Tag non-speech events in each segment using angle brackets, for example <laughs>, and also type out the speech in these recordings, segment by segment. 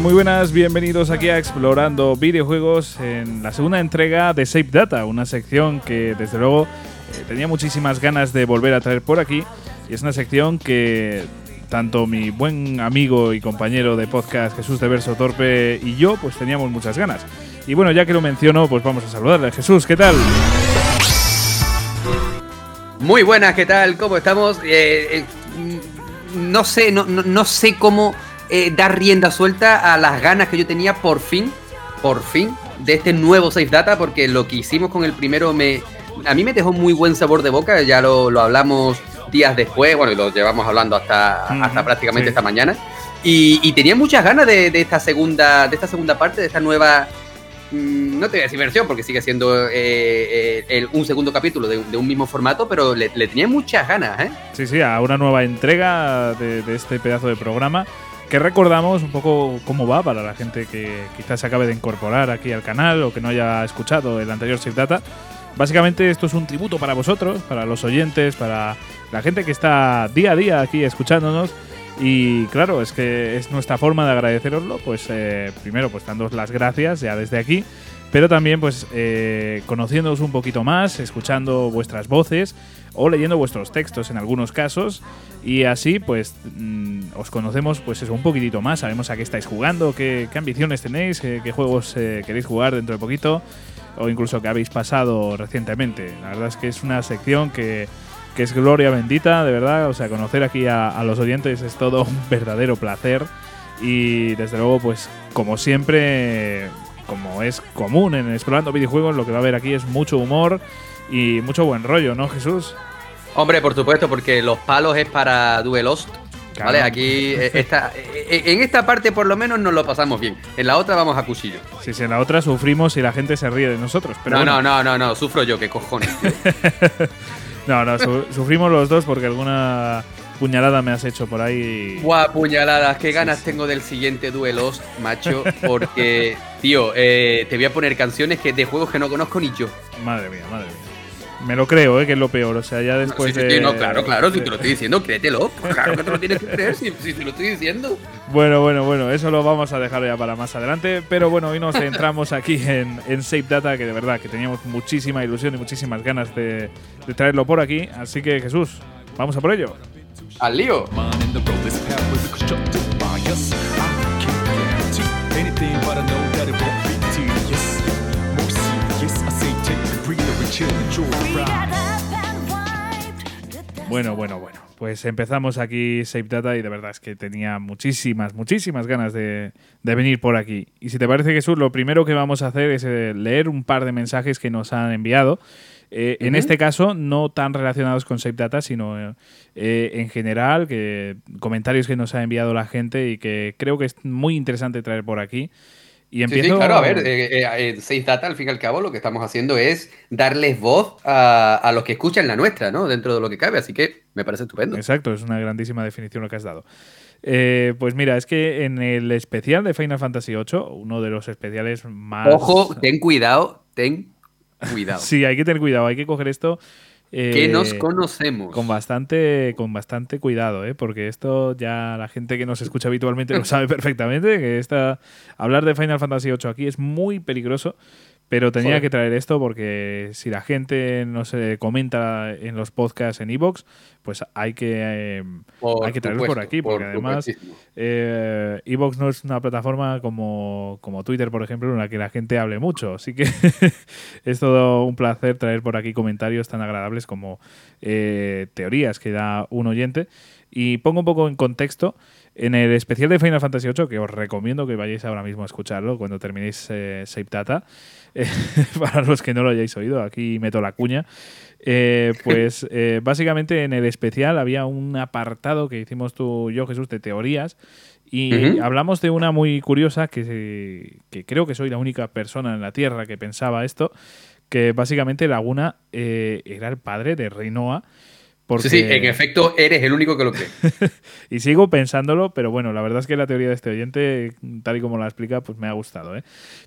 Muy buenas, bienvenidos aquí a Explorando Videojuegos en la segunda entrega de Save Data, una sección que desde luego eh, tenía muchísimas ganas de volver a traer por aquí y es una sección que tanto mi buen amigo y compañero de podcast Jesús de Verso Torpe y yo pues teníamos muchas ganas. Y bueno, ya que lo menciono, pues vamos a saludarle. Jesús, ¿qué tal? Muy buenas, ¿qué tal? ¿Cómo estamos? Eh, eh, no sé, no, no, no sé cómo eh, dar rienda suelta a las ganas que yo tenía por fin, por fin, de este nuevo Safe Data, porque lo que hicimos con el primero me, a mí me dejó muy buen sabor de boca, ya lo, lo hablamos días después, bueno, y lo llevamos hablando hasta, hasta prácticamente sí. esta mañana. Y, y, tenía muchas ganas de, de, esta segunda, de esta segunda parte, de esta nueva, mmm, no te voy a decir versión, porque sigue siendo eh, eh, el, un segundo capítulo de, de, un mismo formato, pero le, le, tenía muchas ganas, ¿eh? Sí, sí, a una nueva entrega de, de este pedazo de programa que recordamos un poco cómo va para la gente que quizás se acabe de incorporar aquí al canal o que no haya escuchado el anterior Save Data. Básicamente esto es un tributo para vosotros, para los oyentes, para la gente que está día a día aquí escuchándonos. Y claro, es que es nuestra forma de agradeceroslo, pues eh, primero pues dándoos las gracias ya desde aquí, pero también pues eh, conociéndoos un poquito más, escuchando vuestras voces o leyendo vuestros textos en algunos casos. Y así pues mmm, os conocemos pues eso un poquitito más, sabemos a qué estáis jugando, qué, ambiciones tenéis, qué, qué juegos eh, queréis jugar dentro de poquito o incluso que habéis pasado recientemente. La verdad es que es una sección que, que es gloria bendita, de verdad, o sea, conocer aquí a, a los oyentes es todo un verdadero placer. Y desde luego pues como siempre como es común en Explorando Videojuegos, lo que va a haber aquí es mucho humor y mucho buen rollo, ¿no, Jesús? Hombre, por supuesto, porque los palos es para Duelost. Claro. Vale, aquí eh, esta, eh, en esta parte por lo menos nos lo pasamos bien. En la otra vamos a cuchillo. Sí, sí, en la otra sufrimos y la gente se ríe de nosotros. Pero no, bueno. no, no, no, no, sufro yo, qué cojones. <laughs> no, no, su sufrimos los dos porque alguna puñalada me has hecho por ahí. Guau, puñaladas, qué ganas sí, sí. tengo del siguiente duelos, macho. <laughs> Porque, tío, eh, te voy a poner canciones que de juegos que no conozco ni yo. Madre mía, madre mía. Me lo creo, ¿eh? que es lo peor. O sea, ya después no, sí, de. Sí, no, claro, claro. Si te lo estoy diciendo, créetelo. <laughs> Claro que te lo tienes que creer si, si te lo estoy diciendo. Bueno, bueno, bueno. Eso lo vamos a dejar ya para más adelante. Pero bueno, hoy nos centramos aquí en, en Save Data, que de verdad que teníamos muchísima ilusión y muchísimas ganas de, de traerlo por aquí. Así que, Jesús, vamos a por ello. ¡Al lío! Bueno, bueno, bueno. Pues empezamos aquí Save Data y de verdad es que tenía muchísimas, muchísimas ganas de, de venir por aquí. Y si te parece, Jesús, lo primero que vamos a hacer es eh, leer un par de mensajes que nos han enviado. Eh, uh -huh. En este caso, no tan relacionados con Save Data, sino eh, en general, que comentarios que nos ha enviado la gente y que creo que es muy interesante traer por aquí. Y empiezo... Sí, sí, claro, a ver, eh, eh, Save Data, al fin y al cabo, lo que estamos haciendo es darles voz a, a, los que escuchan la nuestra, ¿no? Dentro de lo que cabe, así que me parece estupendo. Exacto, es una grandísima definición lo que has dado. Eh, pues mira, es que en el especial de Final Fantasy VIII, uno de los especiales más... Ojo, ten cuidado, ten cuidado. <laughs> sí, hay que tener cuidado, hay que coger esto... Eh, que nos conocemos. Con bastante, con bastante cuidado, ¿eh? porque esto ya la gente que nos escucha habitualmente lo sabe <laughs> perfectamente, que esta, hablar de Final Fantasy VIII aquí es muy peligroso, pero tenía Joder. que traer esto porque si la gente no se comenta en los podcasts en Evox, pues hay que, eh, hay que traerlo por aquí, porque por además eh, Evox no es una plataforma como, como Twitter, por ejemplo, en la que la gente hable mucho. Así que <laughs> es todo un placer traer por aquí comentarios tan agradables como eh, teorías que da un oyente. Y pongo un poco en contexto. En el especial de Final Fantasy VIII, que os recomiendo que vayáis ahora mismo a escucharlo cuando terminéis eh, Save Data, eh, <laughs> para los que no lo hayáis oído, aquí meto la cuña. Eh, <laughs> pues eh, básicamente en el especial había un apartado que hicimos tú yo, Jesús, de teorías. Y uh -huh. hablamos de una muy curiosa que, que, creo que soy la única persona en la Tierra que pensaba esto, que básicamente Laguna eh, era el padre de Reinoa. Porque... Sí, sí, en efecto, eres el único que lo cree. <laughs> y sigo pensándolo, pero bueno, la verdad es que la teoría de este oyente, tal y como la explica, pues me ha gustado. ¿eh?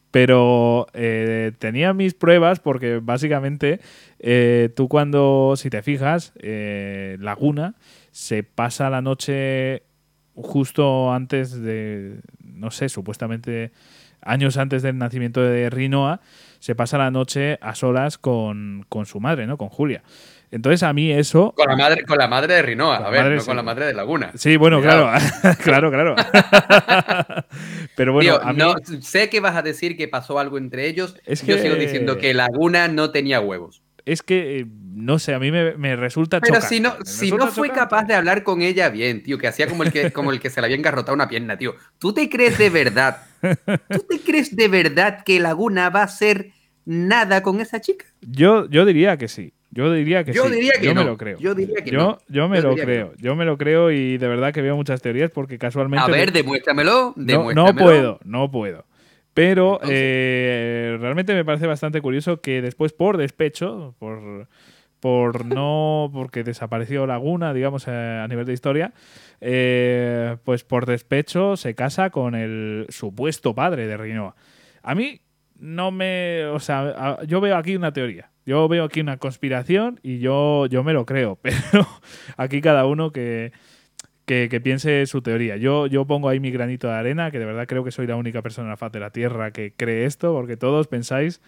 Pero eh, tenía mis pruebas porque básicamente eh, tú cuando, si te fijas, eh, Laguna se pasa la noche justo antes de, no sé, supuestamente años antes del nacimiento de Rinoa, se pasa la noche a solas con, con su madre, ¿no? Con Julia. Entonces a mí eso... Con la madre, con la madre de Rinoa, a ver, no con la madre de Laguna. Sí, bueno, <laughs> claro, claro, claro. <laughs> Pero bueno, a mí... no, sé que vas a decir que pasó algo entre ellos. Es que... Yo sigo diciendo que Laguna no tenía huevos. Es que, eh, no sé, a mí me, resulta Pero si no, si no fue capaz de hablar con ella bien, tío, que hacía como el que, <laughs> como el que se le había engarrotado una pierna, tío. ¿Tú te crees de verdad? ¿Tú te crees de verdad que Laguna va a hacer nada con esa chica? Yo, yo diría que sí. Yo diría que yo sí. Diría que yo no. me lo creo. Yo diría que yo, no. Yo me lo creo. Yo me lo creo y de verdad que veo muchas teorías porque casualmente. A ver, demuéstramelo. No, puedo, no puedo. Pero eh, realmente me parece bastante curioso que después, por despecho, por, por no. porque desapareció Laguna, digamos, a nivel de historia, eh, pues por despecho se casa con el supuesto padre de Rinoa. A mí no me. O sea, yo veo aquí una teoría. Yo veo aquí una conspiración y yo, yo me lo creo, <laughs> pero aquí cada uno que, que, piense su teoría. Yo, yo pongo ahí mi granito de arena, que de verdad creo que soy la única persona en la faz de la Tierra que cree esto, porque todos pensáis...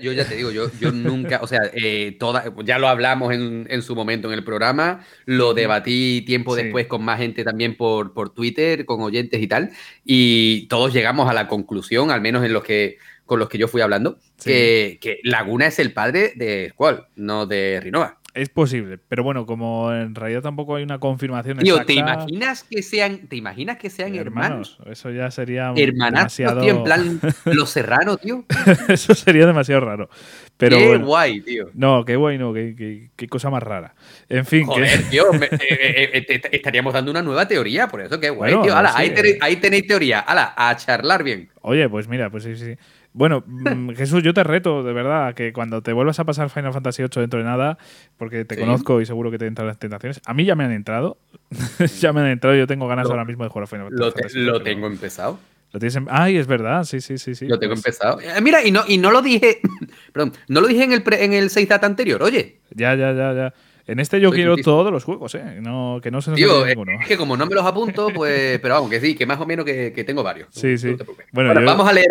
Yo, ya, te digo, yo, yo nunca, o sea, eh, toda, ya lo hablamos en, en, su momento en el programa, lo debatí tiempo después con más gente también por, por Twitter, con oyentes y tal, y todos llegamos a la conclusión, al menos en los que con los que yo fui hablando, que, Laguna es el padre de Squall, no de Rinoa. Es posible, pero bueno, como en realidad tampoco hay una confirmación Tío, ¿te imaginas que sean, ¿te imaginas que sean hermanos? Eso ya sería Hermanas, demasiado... tío, en plan <laughs> Los Serrano, tío. eso sería demasiado raro. Pero qué guay, tío. No, qué guay, no, qué, cosa más rara. En fin, Joder, <laughs> tío, eh, eh, eh, estaríamos dando una nueva teoría, por eso qué guay, tío. ahí, ahí, tenéis teoría. Ala, a charlar bien. Oye, pues mira, pues sí, sí. Bueno, <laughs> mm, Jesús, yo te reto, de verdad, que cuando te vuelvas a pasar Final Fantasy VIII dentro de nada, porque te conozco y seguro que te entran las tentaciones, a mí ya me han entrado. <laughs> ya me han entrado y yo tengo ganas ahora mismo de jugar a Final Fantasy Lo tengo empezado. ¿Lo tienes Ay, es verdad, sí, sí, sí. sí lo tengo pues empezado. Eh, mira, y no, y no lo dije, <laughs> perdón, no lo dije en el, en el 6 data anterior, oye. Ya, ya, ya, ya. En este yo quiero todos los juegos, ¿eh? No, que no se nos Tío, ninguno. Es que como no me los apunto, pues. Pero vamos, que sí, que más o menos que, que tengo varios. Sí, sí. bueno, vamos, a leer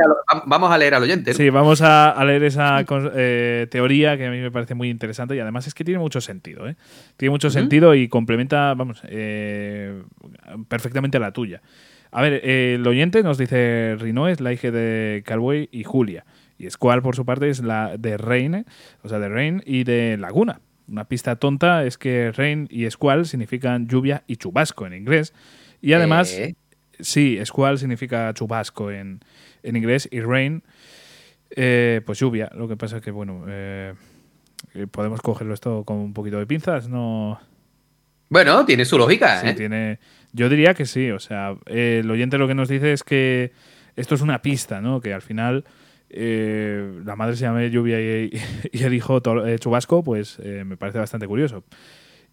vamos a leer al oyente. Sí, vamos a, leer esa eh, teoría que a mí me parece muy interesante y además es que tiene mucho sentido, ¿eh? Tiene mucho sentido y complementa, vamos, eh, perfectamente a la tuya. A ver, el oyente nos dice Rino es la hija de Calway y Julia. Y Squall, por su parte, es la de Rain, o sea, de Rain y de Laguna. Una pista tonta es que rain y squall significan lluvia y chubasco en inglés. Y además, ¿Eh? sí, squall significa chubasco en, inglés y rain, eh, pues lluvia. Lo que pasa es que, bueno, eh, podemos cogerlo esto con un poquito de pinzas, no... Bueno, tiene su lógica, sí, tiene... Yo diría que sí, o sea, el oyente lo que nos dice es que esto es una pista, ¿no? Que al final eh, la madre se llama Lluvia y, el hijo eh, Chubasco, pues eh, me parece bastante curioso.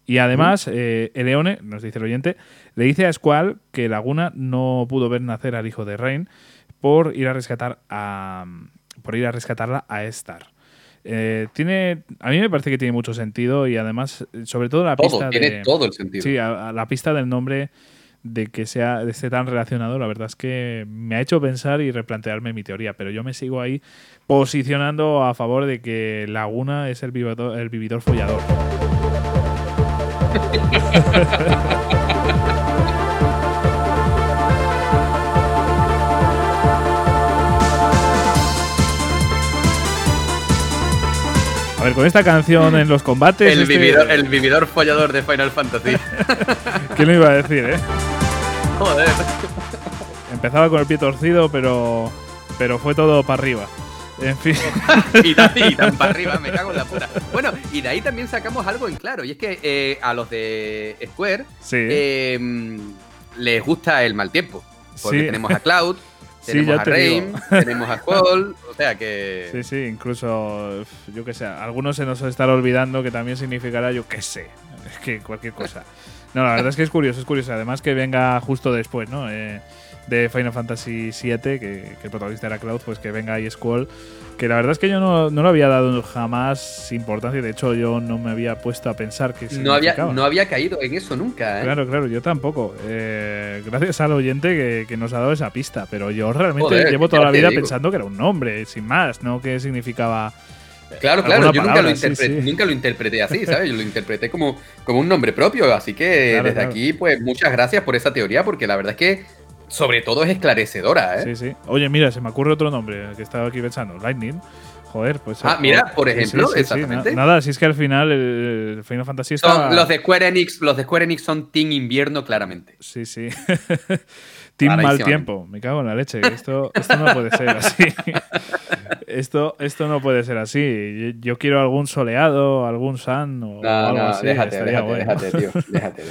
Y además, Eleone, nos dice el oyente, le dice a Squall que Laguna no pudo ver nacer al hijo de Rain por ir a rescatar a por ir a rescatarla a Star. tiene, a mí me parece que tiene mucho sentido y además, sobre todo la pista tiene todo el sentido. Sí, la pista del nombre de que sea esté tan relacionado, la verdad es que me ha hecho pensar y replantearme mi teoría, pero yo me sigo ahí posicionando a favor de que Laguna es el vividor, el vividor follador. A ver, con esta canción en los combates. El, este vividor, el vividor follador de Final Fantasy. <laughs> ¿Qué me iba a decir, eh? <laughs> Joder. Empezaba con el pie torcido, pero, pero fue todo para arriba. En fin. <laughs> y, tan para arriba, me cago en la puta. Bueno, y de ahí también sacamos algo en claro, y es que eh, a los de Square eh, les gusta el mal tiempo. Porque tenemos a Cloud, <laughs> tenemos a Rain, tenemos a Squall, o sea que... Sí, sí, incluso, yo qué sé, algunos se nos estará olvidando que también significará, yo qué sé, es que cualquier cosa. No, la verdad es que es curioso, es curioso. Además que venga justo después, ¿no? Eh, de Final Fantasy VII, que, que, el protagonista era Cloud, pues que venga ahí Squall. Que la verdad es que yo no, no lo había dado jamás importancia. De hecho, yo no me había puesto a pensar que no había No había caído en eso nunca, ¿eh? Claro, claro, yo tampoco. Eh, gracias al oyente que, nos ha dado esa pista. Pero yo realmente llevo toda la vida pensando que era un nombre, sin más, no que significaba Claro, claro, yo nunca, lo interpreté, nunca lo interpreté así, ¿sabes? Yo lo interpreté como, como un nombre propio, así que <laughs> desde aquí, pues muchas gracias por esa teoría, porque la verdad es que sobre todo es esclarecedora, ¿eh? Sí, sí. Oye, mira, se me ocurre otro nombre que estaba aquí pensando, Lightning. Joder, pues. Ah, mira, por ejemplo, exactamente. nada, si es que al final el, Final Fantasy está. los de Square Enix, los de Square Enix son Team Invierno, claramente. Sí, sí. <laughs> Team Mal Tiempo. Me cago en la leche. Esto, esto no puede ser así. <laughs> esto, esto no puede ser así. Yo, quiero algún soleado, algún sun o no, algo no, así. Déjate, déjate, déjate, tío. <laughs> Déjate,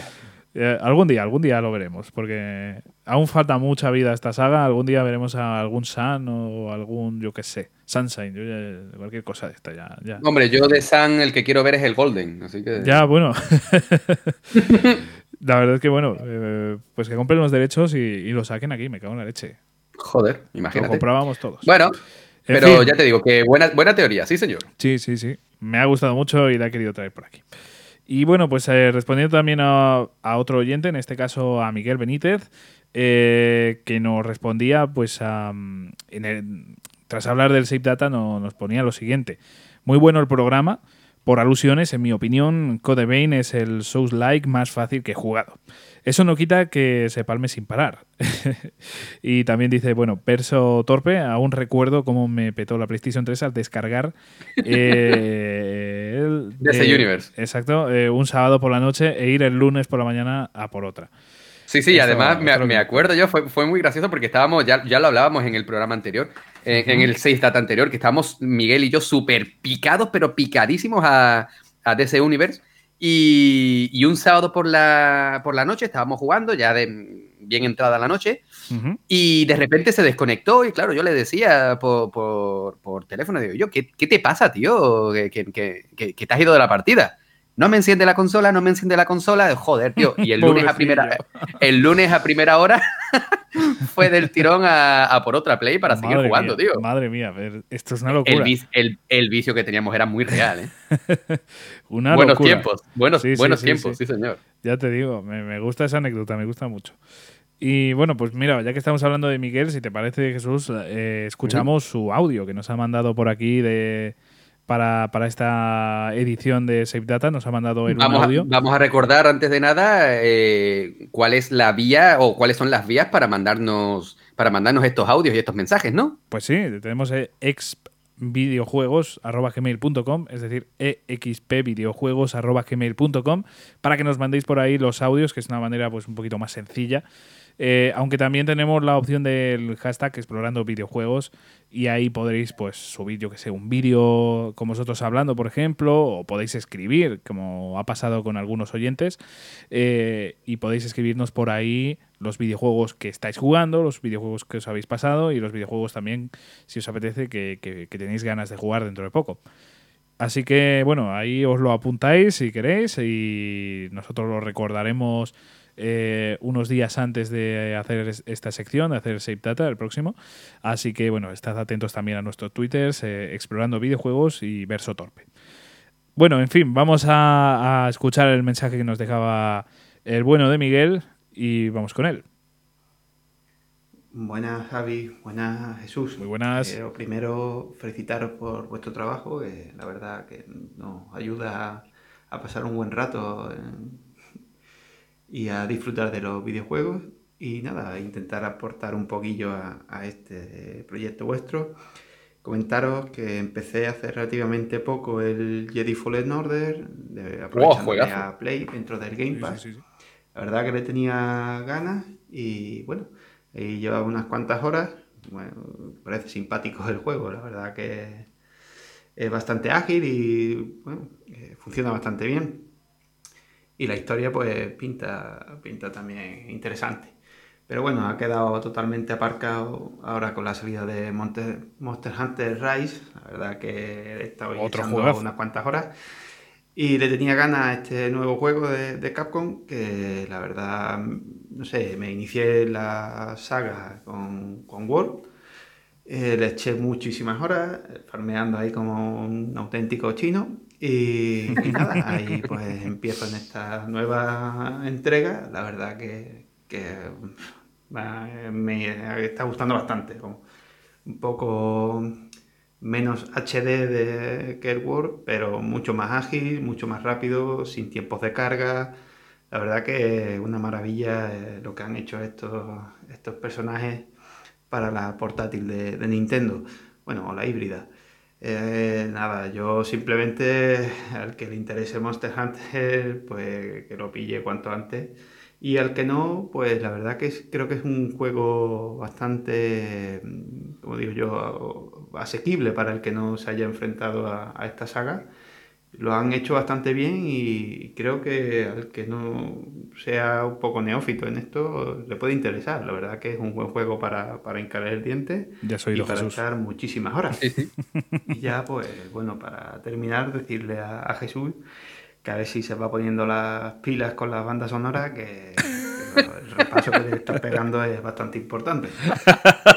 eh, algún día, algún día lo veremos, porque aún falta mucha vida a esta saga. Algún día veremos a algún Sun o algún, yo qué sé, Sunshine, yo cualquier cosa de esta ya, ya. Hombre, yo de Sun el que quiero ver es el Golden, así que... Ya, bueno. <laughs> La verdad es que, bueno, eh, pues que compren los derechos y, lo saquen aquí, me cago en la leche. Joder, imagínate. Lo comprábamos todos. Bueno, pero ya te digo que buena, buena teoría, sí, señor. Sí, sí, sí. Me ha gustado mucho y la he querido traer por aquí. Y bueno, pues eh, respondiendo también a, otro oyente, en este caso a Miguel Benítez, eh, que nos respondía, pues tras hablar del Save Data, nos ponía lo siguiente. Muy bueno el programa, por alusiones, en mi opinión, Code Vein es el Souls-like más fácil que he jugado. Eso no quita que se palme sin parar. <laughs> y también dice, bueno, Perso Torpe, aún recuerdo cómo me petó la PlayStation 3 al descargar <laughs> eh, el, ese Universe. Exacto, eh, un sábado por la noche e ir el lunes por la mañana a por otra. Sí, sí, además me, acuerdo yo, fue, fue muy gracioso porque estábamos, ya, ya lo hablábamos en el programa anterior, en, el 6 Data anterior, que estábamos Miguel y yo súper picados, pero picadísimos a, a DC Universe. Y, un sábado por la, por la noche estábamos jugando, ya de bien entrada la noche, y de repente se desconectó. Y claro, yo le decía por, por, teléfono, digo, yo, ¿qué, ¿qué, te pasa, tío? ¿Que, que, que, te has ido de la partida no me enciende la consola, no me enciende la consola, joder, tío. Y el lunes a primera, el lunes a primera hora <laughs> fue del tirón a, por otra play para seguir jugando, tío. Madre mía, esto es una locura. El, vicio que teníamos era muy real, ¿eh? <laughs> buenos tiempos, buenos, buenos tiempos, sí. señor. Ya te digo, me, gusta esa anécdota, me gusta mucho. Y bueno, pues mira, ya que estamos hablando de Miguel, si te parece, Jesús, eh, escuchamos su audio que nos ha mandado por aquí de para, esta edición de Save Data. Nos ha mandado el vamos audio. A, vamos a recordar antes de nada eh, cuál es la vía o cuáles son las vías para mandarnos, para mandarnos estos audios y estos mensajes, ¿no? Pues sí, tenemos expvideojuegos.gmail.com, es decir, expvideojuegos.gmail.com, para que nos mandéis por ahí los audios, que es una manera pues un poquito más sencilla eh, aunque también tenemos la opción del hashtag explorando videojuegos y ahí podréis pues subir, yo que sé, un vídeo con vosotros hablando, por ejemplo, o podéis escribir, como ha pasado con algunos oyentes, eh, y podéis escribirnos por ahí los videojuegos que estáis jugando, los videojuegos que os habéis pasado y los videojuegos también, si os apetece, que, que tenéis ganas de jugar dentro de poco. Así que bueno, ahí os lo apuntáis si queréis y nosotros lo recordaremos eh, unos días antes de hacer esta sección, de hacer Save Data, el próximo. Así que, bueno, estad atentos también a nuestros twitters, eh, explorando videojuegos y Verso Torpe. Bueno, en fin, vamos a, escuchar el mensaje que nos dejaba el bueno de Miguel y vamos con él. Buenas Javi, buenas Jesús. Muy buenas. primero felicitaros por vuestro trabajo, la verdad que nos ayuda a, pasar un buen rato y a disfrutar de los videojuegos y nada, intentar aportar un poquillo a, este proyecto vuestro. Comentaros que empecé hace relativamente poco el Jedi Fallen Order, de, aprovechando a Play dentro del Game Pass. La verdad que le tenía ganas y bueno, y llevaba unas cuantas horas. Bueno, parece simpático el juego, la verdad que es bastante ágil y bueno, eh, funciona bastante bien. Y la historia pues pinta, pinta también interesante. Pero bueno, ha quedado totalmente aparcado ahora con la salida de Monster, Hunter Rise. La verdad que he estado echando unas cuantas horas. Y le tenía ganas a este nuevo juego de, Capcom, que la verdad, no sé, me inicié la saga con, con World. Eh, le eché muchísimas horas, farmeando ahí como un auténtico chino. Y, nada, ahí pues empiezo en esta nueva entrega. La verdad que, me está gustando bastante. un poco menos HD de, que pero mucho más ágil, mucho más rápido, sin tiempos de carga. La verdad que es una maravilla eh, lo que han hecho estos, estos personajes para la portátil de, Nintendo, bueno, o la híbrida. Eh, nada, yo simplemente al que le interese Monster Hunter, pues que lo pille cuanto antes. Y al que no, pues la verdad que creo que es un juego bastante, como digo yo, asequible para el que no se haya enfrentado a, esta saga. Lo han hecho bastante bien y creo que al que no sea un poco neófito en esto le puede interesar. La verdad que es un buen juego para, para hincar el diente ya soy y para echar muchísimas horas. y ya, pues, bueno, para terminar, decirle a Jesús que a ver si se va poniendo las pilas con las bandas sonoras, que el repaso que le estás pegando es bastante importante.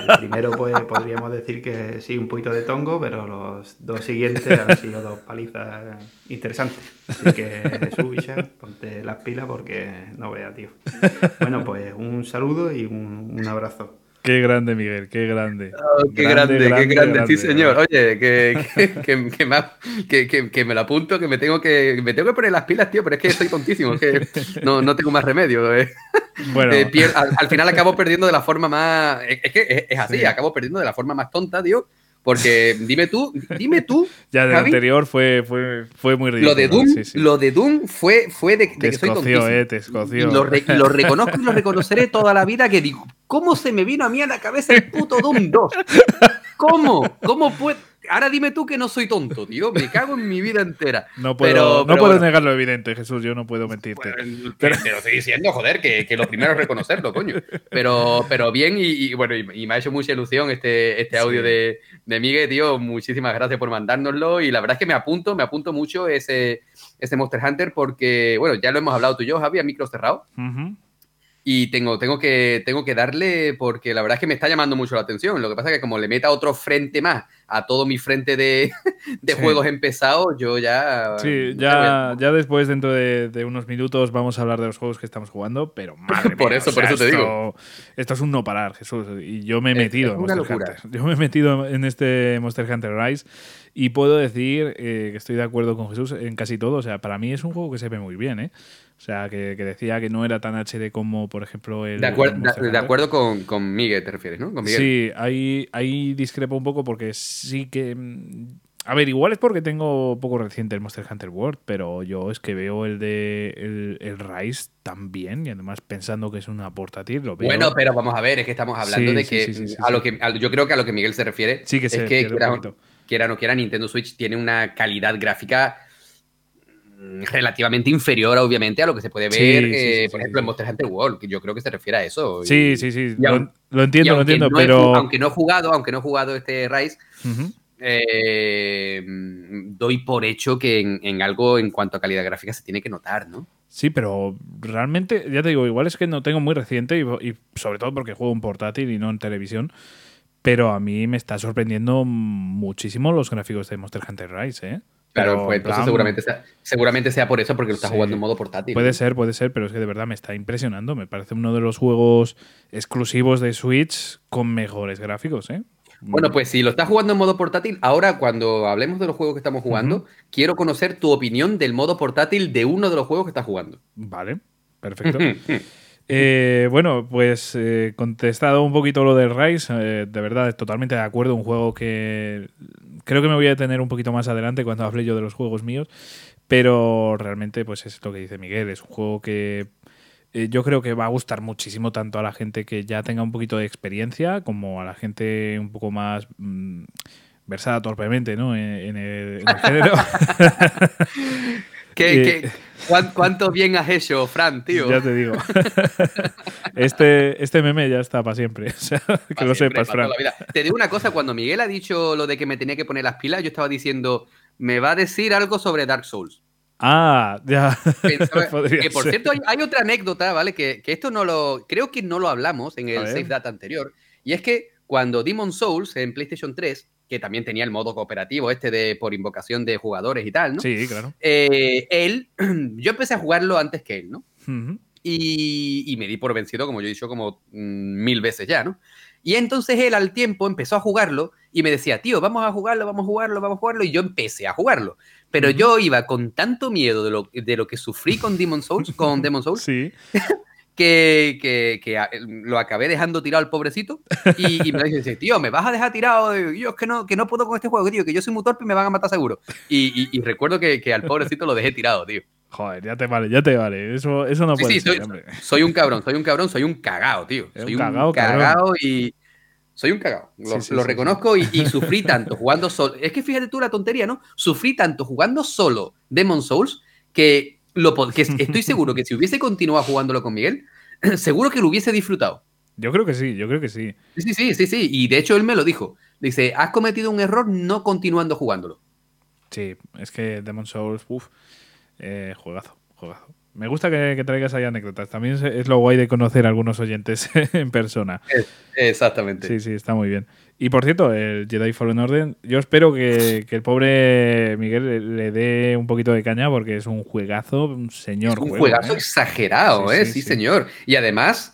El primero, pues podríamos decir que sí, un poquito de tongo, pero los dos siguientes han sido dos palizas interesantes. Así que Jesús, ponte las pilas porque no vea, tío. Bueno, pues un saludo y un abrazo. Qué grande, Miguel, qué grande. Oh, qué grande, qué grande, sí, señor. Oye, que, <laughs> que, que, que, me lo apunto, que me tengo que me tengo que poner las pilas, tío, pero es que estoy tontísimo, que no, no tengo más remedio. Eh. Bueno. Eh, al, final acabo perdiendo de la forma más. Es que es, así, acabo perdiendo de la forma más tonta, tío. Porque dime tú, dime tú. <laughs> Ya del anterior fue, fue, fue muy ridículo. Lo de Doom, Lo de Doom fue, fue de, que soy tontísimo. Eh, te escoció. Lo, lo, <laughs> reconozco y lo reconoceré toda la vida que digo, ¿cómo se me vino a mí a la cabeza el puto Doom 2? ¿Cómo? ¿Cómo puede? ahora dime tú que no soy tonto, tío. Me cago en mi vida entera. No puedo, no puedo negar lo evidente, Jesús. Yo no puedo mentirte. pero, te lo estoy diciendo, joder, que, que, lo primero es reconocerlo, coño. Pero, pero bien, y, bueno, y, me ha hecho mucha ilusión este, este audio de, de Miguel, tío. Muchísimas gracias por mandárnoslo. Y la verdad es que me apunto, me apunto mucho ese, ese Monster Hunter porque, bueno, ya lo hemos hablado tú y yo, Javi, a micro cerrado. Y tengo, tengo, que, tengo que darle porque la verdad es que me está llamando mucho la atención. Lo que pasa es que como le meta otro frente más a todo mi frente de, <laughs> juegos empezados, yo ya... Sí, ya, ya después, dentro de, unos minutos, vamos a hablar de los juegos que estamos jugando, pero <laughs> madre Por eso, por eso te digo. Esto es un no parar, Jesús. Y yo me he metido en Monster Hunter. Yo me he metido en este Monster Hunter Rise y puedo decir eh, que estoy de acuerdo con Jesús en casi todo. O sea, para mí es un juego que se ve muy bien, ¿eh? O sea, que, decía que no era tan HD como, por ejemplo, el. De, de, acuerdo con, con, Miguel, te refieres, ¿no? Sí, ahí, ahí discrepo un poco porque sí que. Mm, a ver, igual es porque tengo poco reciente el Monster Hunter World, pero yo es que veo el de el, el Rise también y además pensando que es una portátil, lo veo. Bueno, pero vamos a ver, es que estamos hablando de que a lo que yo creo que a lo que Miguel se refiere que es que quiera, quiera, no quiera Nintendo Switch tiene una calidad gráfica relativamente inferior, obviamente, a lo que se puede ver, eh, por ejemplo, en Monster Hunter World, que yo creo que se refiere a eso. Sí, sí, sí, lo, entiendo, lo entiendo, pero... aunque no he jugado, aunque no he jugado este Rise, eh, doy por hecho que en, algo en cuanto a calidad gráfica se tiene que notar, ¿no? Sí, pero realmente, ya te digo, igual es que no tengo muy reciente y, sobre todo porque juego en portátil y no en televisión. Pero a mí me está sorprendiendo muchísimo los gráficos de Monster Hunter Rise, ¿eh? Claro, pues entonces seguramente sea, seguramente sea por eso, porque lo está jugando en modo portátil. Puede ser, puede ser, pero es que de verdad me está impresionando. Me parece uno de los juegos exclusivos de Switch con mejores gráficos, ¿eh? Bueno, pues si lo estás jugando en modo portátil, ahora cuando hablemos de los juegos que estamos jugando, quiero conocer tu opinión del modo portátil de uno de los juegos que estás jugando. Vale, perfecto. <laughs> Eh, bueno, pues eh, contestado un poquito lo del Rise, eh, de verdad, totalmente de acuerdo, un juego que creo que me voy a detener un poquito más adelante cuando hable yo de los juegos míos, pero realmente pues es lo que dice Miguel, es un juego que yo creo que va a gustar muchísimo tanto a la gente que ya tenga un poquito de experiencia como a la gente un poco más mm, versada torpemente ¿no? en, el, género. <laughs> ¿Qué, <laughs> ¿Cuánto bien has hecho, Fran, tío? Ya te digo. <laughs> Este, este meme ya está para siempre. que lo sepas, Fran. Te digo una cosa, cuando Miguel ha dicho lo de que me tenía que poner las pilas, yo estaba diciendo, me va a decir algo sobre Dark Souls. Ah, ya. <laughs> que por cierto, hay, otra anécdota, ¿vale? Que, esto no lo. Creo que no lo hablamos en el Save Data anterior. Y es que cuando Demon Souls en PlayStation 3, que también tenía el modo cooperativo este de por invocación de jugadores y tal, ¿no? Sí, claro. Eh, él, <clears throat> yo empecé a jugarlo antes que él, ¿no? y, me di por vencido, como yo he dicho, como mm, mil veces ya, ¿no? Y entonces él al tiempo empezó a jugarlo y me decía, tío, vamos a jugarlo, vamos a jugarlo, vamos a jugarlo. Y yo empecé a jugarlo. Pero yo iba con tanto miedo de lo, de lo que sufrí con Demon Souls, con Demon Souls, sí. <laughs> que, que, que, lo acabé dejando tirado al pobrecito. Y, me dice, tío, ¿me vas a dejar tirado? Y yo es que no, que no puedo con este juego, tío, que yo soy muy torpe y me van a matar seguro. Y, y recuerdo que, al pobrecito lo dejé tirado, tío. Joder, ya te vale, ya te vale. Eso, eso no puede ser, soy, hombre. soy un cabrón, soy un cabrón, soy un cagao, tío. Soy un cagao, cagao y. Soy un cagao. Lo, reconozco y, sufrí tanto jugando solo. Es que fíjate tú la tontería, ¿no? Sufrí tanto jugando solo Demon Souls que, lo, que <laughs> estoy seguro que si hubiese continuado jugándolo con Miguel, <clears throat> seguro que lo hubiese disfrutado. Yo creo que sí, yo creo que sí. Sí, sí, sí, sí. Y de hecho él me lo dijo. Dice, has cometido un error no continuando jugándolo. Sí, es que Demon Souls, uff. Eh, juegazo, juegazo. Me gusta que, traigas ahí anécdotas. También es, lo guay de conocer a algunos oyentes <laughs> en persona. Exactamente. Sí, sí, está muy bien. Y por cierto, el Jedi Fallen Order, yo espero que, el pobre Miguel le, dé un poquito de caña porque es un juegazo, un señor. un juegazo ¿eh? exagerado, ¿eh? Sí, señor. Y además,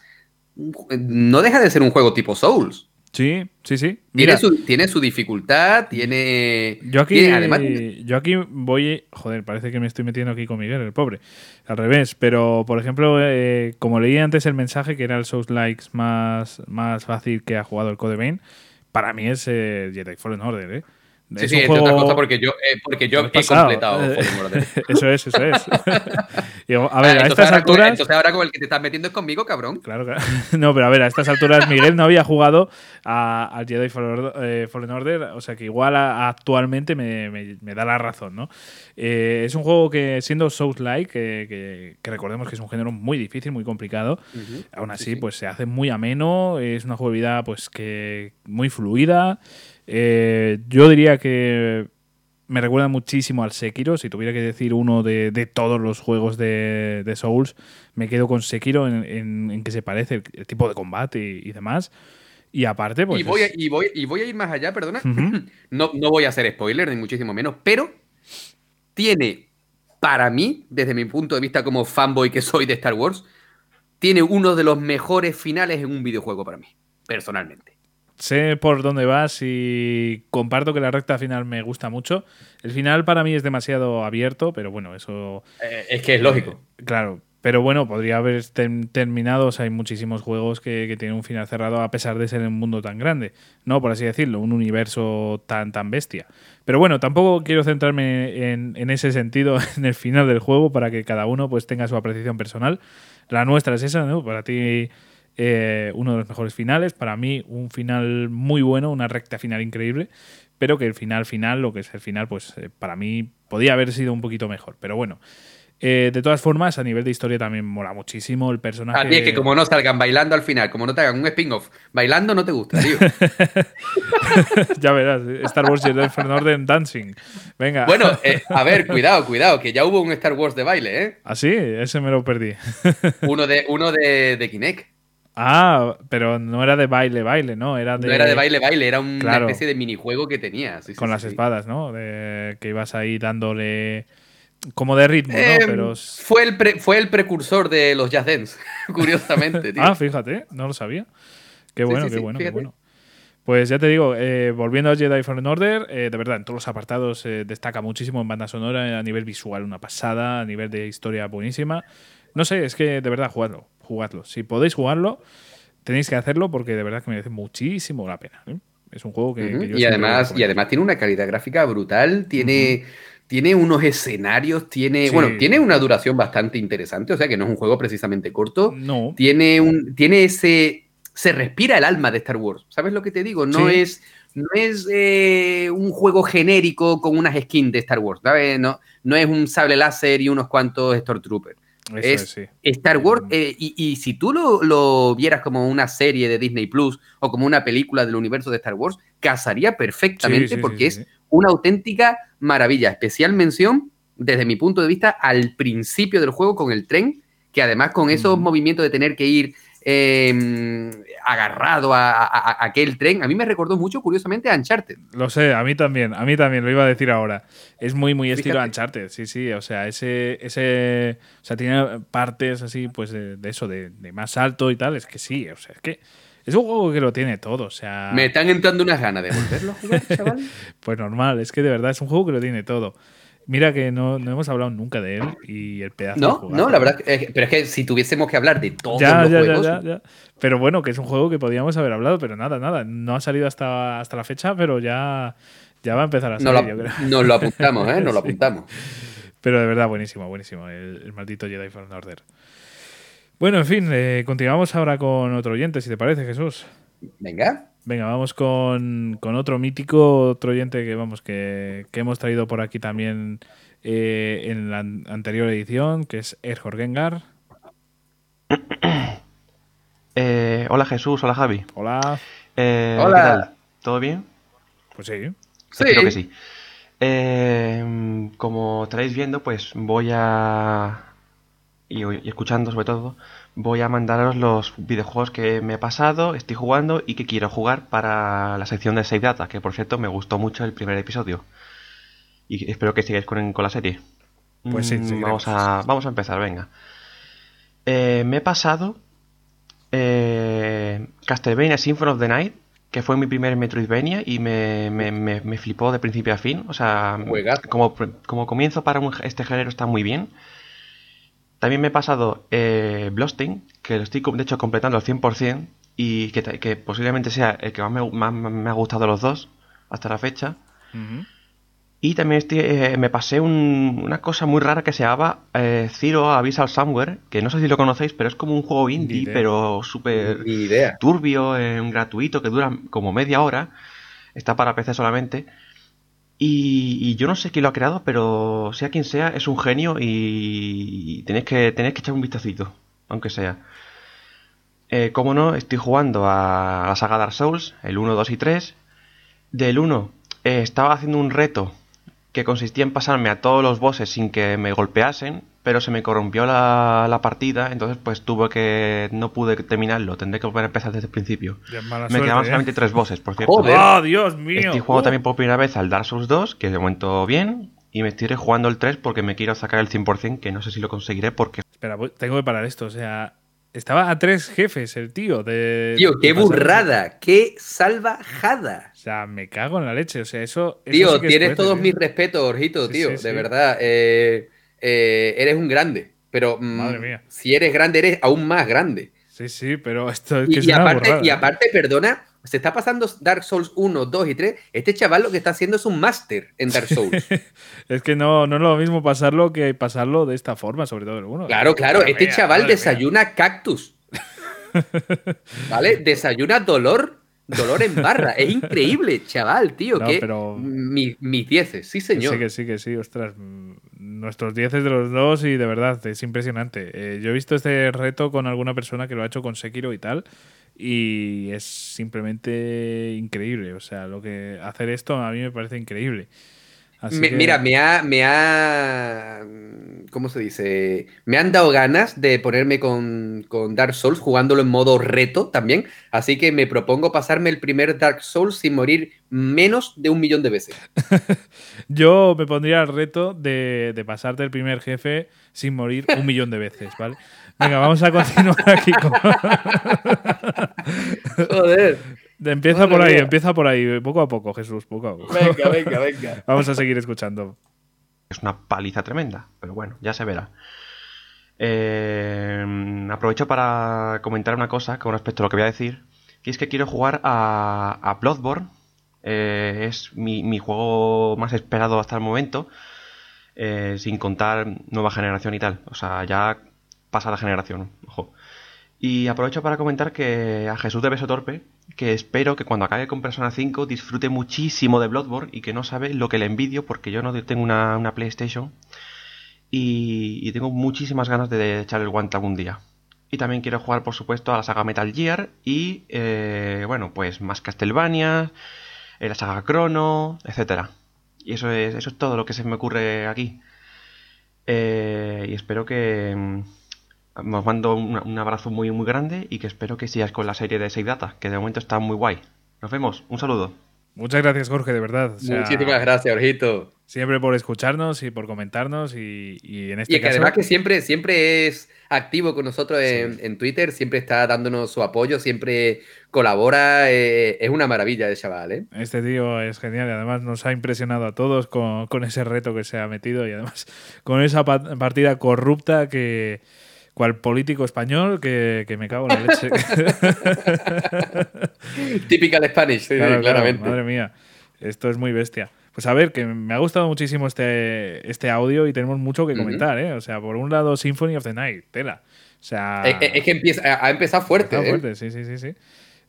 no deja de ser un juego tipo Souls. Sí, sí, sí. tiene, su, tiene su dificultad, tiene. Yo aquí, además... yo aquí voy. Joder, parece que me estoy metiendo aquí con Miguel, el pobre. Al revés, pero por ejemplo, eh, como leí antes el mensaje que era el Souls Likes más, más fácil que ha jugado el Code Vein, para mí es eh, Jedi Fallen Order, ¿eh? Sí, sí, entre otras cosas porque yo, eh, porque yo he completado <laughs> Eso es, eso es. <laughs> a ver, a estas alturas. entonces ahora con el que te estás metiendo es conmigo, cabrón. Claro, claro. <laughs> No, pero a ver, a estas alturas Miguel no había jugado al Jedi eh, Fallen Order, o sea que igual actualmente me, da la razón, ¿no? Eh, es un juego que, siendo Souls-like, que, recordemos que es un género muy difícil, muy complicado, aún así, pues se hace muy ameno, es una jugabilidad pues que muy fluida. Eh, yo diría que me recuerda muchísimo al Sekiro. Si tuviera que decir uno de, todos los juegos de, Souls, me quedo con Sekiro en, que se parece el, tipo de combate y, demás. Y aparte, pues. Y voy, a, y, voy, y voy a ir más allá, perdona. <clears throat> no, no voy a hacer spoiler, ni muchísimo menos, pero tiene, para mí, desde mi punto de vista como fanboy que soy de Star Wars, tiene uno de los mejores finales en un videojuego para mí, personalmente sé por dónde vas y comparto que la recta final me gusta mucho. El final para mí es demasiado abierto, pero bueno, eso... Eh, es que es lógico. Eh, claro, pero bueno, podría haber terminado. O sea, hay muchísimos juegos que, tienen un final cerrado a pesar de ser un mundo tan grande. No, por así decirlo, un universo tan, tan bestia. Pero bueno, tampoco quiero centrarme en, en ese sentido <laughs> en el final del juego para que cada uno pues tenga su apreciación personal. La nuestra es esa, ¿no? Para ti eh, uno de los mejores finales. Para mí, un final muy bueno, una recta final increíble. Pero que el final final, lo que es el final, pues eh, para mí podía haber sido un poquito mejor. Pero bueno. Eh, de todas formas, a nivel de historia también mola muchísimo el personaje. A es que como no salgan bailando al final, como no te hagan un spin-off, bailando no te gusta, tío. <laughs> ya verás, Star Wars Jedi Fallen Order Dancing. Venga. Bueno, a ver, cuidado, cuidado, que ya hubo un Star Wars de baile, ¿eh? Ah, sí, ese me lo perdí. uno de, uno de, de Kinect. Ah, pero no era de baile, baile, ¿no? Era de... No era de baile, baile, era una especie de minijuego que tenías. con las espadas, ¿no? De... Que ibas ahí dándole como de ritmo, ¿no? Em, pero... Fue el, fue el precursor de los Jazz Dance, <laughs> curiosamente, <laughs> tío. ah, fíjate, no lo sabía. Qué bueno, qué bueno, qué bueno. Pues ya te digo, eh, volviendo a Jedi Fallen Order, eh, de verdad, en todos los apartados eh, destaca muchísimo en banda sonora, a nivel visual una pasada, a nivel de historia buenísima. No sé, es que de verdad, jugadlo, jugadlo. Si podéis jugarlo, tenéis que hacerlo porque de verdad que merece muchísimo la pena. ¿eh? Es un juego que, y además y además tiene una calidad gráfica brutal, tiene tiene unos escenarios, tiene bueno, tiene una duración bastante interesante, o sea que no es un juego precisamente corto. No. Tiene un tiene ese se respira el alma de Star Wars. ¿Sabes lo que te digo? No es no es eh, un juego genérico con unas skins de Star Wars, ¿sabes? No, no es un sable láser y unos cuantos Stormtroopers es, Star Wars. Mm. Eh, y, si tú lo, vieras como una serie de Disney Plus o como una película del universo de Star Wars, casaría perfectamente porque es una auténtica maravilla. Especial mención desde mi punto de vista, al principio del juego con el tren, que además con esos movimientos de tener que ir em, agarrado a, aquel tren, a mí me recordó mucho, curiosamente, a Uncharted. Lo sé, a mí también, a mí también, lo iba a decir ahora. Es muy, muy estilo Uncharted, sí, sí, o sea, ese, ese, o sea, tiene partes así, pues, de, eso, de, de, más alto y tal, es que sí, o sea, es que es un juego que lo tiene todo, o sea... Me están entrando unas ganas de volverlo a jugar, <laughs> chaval. pues normal, es que de verdad es un juego que lo tiene todo. Mira que no, no, hemos hablado nunca de él y el pedazo No, no, la verdad, pero es que si tuviésemos que hablar de todos ya, los ya, juegos... Ya, ya, Pero bueno, que es un juego que podíamos haber hablado, pero nada, nada. No ha salido hasta, hasta la fecha, pero ya, ya va a empezar a salir, nos yo creo. Nos lo apuntamos, ¿eh? <laughs> Nos lo apuntamos. Pero de verdad, buenísimo, buenísimo. El, el maldito Jedi Fallen Order. Bueno, en fin, eh, continuamos ahora con otro oyente, si te parece, Jesús. Venga. Venga, vamos con, con otro mítico, otro oyente que vamos, que, que hemos traído por aquí también eh, en la anterior edición, que es Erjor Gengar. <clears throat> Eh, hola Jesús, hola Javi. Hola. Eh, Hola. ¿qué tal? ¿Todo bien? Pues sí. Sí. Espero que sí. Eh, como estaréis viendo, pues voy a... Y, y escuchando sobre todo, voy a mandaros los videojuegos que me he pasado, estoy jugando y que quiero jugar para la sección de Save Data, que por cierto me gustó mucho el primer episodio. Y espero que sigáis con, con la serie. Pues sí, Mm, vamos a, vamos a empezar, venga. Eh, me he pasado eh, Castlevania Symphony of the Night, que fue mi primer Metroidvania y me, me, me- me flipó de principio a fin. O sea, como, como comienzo para un- este género está muy bien. También me he pasado eh, Bloodstained, que lo estoy de hecho completando al 100% y que, posiblemente sea el que más me, más me ha gustado de los dos hasta la fecha. Y también estoy, eh, me pasé un- una cosa muy rara que se llamaba eh, Zero Abyssal Somewhere, que no sé si lo conocéis, pero es como un juego indie, idea. pero súper turbio, eh, gratuito, que dura como media hora. Está para PC solamente. Y, y yo no sé quién lo ha creado, pero sea quien sea, es un genio y, tenéis que, tenéis que echar un vistacito, aunque sea. Eh, como no, estoy jugando a la saga Dark Souls, el 1, 2 y 3. Del 1 eh, estaba haciendo un reto que consistía en pasarme a todos los bosses sin que me golpeasen, pero se me corrompió la, la partida, entonces pues tuve que... no pude terminarlo, tendré que volver a empezar desde el principio. Mala me suerte, quedaban ¿eh? solamente tres bosses, por cierto. Joder. ¡Oh, Dios mío! Estoy jugando ¡Oh! también por primera vez al Dark Souls 2, que de momento bien, y me estoy jugando el 3 porque me quiero sacar el 100%, que no sé si lo conseguiré porque... Espera, voy- tengo que parar esto. O sea, estaba a tres jefes el tío. De, Tío, qué burrada, qué salvajada. O sea, me cago en la leche. O sea, eso. eso Tío, sí que es tienes fuerte, todos ¿eh? mis respetos, Orjito, Sí, tío, sí, de sí. verdad. eh, eh, eres un grande, pero mm, Madre mía. si eres grande, eres aún más grande. Sí, sí, pero esto es Y, que es y una aparte, y aparte, perdona, se está pasando Dark Souls 1, 2 y 3. Este chaval lo que está haciendo es un máster en Dark <laughs> Souls. Es que no, no es lo mismo pasarlo que pasarlo de esta forma, sobre todo el uno. Claro, claro, Madre este mía, chaval mía. desayuna cactus. <laughs> ¿Vale? Desayuna dolor, dolor en barra. Es increíble, chaval, tío. No, que pero- mi- mis dieces, sí, señor. Sí, que sí, que sí, ostras. Nuestros 10 de los dos y de verdad, es impresionante. Eh, yo he visto este reto con alguna persona que lo ha hecho con Sekiro y tal, y es simplemente increíble. O sea, lo que hacer esto a mí me parece increíble. Así Me- que- Mira, me ha, me ha. ¿Cómo se dice? Me han dado ganas de ponerme con, con Dark Souls, jugándolo en modo reto también. Así que me propongo pasarme el primer Dark Souls sin morir menos de un millón de veces. <laughs> Yo me pondría el reto de, de pasarte el primer jefe sin morir un millón de veces, ¿vale? Venga, vamos a continuar aquí con... <laughs> Joder. Empieza Madre por ahí, mía. empieza por ahí, poco a poco, Jesús, poco a poco. Venga, <laughs> venga, venga. Vamos a seguir escuchando. Es una paliza tremenda, pero bueno, ya se verá. Eh, aprovecho para comentar una cosa con respecto a lo que voy a decir, que es que quiero jugar a, a Bloodborne. Eh, es mi, mi juego más esperado hasta el momento, eh, sin contar nueva generación y tal. O sea, ya pasada generación, ojo. Y aprovecho para comentar que a Jesús de Beso Torpe, que espero que cuando acabe con Persona 5 disfrute muchísimo de Bloodborne y que no sabe lo que le envidio porque yo no tengo una, una PlayStation y, y tengo muchísimas ganas de echar el guante algún día. Y también quiero jugar, por supuesto, a la saga Metal Gear y, eh, bueno, pues más Castlevania, eh, la saga Chrono, etcétera. Y eso es, eso es todo lo que se me ocurre aquí. Eh, y espero que... Os mando un, un abrazo muy muy grande y que espero que sigas con la serie de Save Data, que de momento está muy guay. Nos vemos, un saludo. Muchas gracias, Jorge, de verdad. O sea, Muchísimas gracias, Orjito. Siempre por escucharnos y por comentarnos y, y en este Y que caso... además que siempre, siempre es activo con nosotros en, en Twitter, siempre está dándonos su apoyo, siempre colabora. eh, es una maravilla de chaval, ¿eh? Este tío es genial y además nos ha impresionado a todos con, con ese reto que se ha metido y además con esa pa- partida corrupta que cual político español que, que me cago en la leche. <laughs> Típica de Spanish, sí, Claro, claramente. madre mía, esto es muy bestia. Pues a ver, que me ha gustado muchísimo este, este audio y tenemos mucho que comentar, ¿eh? O sea, por un lado, Symphony of the Night, tela. O sea, Es, es- es que empieza, ha empezado fuerte, Está ¿eh? fuerte, sí, sí, sí, sí.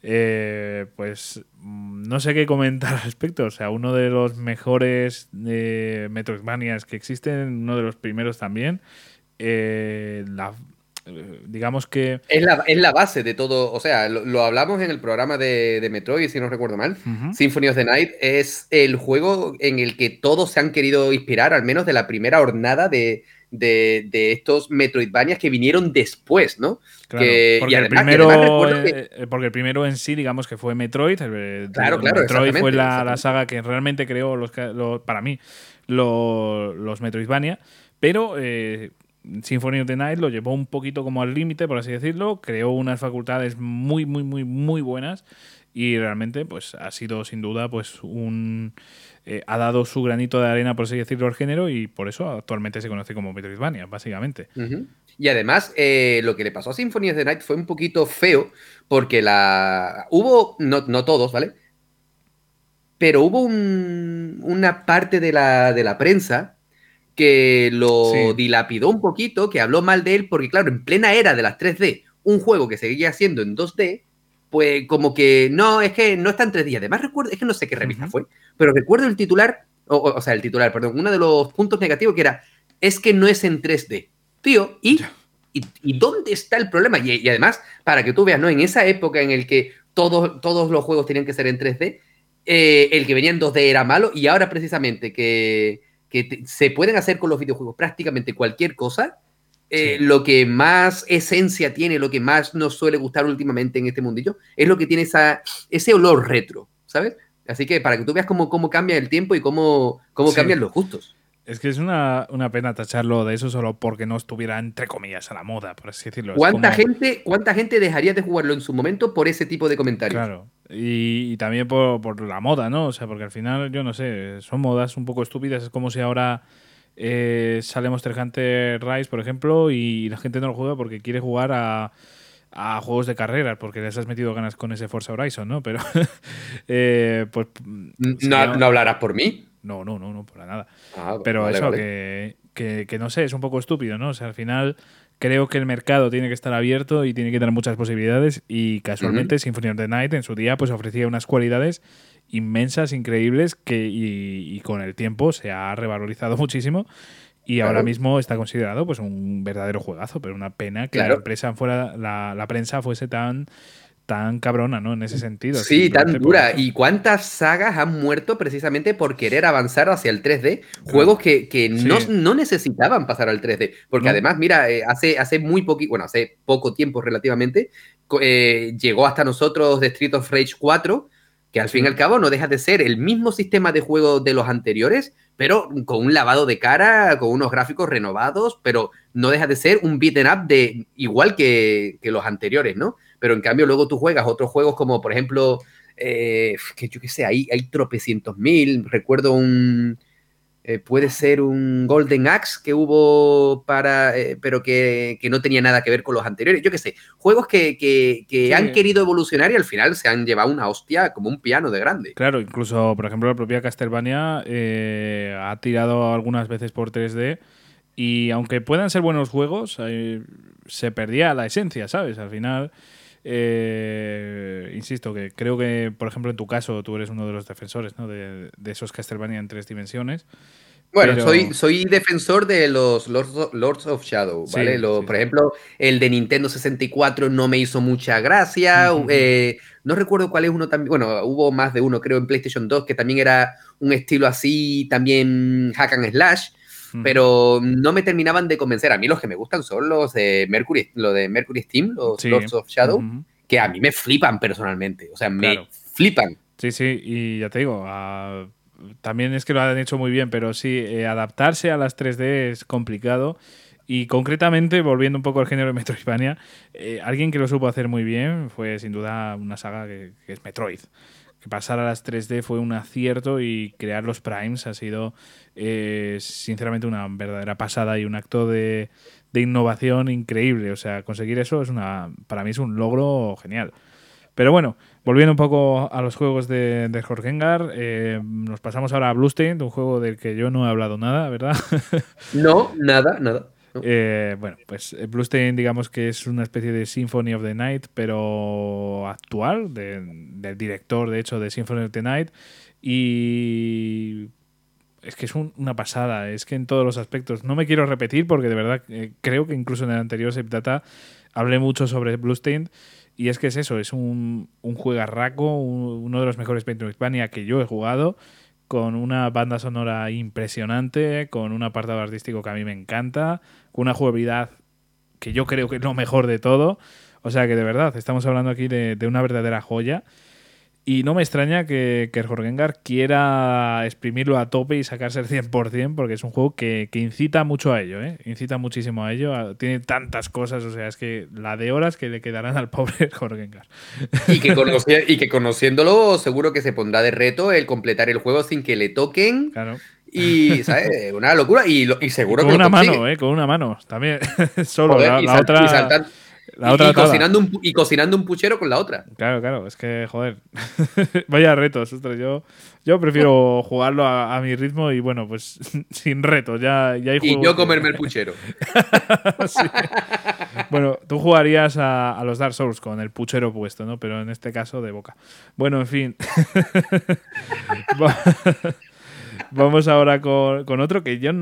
Eh, pues mm, no sé qué comentar <laughs> al respecto. O sea, uno de los mejores eh, Metroidvanias que existen, uno de los primeros también. Eh, la- eh, digamos que. Es la, es la base de todo, o sea, lo, lo hablamos en el programa de, de Metroid, si no recuerdo mal. Ujú. Symphony of the Night es el juego en el que todos se han querido inspirar, al menos de la primera hornada de, de, de estos Metroidvanias que vinieron después, ¿no? Claro, que- porque, el además- primero, eh, eh, porque el primero en sí, digamos que fue Metroid. el- Claro, el claro, Metroid fue la, la saga que realmente creó, los, para mí, lo- los Metroidvania. Pero eh, Symphony of the Night lo llevó un poquito como al límite, por así decirlo. Creó unas facultades muy, muy, muy, muy buenas. Y realmente, pues, ha sido sin duda, pues, un. eh, ha dado su granito de arena, por así decirlo, al género. Y por eso actualmente se conoce como Metroidvania, básicamente. Y además, eh, lo que le pasó a Symphony of the Night fue un poquito feo, porque la. Hubo. No, no todos, ¿vale? Pero hubo un- una parte de la, de la prensa que lo Sí. dilapidó un poquito, que habló mal de él, porque, claro, en plena era de las 3D, un juego que seguía siendo en 2D, pues como que no, es que no está en 3D. Además, recuerdo, es que no sé qué revista fue, pero recuerdo el titular, o, o- o sea, el titular, perdón, uno de los puntos negativos que era, es que no es en 3D. Tío, ¿y, y, y dónde está el problema? Y, y además, para que tú veas, ¿no? En esa época en el que todos, todos los juegos tenían que ser en 3D, eh, el que venía en 2D era malo, y ahora precisamente que, que te- se pueden hacer con los videojuegos prácticamente cualquier cosa, eh, Sí. lo que más esencia tiene, lo que más nos suele gustar últimamente en este mundillo, es lo que tiene esa, ese olor retro, ¿sabes? Así que para que tú veas cómo, cómo cambia el tiempo y cómo, cómo Sí. cambian los gustos. Es que es una, una pena tacharlo de eso solo porque no estuviera, entre comillas, a la moda, por así decirlo. ¿Cuánta, como- gente, ¿Cuánta gente dejaría de jugarlo en su momento por ese tipo de comentarios? Claro. Y, y también por, por la moda, ¿no? O sea, porque al final, yo no sé, son modas un poco estúpidas. Es como si ahora eh, sale Monster Hunter Rise, por ejemplo, y la gente no lo juega porque quiere jugar a, a juegos de carreras, porque les has metido ganas con ese Forza Horizon, ¿no? Pero, <laughs> eh, pues... Sería- No, no hablarás por mí. no, no, no, no, para nada. Ah, Pero vale, eso, vale. Que, que, que no sé, es un poco estúpido, ¿no? O sea, al final creo que el mercado tiene que estar abierto y tiene que tener muchas posibilidades. Y casualmente Symphony of the Night en su día pues ofrecía unas cualidades inmensas, increíbles que y, y con el tiempo se ha revalorizado <laughs> muchísimo. Y Claro. ahora mismo está considerado pues un verdadero juegazo, pero una pena que la empresa fuera la, la prensa fuese tan tan cabrona, ¿no? En ese sentido. Sí, tan por dura. ¿Y cuántas sagas han muerto precisamente por querer avanzar hacia el 3D? Juegos que, que no, Sí. no necesitaban pasar al 3D. Porque No. además, mira, eh, hace, hace muy poquito, bueno, hace poco tiempo relativamente, eh, llegó hasta nosotros de Street of Rage 4, que al fin y al cabo no deja de ser el mismo sistema de juego de los anteriores, pero con un lavado de cara, con unos gráficos renovados, pero no deja de ser un beat'em up de igual que, que los anteriores, ¿no? Pero en cambio luego tú juegas otros juegos como, por ejemplo, eh, que yo qué sé, hay, hay tropecientos mil, recuerdo un... eh, puede ser un Golden Axe que hubo para, eh, pero que, que no tenía nada que ver con los anteriores. Yo qué sé, juegos que, que- que Sí. han querido evolucionar y al final se han llevado una hostia como un piano de grande. Claro, incluso, por ejemplo, la propia Castlevania eh, ha tirado algunas veces por 3D y aunque puedan ser buenos juegos, se perdía la esencia, ¿sabes? Al final, eh, insisto, que creo que, por ejemplo, en tu caso, tú eres uno de los defensores ¿no? de, de esos Castlevania en tres dimensiones. Bueno, Pero- soy, soy defensor de los Lords of, Lords of Shadow, Sí, ¿vale? Lo- sí, por sí. ejemplo, el de Nintendo 64 no me hizo mucha gracia. Eh, no recuerdo cuál es uno también. Bueno, hubo más de uno, creo, en PlayStation 2, que también era un estilo así, también hack and slash. Pero no me terminaban de convencer. A mí los que me gustan son los de Mercury, lo de Mercury Steam, los Lords of Shadow, que a mí me flipan personalmente. O sea, me flipan. Sí, sí, y ya te digo, también es que lo han hecho muy bien, pero sí, eh, adaptarse a las 3D es complicado. Y concretamente, volviendo un poco al género de Metroidvania, eh, alguien que lo supo hacer muy bien fue sin duda una saga que, es Metroid. Que pasar a las 3D fue un acierto y crear los primes ha sido eh, sinceramente una verdadera pasada y un acto de, de, innovación increíble. O sea, conseguir eso es una para mí es un logro genial. Pero bueno, volviendo un poco a los juegos de, de Jorgengar, eh, nos pasamos ahora a Bluestain, un juego del que yo no he hablado nada, ¿verdad? <laughs> no, nada, nada. Eh, bueno, pues eh, Bluestain digamos que es una especie de Symphony of the Night, pero actual, del director de hecho de Symphony of the Night. Y es que es una pasada, es que en todos los aspectos. No me quiero repetir porque de verdad creo que incluso en el anterior Data hablé mucho sobre Bluestain y es que es eso, es un, un juegarraco, uno de los mejores Metroidvania que yo he jugado, con una banda sonora impresionante, con un apartado artístico que a mí me encanta, con una jugabilidad que yo creo que es lo mejor de todo. O sea que de verdad, estamos hablando aquí de, de una verdadera joya. Y no me extraña que, que Jorgengar quiera exprimirlo a tope y sacarse el 100%, porque es un juego que, incita mucho a ello, ¿eh? Incita muchísimo a ello. tiene tantas cosas, o sea, es que la de horas que le quedarán al pobre <laughs> Jorgengar. Y que, y que conociéndolo, seguro que se pondrá de reto el completar el juego sin que le toquen. Claro. Y, ¿sabes? Una locura. Y, y seguro con una mano, ¿eh? Con una mano. También. <laughs> Solo la, otra y, cocinando un, y cocinando un puchero con la otra. Claro, claro, es que, joder, <laughs> vaya retos. Yo, yo prefiero jugarlo a, mi ritmo y bueno, pues <laughs> sin retos. Ya, hay y yo comerme el <laughs> puchero. Bueno, tú jugarías a, los Dark Souls con el puchero puesto, ¿no? Pero en este caso de boca. Bueno, en fin. Vamos ahora con, otro que yo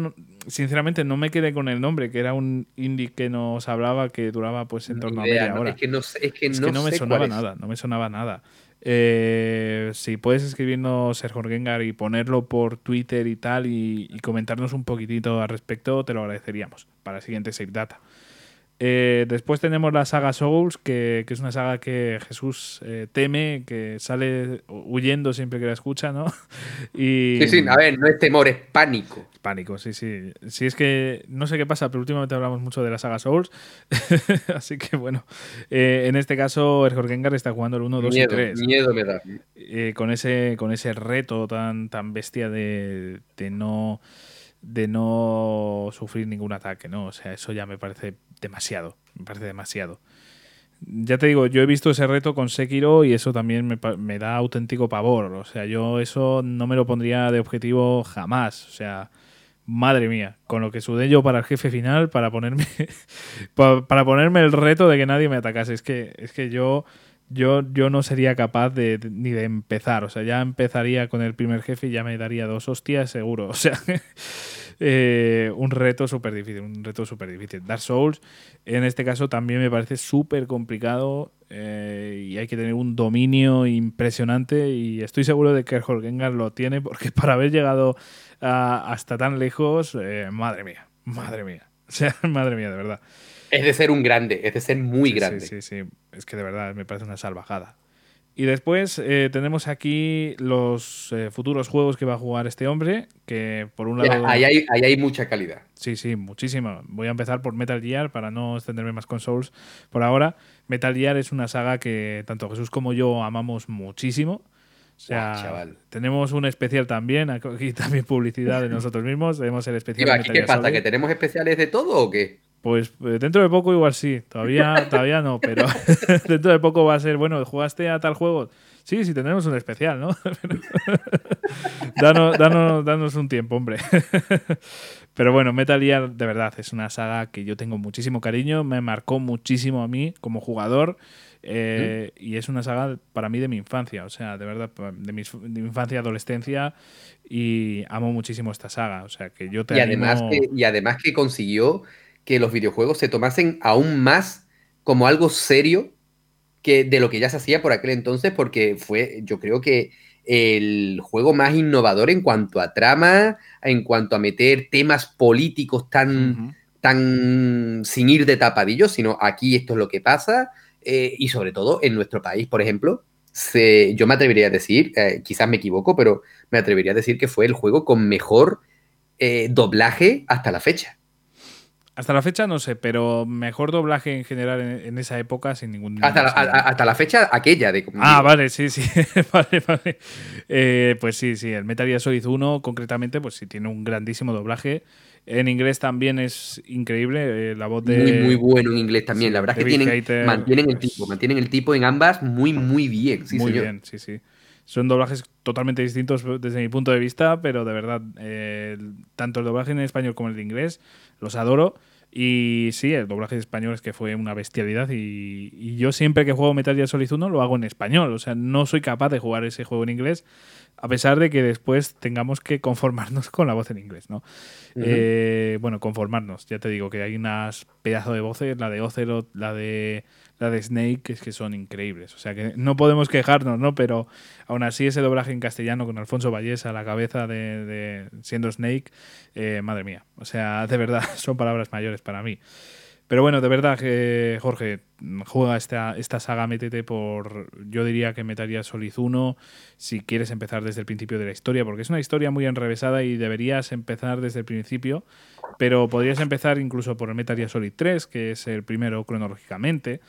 sinceramente no me quedé con el nombre, que era un indie que nos hablaba que duraba pues en torno a media hora. Es que no, es que no, me sonaba nada, no me sonaba nada. Eh, si puedes escribirnos Sergio Gengar y ponerlo por Twitter y tal y, y, comentarnos un poquitito al respecto, te lo agradeceríamos para el siguiente Save Data. Eh, después tenemos la saga Souls, que, es una saga que Jesús eh, teme, que sale huyendo siempre que la escucha, ¿no? <laughs> Y, sí, sí, a ver, no es temor, es pánico. Pánico, sí, sí. Sí, es que no sé qué pasa, pero últimamente hablamos mucho de la saga Souls. <laughs> Así que bueno, eh, en este caso, el Gengar está jugando el 1, 2 y 3. Miedo me da. con, ese, con ese reto tan, tan bestia de, de no de no sufrir ningún ataque, ¿no? O sea, eso ya me parece demasiado, me parece demasiado. Ya te digo, yo he visto ese reto con Sekiro y eso también me, da auténtico pavor. O sea, yo eso no me lo pondría de objetivo jamás. O sea, madre mía, con lo que sudé yo para el jefe final, para ponerme, <laughs> para ponerme el reto de que nadie me atacase. Es que, es que yo, yo, yo no sería capaz de, ni de empezar. O sea, ya empezaría con el primer jefe y ya me daría dos hostias seguro. <laughs> O sea, eh, un reto súper difícil, un reto súper difícil. Dark Souls, en este caso, también me parece súper complicado eh, y hay que tener un dominio impresionante y estoy seguro de que el Gengar lo tiene porque <laughs> para haber llegado hasta tan lejos, eh, madre mía, madre mía. <laughs> O sea, madre mía, de verdad. Es de ser un grande, es de ser muy grande. Sí, sí, sí. Es que de verdad me parece una salvajada. Y después eh, tenemos aquí los eh, futuros juegos que va a jugar este hombre, que por un lado... Ahí hay, hay, mucha calidad. Sí, sí, muchísima. Voy a empezar por Metal Gear para no extenderme más con Souls por ahora. Metal Gear es una saga que tanto Jesús como yo amamos muchísimo. O sea, tenemos un especial también, aquí también publicidad de <laughs> nosotros mismos. Tenemos el especial. ¿Qué pasa? ¿Que tenemos especiales de todo o qué? Pues eh, dentro de poco igual sí, todavía, <laughs> todavía no, pero <laughs> dentro de poco va a ser, bueno, ¿jugaste a tal juego? Sí, sí, tenemos un especial, ¿no? <laughs> danos, danos, danos, un tiempo, hombre. pero bueno, Metal Gear de verdad es una saga que yo tengo muchísimo cariño, me marcó muchísimo a mí como jugador eh, y es una saga para mí de mi infancia, o sea, de verdad, de mi, infancia y adolescencia y amo muchísimo esta saga, o sea, que yo te y además que, y además que consiguió que los videojuegos se tomasen aún más como algo serio que de lo que ya se hacía por aquel entonces, porque fue, yo creo que el juego más innovador en cuanto a trama, en cuanto a meter temas políticos tan, tan sin ir de tapadillo, sino aquí esto es lo que pasa. Eh, y sobre todo en nuestro país, por ejemplo, yo me atrevería a decir, eh, quizás me equivoco, pero me atrevería a decir que fue el juego con mejor eh, doblaje hasta la fecha. Hasta la fecha no sé, pero mejor doblaje en general en, esa época sin ningún. Hasta la, hasta la fecha aquella de. Ah, vale, sí, sí. <laughs> vale, vale. Eh, pues sí, sí. El Metal Gear Solid 1, concretamente, pues sí tiene un grandísimo doblaje. En inglés también es increíble. Eh, la voz de. Muy, muy bueno en inglés también. la verdad es que tienen, mantienen el tipo. Mantienen el tipo en ambas muy, muy bien. Sí, muy bien, sí, sí. Son doblajes totalmente distintos desde mi punto de vista, pero de verdad, eh, tanto el doblaje en español como el de inglés los adoro. Y sí, el doblaje español es que fue una bestialidad y, yo siempre que juego Metal Gear Solid 1 lo hago en español, o sea, no soy capaz de jugar ese juego en inglés a pesar de que después tengamos que conformarnos con la voz en inglés, ¿no? Eh, bueno, conformarnos, ya te digo que hay unas pedazos de voces, la de Ocelot, la de la de Snake, es que son increíbles. O sea que no podemos quejarnos, ¿no? Pero aún así ese doblaje en castellano con Alfonso Vallés a la cabeza de, siendo Snake, eh, madre mía. O sea, de verdad, <laughs> son palabras mayores para mí. Pero bueno, de verdad, que Jorge, juega esta, esta saga, métete por, yo diría que Metal Solid 1 si quieres empezar desde el principio de la historia, porque es una historia muy enrevesada y deberías empezar desde el principio, pero podrías empezar incluso por el Metal Gear Solid 3, que es el primero cronológicamente.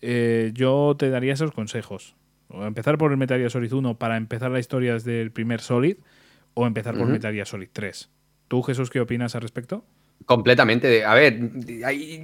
Eh, yo te daría esos consejos. O empezar por el Metal Gear Solid 1 para empezar la historia desde el primer Solid, o empezar por Metal Gear Solid 3. ¿Tú, Jesús, qué opinas al respecto? Completamente. A ver,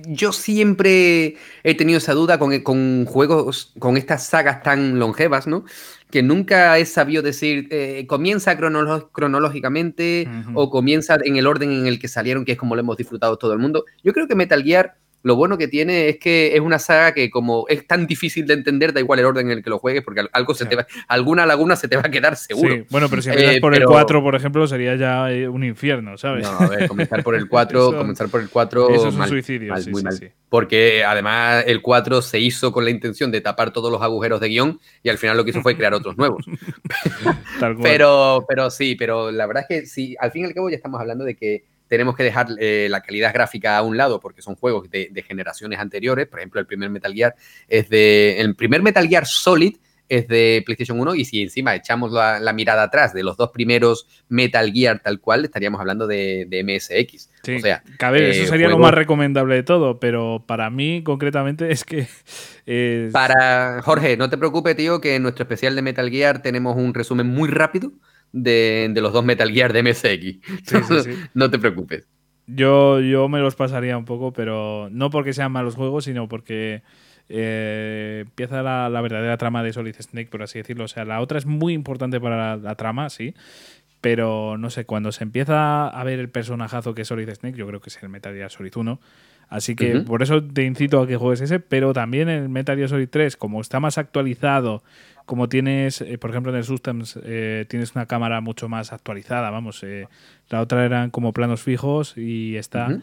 yo siempre he tenido esa duda con, juegos, con estas sagas tan longevas, ¿no? Que nunca he sabido decir, eh, comienza cronológicamente o comienza en el orden en el que salieron, que es como lo hemos disfrutado todo el mundo. Yo creo que Metal Gear lo bueno que tiene es que es una saga que como es tan difícil de entender, da igual el orden en el que lo juegues, porque algo se te va, alguna laguna se te va a quedar seguro. Sí. Bueno, pero si empiezas eh, por el 4, por ejemplo, sería ya eh, un infierno, ¿sabes? No, a ver, comenzar por el <laughs> 4, comenzar por el 4... Eso es un suicidio, muy mal. Porque además el 4 se hizo con la intención de tapar todos los agujeros de guion y al final lo que hizo fue crear otros nuevos. <laughs> pero, pero sí, pero la verdad es que sí, al fin y al cabo ya estamos hablando de que tenemos que dejar eh, la calidad gráfica a un lado porque son juegos de, generaciones anteriores. Por ejemplo, el primer Metal Gear es de. El primer Metal Gear Solid es de PlayStation 1 y si encima echamos la, mirada atrás de los dos primeros Metal Gear tal cual, estaríamos hablando de, MSX. o sea, eso eh, sería lo más recomendable de todo, pero para mí concretamente es que... <laughs> Para Jorge, no te preocupes, tío, que en nuestro especial de Metal Gear tenemos un resumen muy rápido de, los dos Metal Gear de MSX. <laughs> no te preocupes. Yo, yo me los pasaría un poco, pero no porque sean malos juegos, sino porque eh, empieza la, verdadera trama de Solid Snake, por así decirlo. O sea, la otra es muy importante para la, trama, sí. Pero no sé, cuando se empieza a ver el personajazo que es Solid Snake, yo creo que es el Metal Gear Solid 1. Así que por eso te incito a que juegues ese, pero también el Metal Gear Solid 3, como está más actualizado, como tienes, eh, por ejemplo, en el Systems eh, tienes una cámara mucho más actualizada, vamos, eh, la otra eran como planos fijos y esta,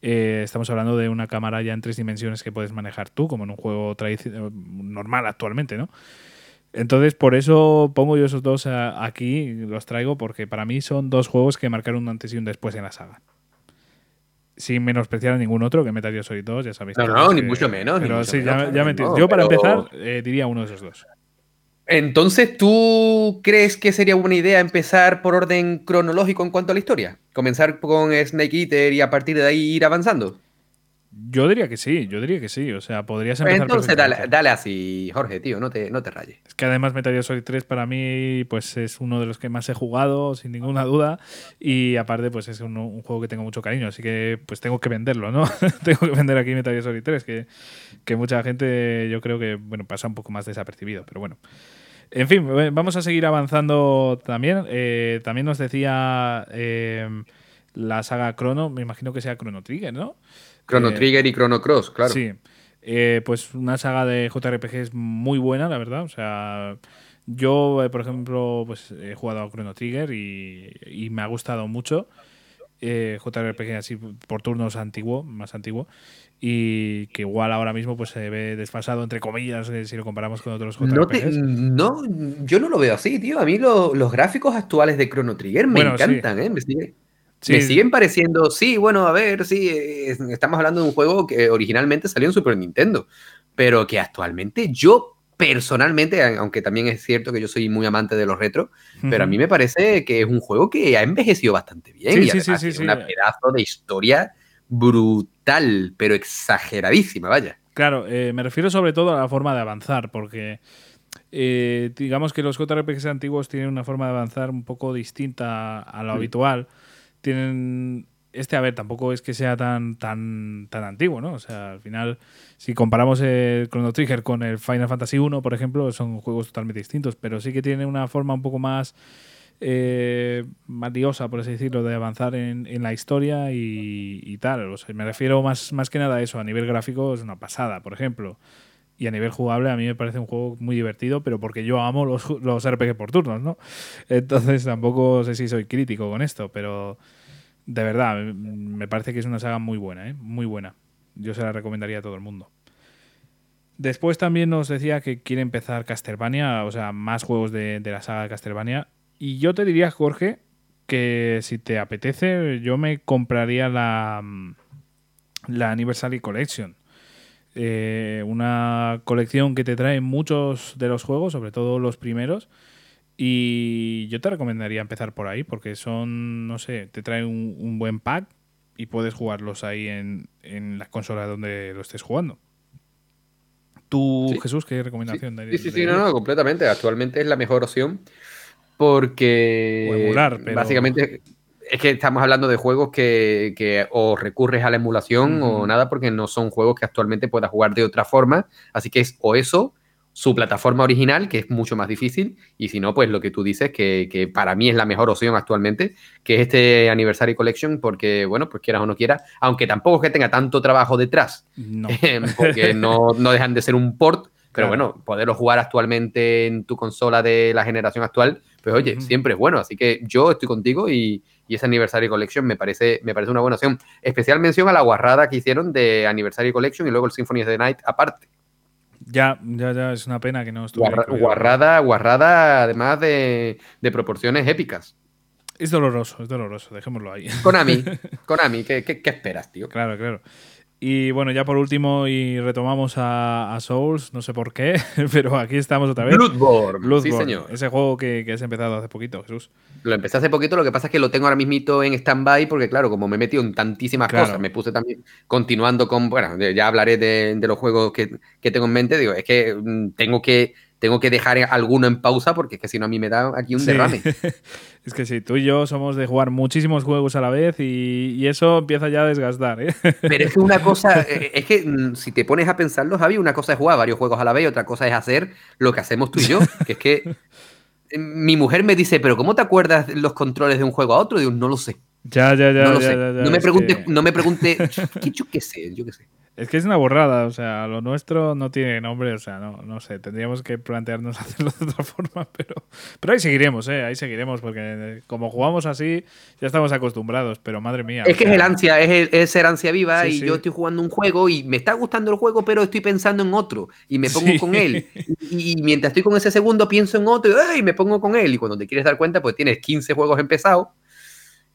estamos hablando de una cámara ya en tres dimensiones que puedes manejar tú, como en un juego normal actualmente, ¿no? Entonces, por eso pongo yo esos dos aquí, los traigo, porque para mí son dos juegos que marcaron un antes y un después en la saga sin menospreciar a ningún otro que Metal Gear Solid 2, ya sabéis. No, no, ni mucho menos. Pero sí, ya, me Yo, para empezar, diría uno de esos dos. Entonces, ¿tú crees que sería buena idea empezar por orden cronológico en cuanto a la historia? Comenzar con Snake Eater y a partir de ahí ir avanzando. Yo diría que sí, yo diría que sí. O sea, podrías empezar. Entonces, dale, dale, así, Jorge, tío, no te, no te rayes. Es que además Metal Gear Solid 3 para mí pues es uno de los que más he jugado, sin ninguna duda. Y aparte, pues es un, juego que tengo mucho cariño, así que pues tengo que venderlo, ¿no? <laughs> tengo que vender aquí Metal Gear Solid 3, que, que mucha gente yo creo que, bueno, pasa un poco más desapercibido, pero bueno. En fin, vamos a seguir avanzando también. Eh, también nos decía eh, la saga Chrono, me imagino que sea Chrono Trigger, ¿no? Chrono eh, Trigger y Chrono Cross, claro. Sí. pues una saga de JRPGs muy buena, la verdad. O sea, yo, por ejemplo, pues he jugado a Chrono Trigger y, me ha gustado mucho. eh, JRPG así por turnos antiguo, más antiguo, y que igual ahora mismo pues se ve desfasado, entre comillas, eh, si lo comparamos con otros JRPGs. No, yo no lo veo así, tío. A mí los gráficos actuales de Chrono Trigger me encantan, ¿eh? Me, siguen pareciendo, sí, bueno, a ver, sí, estamos hablando de un juego que originalmente salió en Super Nintendo, pero que actualmente yo personalmente, aunque también es cierto que yo soy muy amante de los retro, pero a mí me parece que es un juego que ha envejecido bastante bien y además es una pedazo de historia brutal, pero exageradísima, vaya. Claro, eh, me refiero sobre todo a la forma de avanzar, porque eh, digamos que los JRPGs antiguos tienen una forma de avanzar un poco distinta a lo habitual. Tienen este, a ver, tampoco es que sea tan, tan, tan antiguo, ¿no? O sea, al final, si comparamos el Chrono Trigger con el Final Fantasy 1, por ejemplo, son juegos totalmente distintos, pero sí que tiene una forma un poco más eh, por así decirlo, de avanzar en, la historia y, tal. O sea, me refiero más, que nada a eso. A nivel gráfico es una pasada, por ejemplo. Y a nivel jugable a mí me parece un juego muy divertido, pero porque yo amo los, los RPG por turnos, ¿no? <laughs> Entonces tampoco sé si soy crítico con esto, pero de verdad, me parece que es una saga muy buena, ¿eh? muy buena. Yo se la recomendaría a todo el mundo. Después también nos decía que quiere empezar Castlevania, o sea, más juegos de, la saga de Castlevania. Y yo te diría, Jorge, que si te apetece, yo me compraría la, la Anniversary Collection. Eh, una colección que te trae muchos de los juegos, sobre todo los primeros, y yo te recomendaría empezar por ahí porque son, no sé, te trae un, buen pack y puedes jugarlos ahí en, en la consola donde lo estés jugando. ¿Tú, Jesús, qué recomendación darías? Sí, sí, sí, no, no, completamente. Actualmente es la mejor opción porque básicamente es que estamos hablando de juegos que, que o recurres a la emulación o nada porque no son juegos que actualmente puedas jugar de otra forma. Así que es o eso su plataforma original, que es mucho más difícil, y si no, pues lo que tú dices, que, para mí es la mejor opción actualmente, que es este Anniversary Collection, porque, bueno, pues quieras o no quieras, aunque tampoco es que tenga tanto trabajo detrás, <laughs> porque no, dejan de ser un port, pero bueno, poderlo jugar actualmente en tu consola de la generación actual, pues oye, siempre es bueno, así que yo estoy contigo y, y ese Anniversary Collection me parece, me parece una buena opción. Especial mención a la guarrada que hicieron de Anniversary Collection y luego el Symphony of the Night aparte. Ya, ya, ya, es una pena que no estuviera. guarrada, guarrada, además de, de proporciones épicas. Es doloroso, es doloroso, dejémoslo ahí. Konami, <laughs> Konami, ¿qué, qué, qué esperas, tío? Claro, claro. Y bueno, ya por último, y retomamos a, Souls, no sé por qué, <laughs> pero aquí estamos otra vez. Bloodborne, sí señor. Ese juego que, que, has empezado hace poquito, Jesús. Lo empecé hace poquito, lo que pasa es que lo tengo ahora mismito en stand-by porque, claro, como me he metido en tantísimas cosas, me puse también continuando con, bueno, ya hablaré de, de los juegos que, que, tengo en mente, digo, es que mm, tengo que tengo que dejar alguno en pausa porque es que si no a mí me da aquí un derrame. <laughs> es que sí, tú y yo somos de jugar muchísimos juegos a la vez y, eso empieza ya a desgastar. ¿eh? <laughs> Pero es que una cosa, eh, es que mm, si te pones a pensarlo, Javi, una cosa es jugar varios juegos a la vez y otra cosa es hacer lo que hacemos tú y yo, que es que eh, mi mujer me dice, pero ¿cómo te acuerdas los controles de un juego a otro? Digo, no lo sé. Ya, ya, ya. No, lo sé. no me pregunte, no me pregunte, yo qué sé, yo qué sé. Es que es una borrada, o sea, lo nuestro no tiene nombre, o sea, no, no sé, tendríamos que plantearnos <laughs> hacerlo de otra forma, pero, pero ahí seguiremos, ¿eh? Ahí seguiremos, porque eh, como jugamos así, ya estamos acostumbrados, pero madre mía. Es que es el ansia, es, el, ser ansia viva y yo estoy jugando un juego y me está gustando el juego, pero estoy pensando en otro y me pongo con él. Y, mientras estoy con ese segundo pienso en otro y me pongo con él. Y cuando te quieres dar cuenta, pues tienes 15 juegos empezados.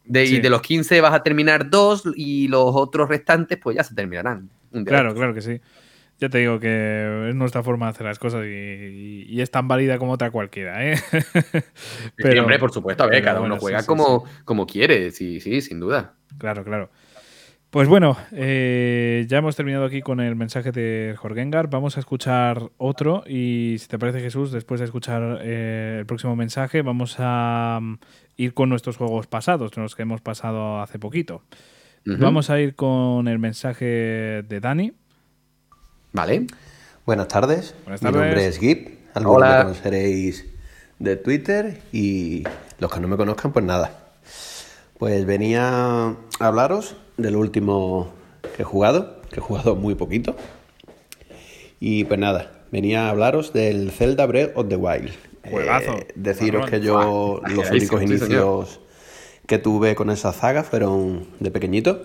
De, Y de los 15 vas a terminar dos y los otros restantes pues ya se terminarán. Claro, claro que sí. Ya te digo que es nuestra forma de hacer las cosas y, es tan válida como otra cualquiera, ¿eh? <laughs> pero, hombre, por supuesto, a ver, cada uno juega como, como quiere, sí, sí, sin duda. Claro, claro. Pues bueno, eh, ya hemos terminado aquí con el mensaje de Jorgengar. Vamos a escuchar otro y si te parece Jesús, después de escuchar eh, el próximo mensaje, vamos a mm, ir con nuestros juegos pasados, los que hemos pasado hace poquito. Vamos a ir con el mensaje de Dani. Vale. Buenas tardes. Buenas tardes. Mi nombre es Gip. Algunos me conoceréis de Twitter y los que no me conozcan, pues nada. Pues venía a hablaros del último que he jugado, que he jugado muy poquito. Y pues nada, venía a hablaros del Zelda Breath of the Wild. Juegazo. Eh, deciros que yo los únicos inicios que tuve con esa saga fueron de pequeñito.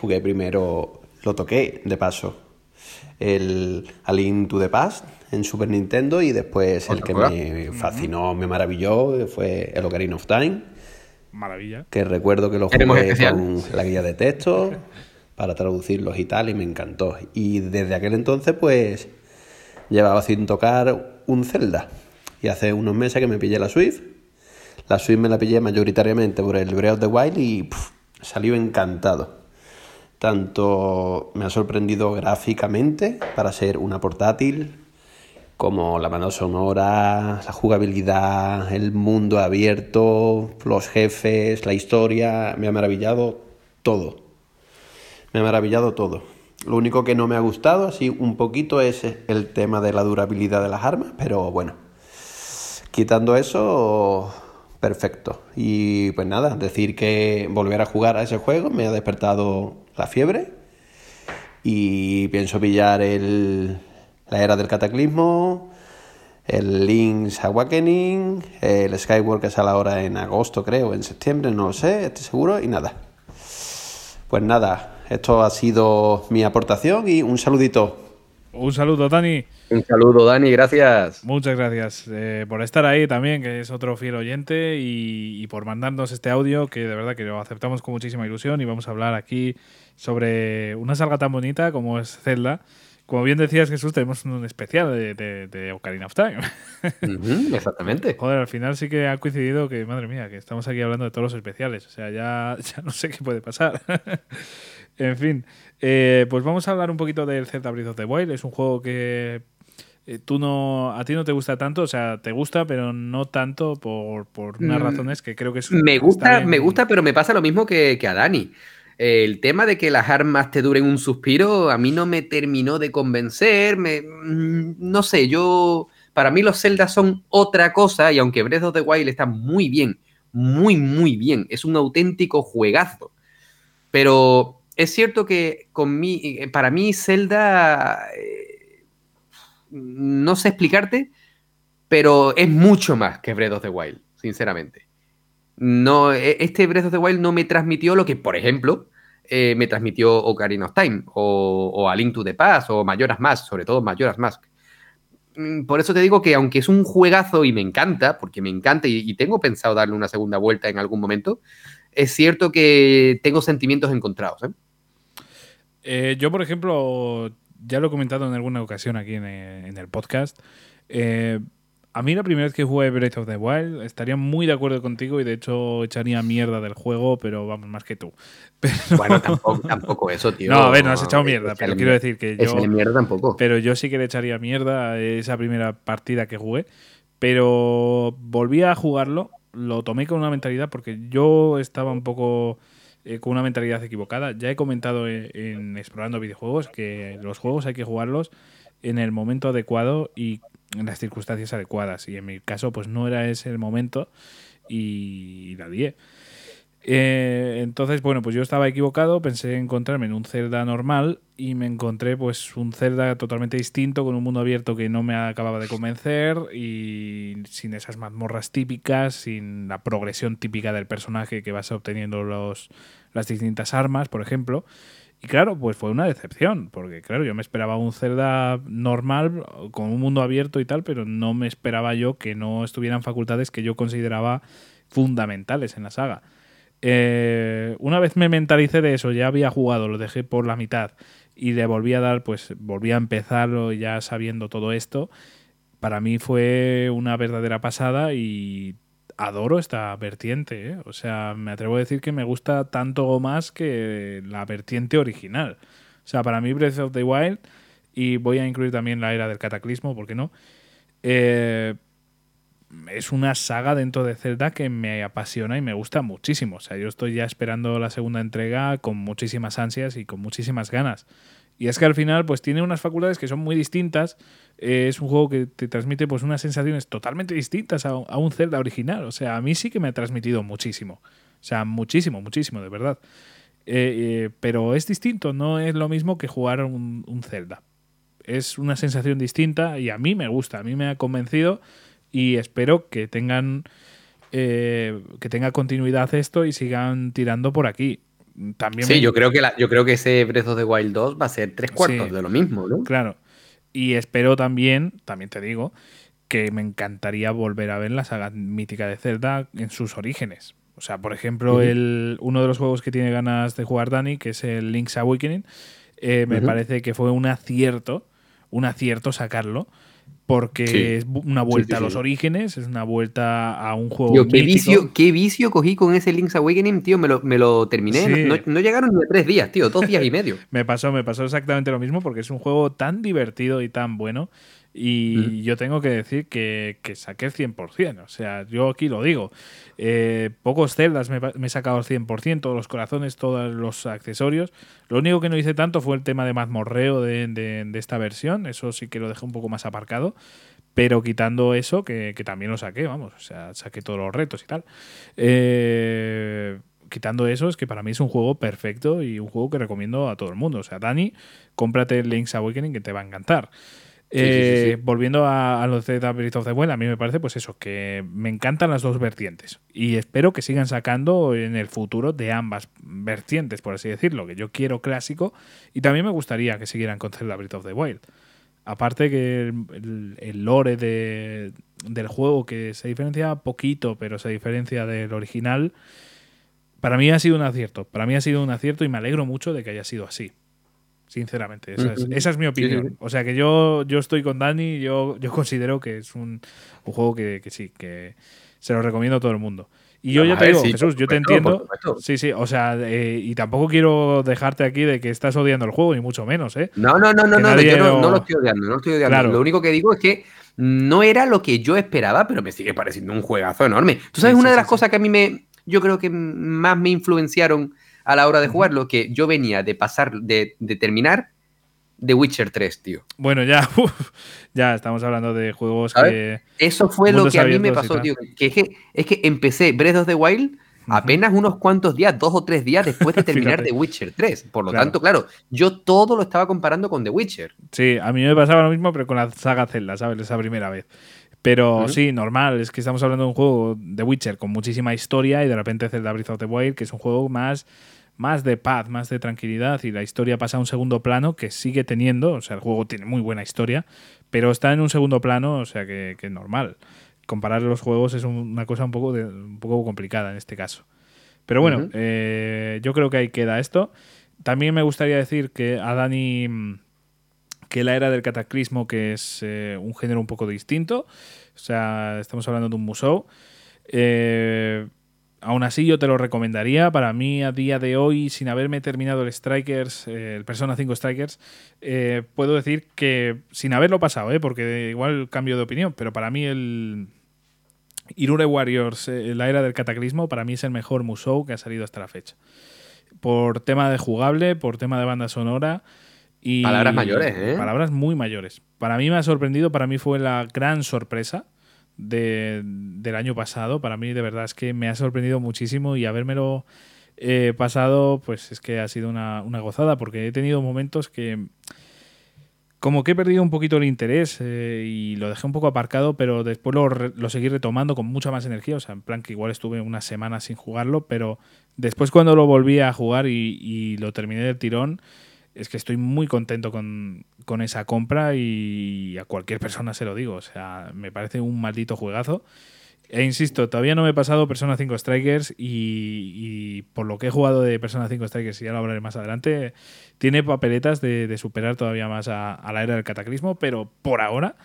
Jugué primero, lo toqué de paso, el A Link to the Past en Super Nintendo y después el que me fascinó, me maravilló fue el Ocarina of Time. Maravilla. Que recuerdo que lo jugué con la guía de texto para traducirlos y tal y me encantó. Y desde aquel entonces pues llevaba sin tocar un Zelda. Y hace unos meses que me pillé la Swift. La Swift me la pillé mayoritariamente por el Breath of the Wild y salió encantado. Tanto me ha sorprendido gráficamente para ser una portátil, como la banda sonora, la jugabilidad, el mundo abierto, los jefes, la historia, me ha maravillado todo. Me ha maravillado todo. Lo único que no me ha gustado así un poquito es el tema de la durabilidad de las armas, pero bueno, quitando eso, perfecto. Y pues nada, decir que volver a jugar a ese juego me ha despertado la fiebre y pienso pillar el, la era del cataclismo, el Link's Awakening, el Skyward que sale ahora en agosto creo, en septiembre, no lo sé, estoy seguro, y nada. Pues nada, esto ha sido mi aportación y un saludito. Un saludo, Dani. Un saludo, Dani, gracias. Muchas gracias eh, por estar ahí también, que es otro fiel oyente, y, y, por mandarnos este audio, que de verdad que lo aceptamos con muchísima ilusión y vamos a hablar aquí sobre una salga tan bonita como es Zelda como bien decías, Jesús, tenemos un especial de, Ocarina of Time. <laughs> exactamente. Joder, al final sí que ha coincidido que, madre mía, que estamos aquí hablando de todos los especiales. O sea, ya, <laughs> ya no sé qué puede pasar. <laughs> en fin, eh, pues vamos a hablar un poquito del Zelda Breath of the Wild. Es un juego que eh, tú no, a ti no te gusta tanto, o sea, te gusta, pero no tanto por, por unas mm, razones que creo que es. Me gusta, me gusta, pero me pasa lo mismo que, que a Dani. El tema de que las armas te duren un suspiro, a mí no me terminó de convencer. Me, mm, no sé, yo. Para mí los Zelda son otra cosa, y aunque Breath of the Wild está muy bien, muy, muy bien, es un auténtico juegazo. Pero es cierto que con mí, eh, para mí Zelda. Eh, no sé explicarte, pero es mucho más que Breath of the Wild, sinceramente no, e, este Breath of the Wild no me transmitió lo que, por ejemplo, eh, me transmitió Ocarina of Time o, A Link to the Past o Mayoras Mask, sobre todo Mayoras Mask. Mm, por eso te digo que aunque es un juegazo y me encanta, porque me encanta y, tengo pensado darle una segunda vuelta en algún momento, es cierto que tengo sentimientos encontrados. ¿eh? Eh, yo, por ejemplo, ya lo he comentado en alguna ocasión aquí en, en el podcast. A mí la primera vez que jugué Breath of the Wild estaría muy de acuerdo contigo y de hecho echaría mierda del juego, pero vamos, más que tú. <laughs> Bueno, tampoco, eso, tío. No, a ver, no has echado mierda, pero quiero decir que yo... mierda tampoco. Pero yo sí que le echaría mierda a esa primera partida que jugué, pero volví a jugarlo, lo tomé con una mentalidad porque yo estaba un poco... Eh, con una mentalidad equivocada. Ya he comentado en, Explorando Videojuegos que los juegos hay que jugarlos en el momento adecuado y en las circunstancias adecuadas. Y en mi caso, pues no era ese el momento y la lié. Eh, entonces, bueno, pues yo estaba equivocado, pensé encontrarme en un Zelda normal y me encontré pues un Zelda totalmente distinto, con un mundo abierto que no me acababa de convencer y sin esas mazmorras típicas, sin la progresión típica del personaje que vas obteniendo los, las distintas armas, por ejemplo. Y claro, pues fue una decepción, porque claro, yo me esperaba un Zelda normal, con un mundo abierto y tal, pero no me esperaba yo que no estuvieran facultades que yo consideraba fundamentales en la saga. Eh, una vez me mentalicé de eso, ya había jugado, lo dejé por la mitad y le volví a dar, pues volví a empezarlo ya sabiendo todo esto. Para mí fue una verdadera pasada y adoro esta vertiente. ¿eh? O sea, me atrevo a decir que me gusta tanto o más que la vertiente original. O sea, para mí Breath of the Wild, y voy a incluir también la era del cataclismo, ¿por qué no? Eh, es una saga dentro de Zelda que me apasiona y me gusta muchísimo. O sea, yo estoy ya esperando la segunda entrega con muchísimas ansias y con muchísimas ganas. Y es que al final, pues tiene unas facultades que son muy distintas. Eh, es un juego que te transmite pues unas sensaciones totalmente distintas a, un Zelda original. O sea, a mí sí que me ha transmitido muchísimo. O sea, muchísimo, muchísimo, de verdad. Eh, eh, pero es distinto, no es lo mismo que jugar un, un Zelda. Es una sensación distinta y a mí me gusta, a mí me ha convencido y espero que tengan eh, que tenga continuidad esto y sigan tirando por aquí. También sí, yo, creo que yo creo que ese Breath of the Wild 2 va a ser tres cuartos de lo mismo, ¿no? Claro. Y espero también, también te digo, que me encantaría volver a ver la saga mítica de Zelda en sus orígenes. O sea, por ejemplo, el, uno de los juegos que tiene ganas de jugar Dani, que es el Link's Awakening, eh, me parece que fue un acierto, un acierto sacarlo porque es una vuelta a los orígenes, es una vuelta a un juego. Tío, ¿qué, vicio, ¿qué vicio cogí con ese Link's Awakening, tío? Me lo, me lo terminé. No, llegaron ni a tres días, tío, dos días y medio. <laughs> me pasó, me pasó exactamente lo mismo porque es un juego tan divertido y tan bueno y yo tengo que decir que, que, saqué el 100%. O sea, yo aquí lo digo. Eh, pocos celdas me, he sacado el 100%, todos los corazones, todos los accesorios. Lo único que no hice tanto fue el tema de mazmorreo de, de, esta versión. Eso sí que lo dejé un poco más aparcado. Pero quitando eso, que, que, también lo saqué, vamos. O sea, saqué todos los retos y tal. Eh, quitando eso, es que para mí es un juego perfecto y un juego que recomiendo a todo el mundo. O sea, Dani, cómprate Link's Awakening que te va a encantar. Eh, volviendo a, los de Breath of the Wild, a mí me parece pues eso, que me encantan las dos vertientes y espero que sigan sacando en el futuro de ambas vertientes, por así decirlo, que yo quiero clásico y también me gustaría que siguieran con Zelda Breath of the Wild. Aparte que el, lore del juego, que se diferencia poquito, pero se diferencia del original, para mí ha sido un acierto. Para mí ha sido un acierto y me alegro mucho de que haya sido así. Sinceramente, esa es, mi opinión. O sea que yo, yo estoy con Dani, yo, yo considero que es un, juego que, sí, que se lo recomiendo a todo el mundo. Y yo ya te digo, Jesús, yo te entiendo. Sí, sí, o sea, eh, y tampoco quiero dejarte aquí de que estás odiando el juego, ni mucho menos, ¿eh? No, no, no, no, no, yo no, lo estoy odiando, no lo estoy odiando. Lo único que digo es que no era lo que yo esperaba, pero me sigue pareciendo un juegazo enorme. Tú sabes, una de las cosas que a mí me, yo creo que más me influenciaron a la hora de jugarlo, que yo venía de pasar, de, terminar The Witcher 3, tío. Bueno, ya, <laughs> ya estamos hablando de juegos que. Eso fue lo que a mí me pasó, tío. Que es, que es que empecé Breath of the Wild apenas unos cuantos días, dos o tres días después de <laughs> terminar The Witcher 3. Por lo tanto, claro, yo todo lo estaba comparando con The Witcher. Sí, a mí me pasaba lo mismo, pero con la saga Zelda, ¿sabes? Esa primera vez. Pero sí, normal, es que estamos hablando de un juego de Witcher con muchísima historia y de repente Zelda Breath of the Wild, que es un juego más más de paz, más de tranquilidad y la historia pasa a un segundo plano que sigue teniendo, o sea, el juego tiene muy buena historia, pero está en un segundo plano, o sea, que, es normal. Comparar los juegos es una cosa un poco, un poco complicada en este caso. Pero bueno, eh, yo creo que ahí queda esto. También me gustaría decir que a Dani mm, que la era del cataclismo, que es eh, un género un poco distinto, o sea, estamos hablando de un museo. Eh, Aún así, yo te lo recomendaría. Para mí, a día de hoy, sin haberme terminado el Strikers, eh, el Persona 5 Strikers, eh, puedo decir que, sin haberlo pasado, porque igual cambio de opinión, pero para mí el Irure Warriors, la era del cataclismo, para mí es el mejor Musou que ha salido hasta la fecha. Por tema de jugable, por tema de banda sonora. Y palabras mayores, ¿eh? Palabras muy mayores. Para mí me ha sorprendido, para mí fue la gran sorpresa de, del año pasado. Para mí, de verdad, es que me ha sorprendido muchísimo y habérmelo eh, pasado, pues es que ha sido una, gozada, porque he tenido momentos que como que he perdido un poquito el interés eh, y lo dejé un poco aparcado, pero después lo, lo, seguí retomando con mucha más energía. O sea, en plan que igual estuve una semana sin jugarlo, pero después cuando lo volví a jugar y, y lo terminé del tirón, es que estoy muy contento con, esa compra y a cualquier persona se lo digo. O sea, me parece un maldito juegazo. E insisto, todavía no me he pasado Persona 5 Strikers y, por lo que he jugado de Persona 5 Strikers, y ya lo hablaré más adelante, tiene papeletas de, superar todavía más a, la era del cataclismo, pero por ahora,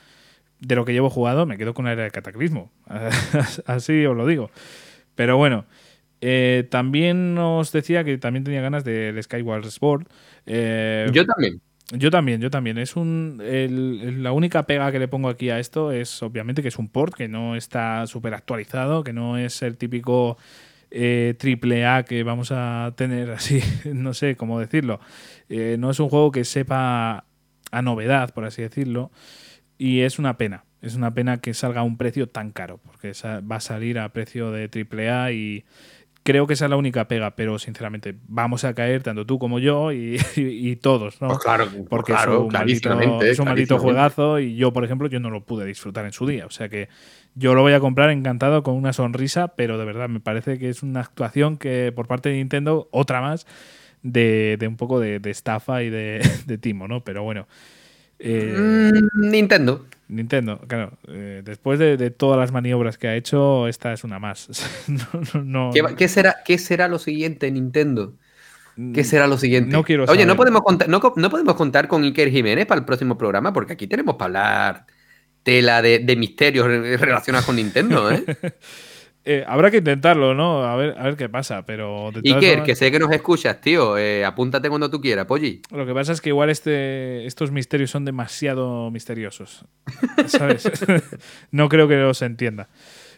de lo que llevo jugado, me quedo con la era del cataclismo. <laughs> Así os lo digo. Pero bueno, eh, también nos decía que también tenía ganas del Skyward Sword. Eh, yo también. Yo también, yo también. Es un, la única pega que le pongo aquí a esto es obviamente que es un port que no está súper actualizado, que no es el típico eh, triple A que vamos a tener <laughs> así, no sé cómo decirlo. no es un juego que sepa a novedad, por así decirlo. Y es una pena. Es una pena que salga a un precio tan caro, porque va a salir a precio de triple A y Creo que esa es la única pega, pero sinceramente vamos a caer tanto tú como yo y, <laughs> todos, ¿no? Pues claro, porque es un, maldito, es un maldito juegazo y yo, por ejemplo, yo no lo pude disfrutar en su día. O sea que yo lo voy a comprar encantado con una sonrisa, pero de verdad me parece que es una actuación que por parte de Nintendo, otra más, de, un poco de, estafa y de, <laughs> de, timo, ¿no? Pero bueno. Eh, mm, Nintendo. Nintendo, claro. Eh, después de, todas las maniobras que ha hecho, esta es una más. <laughs> ¿Qué, será, ¿Qué será lo siguiente, Nintendo? ¿Qué será lo siguiente? No quiero Oye, no podemos, contar, no, podemos contar con Iker Jiménez para el próximo programa, porque aquí tenemos para hablar tela de, de misterios relacionados con Nintendo, ¿eh? <laughs> Eh, habrá que intentarlo, ¿no? A ver, a ver qué pasa, pero... Iker, que sé que nos escuchas, tío, eh, apúntate cuando tú quieras, Polly. Lo que pasa es que igual este, estos misterios son demasiado misteriosos, ¿sabes? <laughs> no creo que los entienda.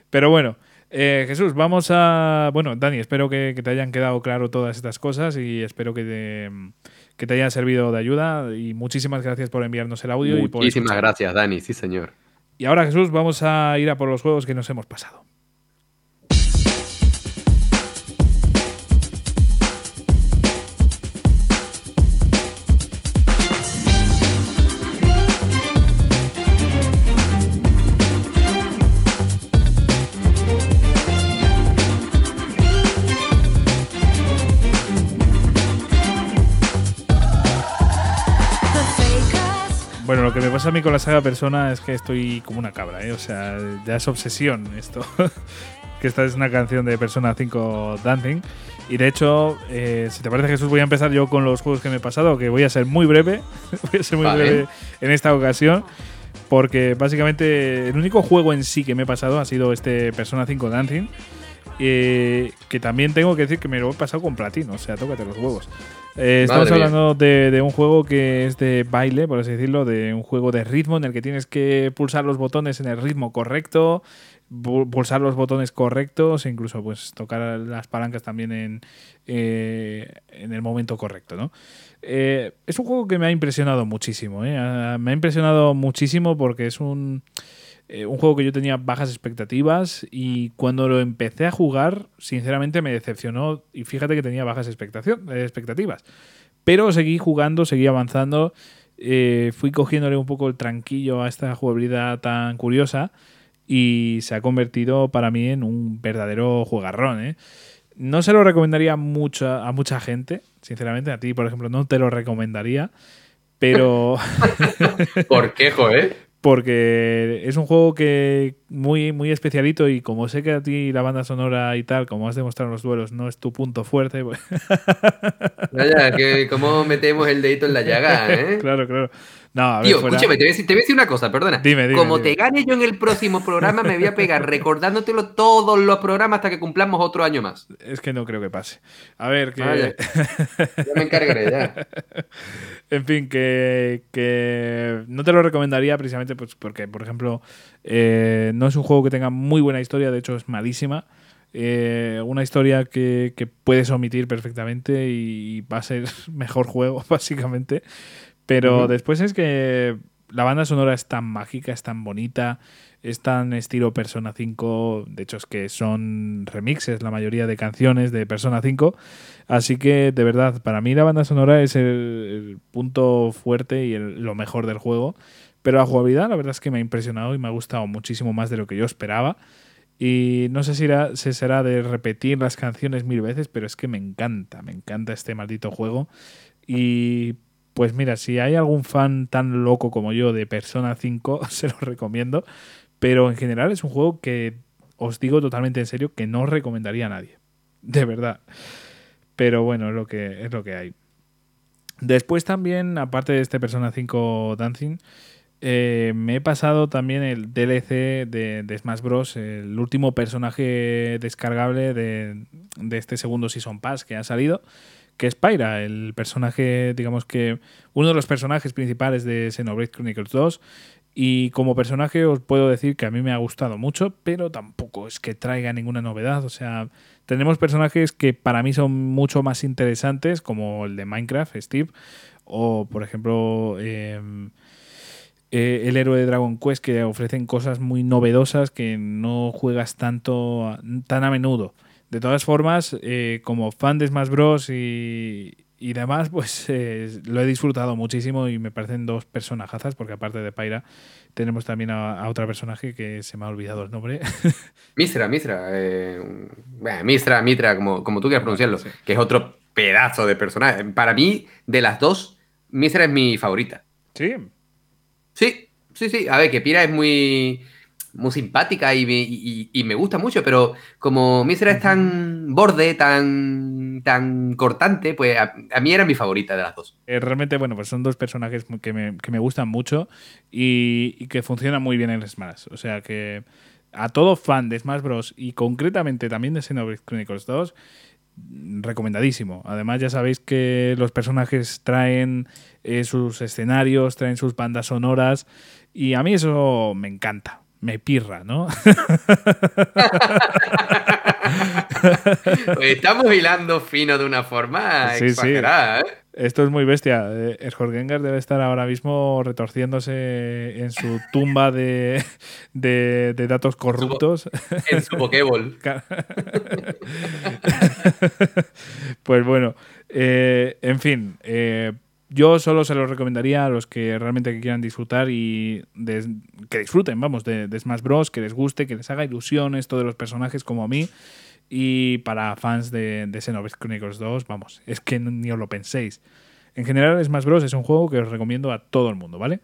Pero bueno, eh, Jesús, vamos a... Bueno, Dani, espero que, te hayan quedado claro todas estas cosas y espero que te, que te hayan servido de ayuda y muchísimas gracias por enviarnos el audio. Muchísimas gracias, Dani, sí señor. Y ahora, Jesús, vamos a ir a por los juegos que nos hemos pasado. Pasa a mí con la saga Persona es que estoy como una cabra, ¿eh? O sea, ya es obsesión esto. <laughs> que esta es una canción de Persona 5 Dancing. Y de hecho, eh, si te parece Jesús, voy a empezar yo con los juegos que me he pasado, que voy a ser muy breve. <laughs> voy a ser muy breve en esta ocasión. Porque básicamente el único juego en sí que me he pasado ha sido este Persona 5 Dancing. Eh, que también tengo que decir que me lo he pasado con platino, o sea, tócate los huevos. Eh, estamos hablando de, un juego que es de baile, por así decirlo, de un juego de ritmo en el que tienes que pulsar los botones en el ritmo correcto, pulsar los botones correctos e incluso pues tocar las palancas también en, eh, en el momento correcto, ¿no? Eh, es un juego que me ha impresionado muchísimo, me ha impresionado muchísimo porque es un eh, un juego que yo tenía bajas expectativas y cuando lo empecé a jugar, sinceramente me decepcionó y fíjate que tenía bajas expectativas. Pero seguí jugando, seguí avanzando, eh, fui cogiéndole un poco el tranquillo a esta jugabilidad tan curiosa y se ha convertido para mí en un verdadero juegarrón. ¿eh? No se lo recomendaría mucho a mucha gente, sinceramente, a ti por ejemplo no te lo recomendaría, pero... <laughs> ¿Por qué, joder? Porque es un juego que muy, muy especialito y como sé que a ti la banda sonora y tal, como has demostrado en los duelos, no es tu punto fuerte. Pues... Vaya, que cómo metemos el dedito en la llaga, <laughs> ¿eh? claro, claro. No, a ver, Tío, escúchame, te voy, a decir, una cosa, perdona. Dime, dime. Como te gane yo en el próximo programa, me voy a pegar <laughs> recordándotelo todos los programas hasta que cumplamos otro año más. Es que no creo que pase. A ver, que. <laughs> ya me encargaré, ya. en fin, que, que, no te lo recomendaría precisamente pues, porque, por ejemplo, eh, no es un juego que tenga muy buena historia, de hecho es malísima. Eh, una historia que, que, puedes omitir perfectamente y va a ser <laughs> mejor juego, básicamente. Pero después es que la banda sonora es tan mágica, es tan bonita, es tan estilo Persona 5. De hecho, es que son remixes la mayoría de canciones de Persona 5. Así que, de verdad, para mí la banda sonora es el, punto fuerte y lo mejor del juego. Pero la jugabilidad, la verdad es que me ha impresionado y me ha gustado muchísimo más de lo que yo esperaba. Y no sé si, si será de repetir las canciones mil veces, pero es que me encanta, me encanta este maldito juego. Y pues mira, si hay algún fan tan loco como yo de Persona 5, <laughs> se lo recomiendo. Pero en general es un juego que os digo totalmente en serio que no recomendaría a nadie. <laughs> De verdad. Pero bueno, es lo que, es lo que hay. Después también, aparte de este Persona 5 Dancing, eh, me he pasado también el DLC de, Smash Bros. El último personaje descargable de, de este segundo Season Pass que ha salido que es Pyra, el personaje, digamos que uno de los personajes principales de Xenoblade Chronicles 2. Y como personaje os puedo decir que a mí me ha gustado mucho, pero tampoco es que traiga ninguna novedad. O sea, tenemos personajes que para mí son mucho más interesantes, como el de Minecraft, Steve, o por ejemplo em, eh, el héroe de Dragon Quest, que ofrecen cosas muy novedosas que no juegas tanto tan a menudo. De todas formas, eh, como fan de Smash Bros. y, y demás, pues eh, lo he disfrutado muchísimo y me parecen dos personajazas, porque aparte de Pyra, tenemos también a, otra personaje que se me ha olvidado el nombre. <laughs> Mistra, Mistra. Eh, Mistra, Mitra, como, como tú quieras pronunciarlo, que es otro pedazo de personaje. Para mí, de las dos, Mistra es mi favorita. Sí. Sí, sí, sí. A ver, que Pira es muy muy simpática y, me gusta mucho, pero como Misra es tan borde, tan, tan cortante, pues a, mí era mi favorita de las dos. Eh, realmente, bueno, pues son dos personajes que me, gustan mucho y, que funcionan muy bien en Smash. O sea que a todo fan de Smash Bros. y concretamente también de Xenoblade Chronicles 2, recomendadísimo. Además, ya sabéis que los personajes traen eh, sus escenarios, traen sus bandas sonoras y a mí eso me encanta me pirra, ¿no? <laughs> Estamos hilando fino de una forma exagerada, ¿eh? Esto es muy bestia. El eh, Jorgengar debe estar ahora mismo retorciéndose en su tumba de, datos corruptos. En su Pokéball. <laughs> <laughs> pues bueno, eh, en fin, eh, yo solo se lo recomendaría a los que realmente quieran disfrutar y que disfruten, vamos, de, Smash Bros, que les guste, que les haga ilusiones todos los personajes como a mí. Y para fans de, de Xenoblade Chronicles 2, vamos, es que ni os lo penséis. En general, Smash Bros es un juego que os recomiendo a todo el mundo, ¿vale?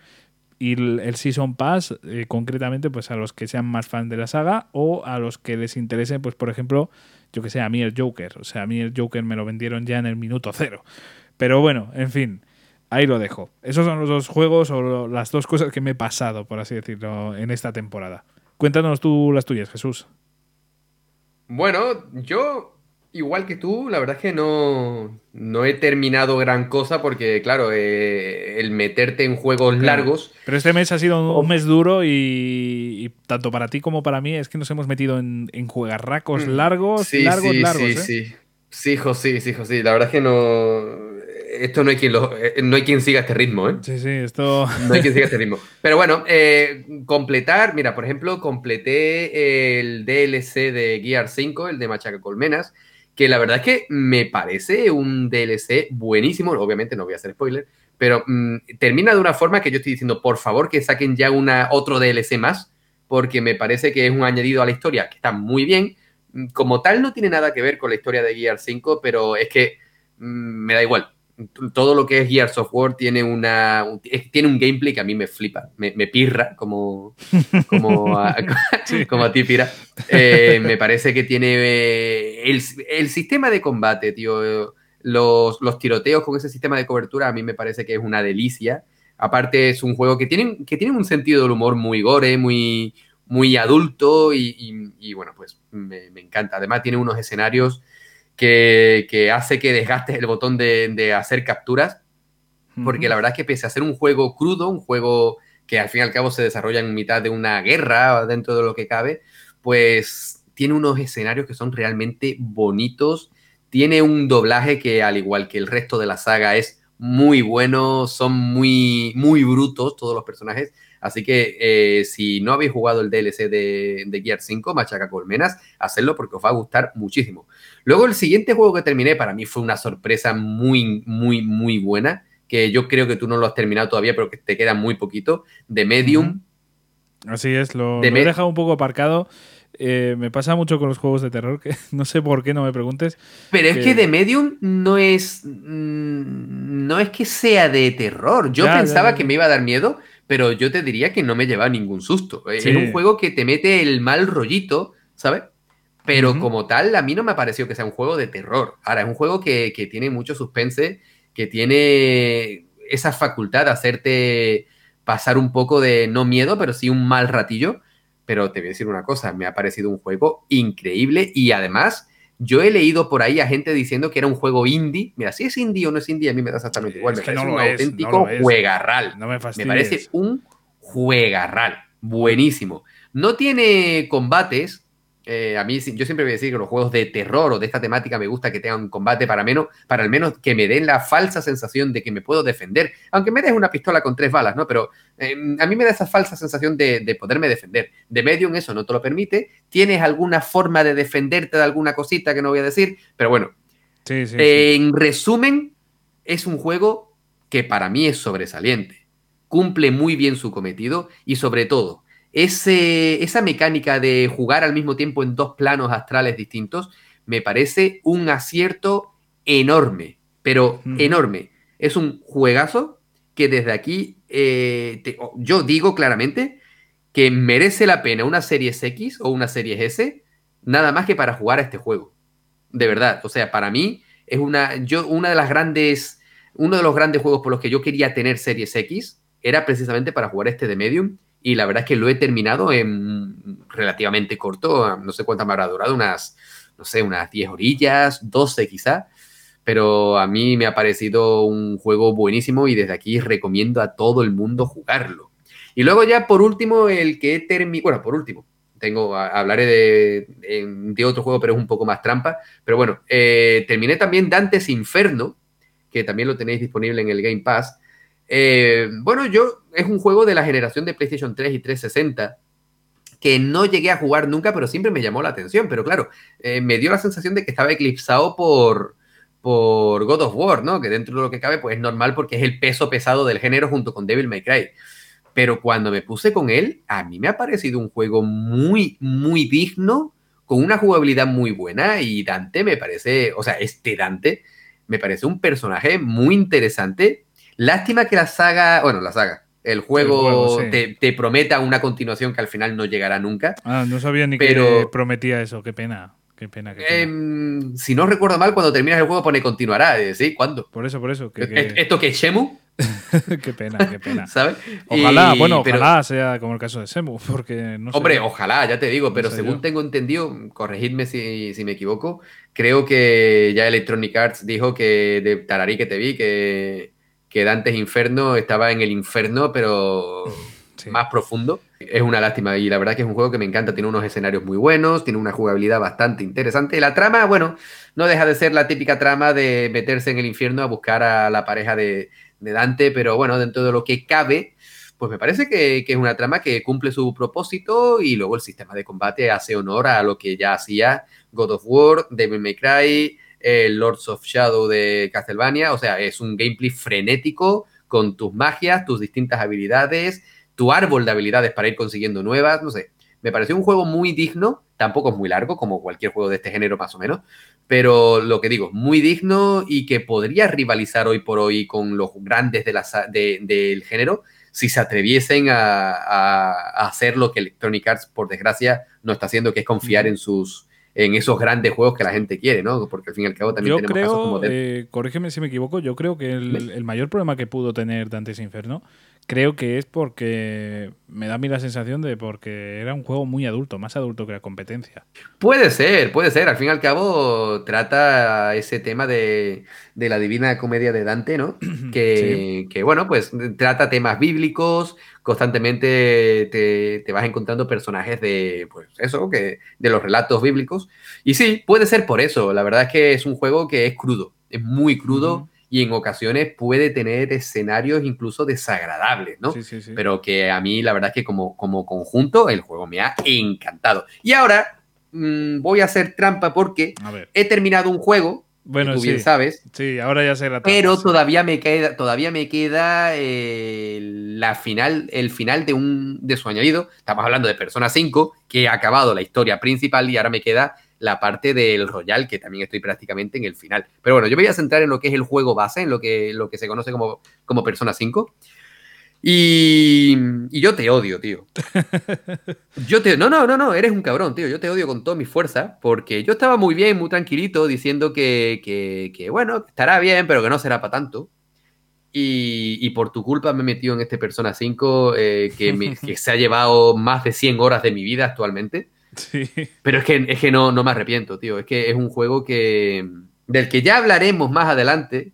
Y el, Season Pass, eh, concretamente, pues a los que sean más fans de la saga o a los que les interese, pues por ejemplo, yo que sé, a mí el Joker. O sea, a mí el Joker me lo vendieron ya en el minuto cero. Pero bueno, en fin. Ahí lo dejo. Esos son los dos juegos o las dos cosas que me he pasado, por así decirlo, en esta temporada. Cuéntanos tú las tuyas, Jesús. Bueno, yo, igual que tú, la verdad es que no, no he terminado gran cosa porque, claro, eh, el meterte en juegos largos... Pero este mes ha sido un mes duro y, tanto para ti como para mí es que nos hemos metido en, en juegarracos mm. largos, largos, largos. Sí, ¿eh? sí. Sí, hijo, sí, sí, hijo, sí. La verdad es que no esto no hay quien lo, eh, no hay quien siga este ritmo, ¿eh? Sí, sí, esto. No hay quien siga este ritmo. Pero bueno, eh, completar, mira, por ejemplo, completé el DLC de Gear 5, el de Machaca Colmenas, que la verdad es que me parece un DLC buenísimo. Obviamente no voy a hacer spoiler, pero mm, termina de una forma que yo estoy diciendo, por favor, que saquen ya una, otro DLC más, porque me parece que es un añadido a la historia que está muy bien. Como tal, no tiene nada que ver con la historia de Gear 5, pero es que mm, me da igual todo lo que es Gears of War tiene una tiene un gameplay que a mí me flipa, me, pirra como como a, <laughs> <laughs> como a ti pira. Eh, me parece que tiene eh, el, sistema de combate, tío, los, los, tiroteos con ese sistema de cobertura a mí me parece que es una delicia. Aparte es un juego que tiene, que tiene un sentido del humor muy gore, muy, muy adulto y, bueno, pues me, me encanta. Además tiene unos escenarios que, hace que desgastes el botón de, hacer capturas, porque la verdad es que pese a ser un juego crudo, un juego que al fin y al cabo se desarrolla en mitad de una guerra dentro de lo que cabe, pues tiene unos escenarios que son realmente bonitos, tiene un doblaje que al igual que el resto de la saga es muy bueno, son muy, muy brutos todos los personajes, Así que eh, si no habéis jugado el DLC de, de, Gear 5, Machaca Colmenas, hacedlo porque os va a gustar muchísimo. Luego el siguiente juego que terminé para mí fue una sorpresa muy, muy, muy buena, que yo creo que tú no lo has terminado todavía, pero que te queda muy poquito, de Medium. Así es, lo, he dejado un poco aparcado. Eh, me pasa mucho con los juegos de terror, que <laughs> no sé por qué, no me preguntes. Pero es que The Medium no es. Mm, no es que sea de terror. Yo pensaba que me iba a dar miedo, pero yo te diría que no me lleva ningún susto. Es un juego que te mete el mal rollito, ¿sabes? Pero como tal, a mí no me ha parecido que sea un juego de terror. Ahora, es un juego que, tiene mucho suspense, que tiene esa facultad de hacerte pasar un poco de, no miedo, pero sí un mal ratillo. Pero te voy a decir una cosa, me ha parecido un juego increíble y además yo he leído por ahí a gente diciendo que era un juego indie. Mira, si es indie o no es indie, a mí me da exactamente igual. me parece un auténtico juegarral. me, parece un juegarral. Buenísimo. No tiene combates, eh, a mí yo siempre voy a decir que los juegos de terror o de esta temática me gusta que tengan combate para menos, para al menos que me den la falsa sensación de que me puedo defender, aunque me des una pistola con tres balas, ¿no? Pero em, a mí me da esa falsa sensación de, poderme defender. De Medium eso no te lo permite. Tienes alguna forma de defenderte de alguna cosita que no voy a decir, pero bueno. en resumen, es un juego que para mí es sobresaliente. Cumple muy bien su cometido y sobre todo ese, esa mecánica de jugar al mismo tiempo en dos planos astrales distintos me parece un acierto enorme, pero enorme. Es un juegazo que desde aquí eh, yo digo claramente que merece la pena una serie X o una serie S nada más que para jugar a este juego. De verdad, o sea, para mí es una, yo, una de las grandes, uno de los grandes juegos por los que yo quería tener series X era precisamente para jugar este de Medium y la verdad es que lo he terminado en relativamente corto, no sé cuánto me habrá durado, unas, no sé, unas 10 orillas, 12 quizá, pero a mí me ha parecido un juego buenísimo y desde aquí recomiendo a todo el mundo jugarlo. Y luego ya por último, el que he terminado, bueno, por último, tengo, hablaré de, otro juego, pero es un poco más trampa, pero bueno, eh, terminé también Dantes Inferno, que también lo tenéis disponible en el Game Pass, eh, bueno, yo es un juego de la generación de PlayStation 3 y 360 que no llegué a jugar nunca, pero siempre me llamó la atención. Pero claro, eh, me dio la sensación de que estaba eclipsado por, por God of War, ¿no? Que dentro de lo que cabe, pues es normal porque es el peso pesado del género junto con Devil May Cry. Pero cuando me puse con él, a mí me ha parecido un juego muy, muy digno, con una jugabilidad muy buena y Dante me parece, o sea, este Dante me parece un personaje muy interesante Lástima que la saga, bueno, la saga, el juego, te, prometa una continuación que al final no llegará nunca. Ah, no sabía ni que prometía eso, qué pena. Qué pena, em, si no recuerdo mal, cuando terminas el juego pone continuará. ¿Sí? ¿Cuándo? Por eso, por eso. ¿Esto que es Shemu? <laughs> qué pena, qué pena. <laughs> ¿Sabes? Ojalá, bueno, ojalá sea como el caso de Shemu, <laughs> porque no Hombre, ojalá, ya te digo, pero según tengo entendido, corregidme si, si, me equivoco, creo que ya Electronic Arts dijo que de Tararí que te vi, que que Dantes Inferno estaba en el infierno, pero <laughs> más profundo. Es una lástima y la verdad que es un juego que me encanta, tiene unos escenarios muy buenos, tiene una jugabilidad bastante interesante. La trama, bueno, no deja de ser la típica trama de meterse en el infierno a buscar a la pareja de, Dante, pero bueno, dentro de lo que cabe, pues me parece que, que, es una trama que cumple su propósito y luego el sistema de combate hace honor a lo que ya hacía God of War, Devil May Cry, el Lords of Shadow de Castlevania. O sea, es un gameplay frenético con tus magias, tus distintas habilidades, tu árbol de habilidades para ir consiguiendo nuevas. No sé, me pareció un juego muy digno. Tampoco es muy largo, como cualquier juego de este género, más o menos. Pero lo que digo, muy digno y que podría rivalizar hoy por hoy con los grandes del género si se atreviesen a, a, hacer lo que Electronic Arts, por desgracia, no está haciendo, que es confiar en sus, en esos grandes juegos que la gente quiere, ¿no? Porque al fin y al cabo también tenemos casos como de... Eh, corrígeme si me equivoco, yo creo que el, el, mayor problema que pudo tener Dantes Inferno creo que es porque me da a mí la sensación de porque era un juego muy adulto, más adulto que la competencia. Puede ser, puede ser. Al fin y al cabo trata ese tema de, la divina comedia de Dante, ¿no? <clears throat> Que, que, bueno, pues trata temas bíblicos, constantemente te, te, vas encontrando personajes de, pues eso, que, de los relatos bíblicos. Y sí, puede ser por eso. La verdad es que es un juego que es crudo, es muy crudo y en ocasiones puede tener escenarios incluso desagradables, ¿no? Sí, sí, sí. Pero que a mí la verdad es que como, como conjunto el juego me ha encantado. Y ahora mm, voy a hacer trampa porque he terminado un juego, bueno, tú bien sabes. Sí, ahora ya la Pero todavía me queda, todavía me queda eh, la final, el final de un de su añadido. Estamos hablando de Persona 5, que ha acabado la historia principal y ahora me queda la parte del Royal, que también estoy prácticamente en el final. Pero bueno, yo me voy a centrar en lo que es el juego base, en lo que, lo que se conoce como, como Persona 5. Y, yo te odio, tío. <laughs> Yo te. No, no, no, no, eres un cabrón, tío. Yo te odio con toda mi fuerza, porque yo estaba muy bien, muy tranquilito, diciendo que, que, bueno, estará bien, pero que no será para tanto. Y, por tu culpa me he metido en este Persona 5 eh, que, que se ha llevado más de 100 horas de mi vida actualmente. Pero es que, es que no, no me arrepiento, tío. Es que es un juego que. del que ya hablaremos más adelante.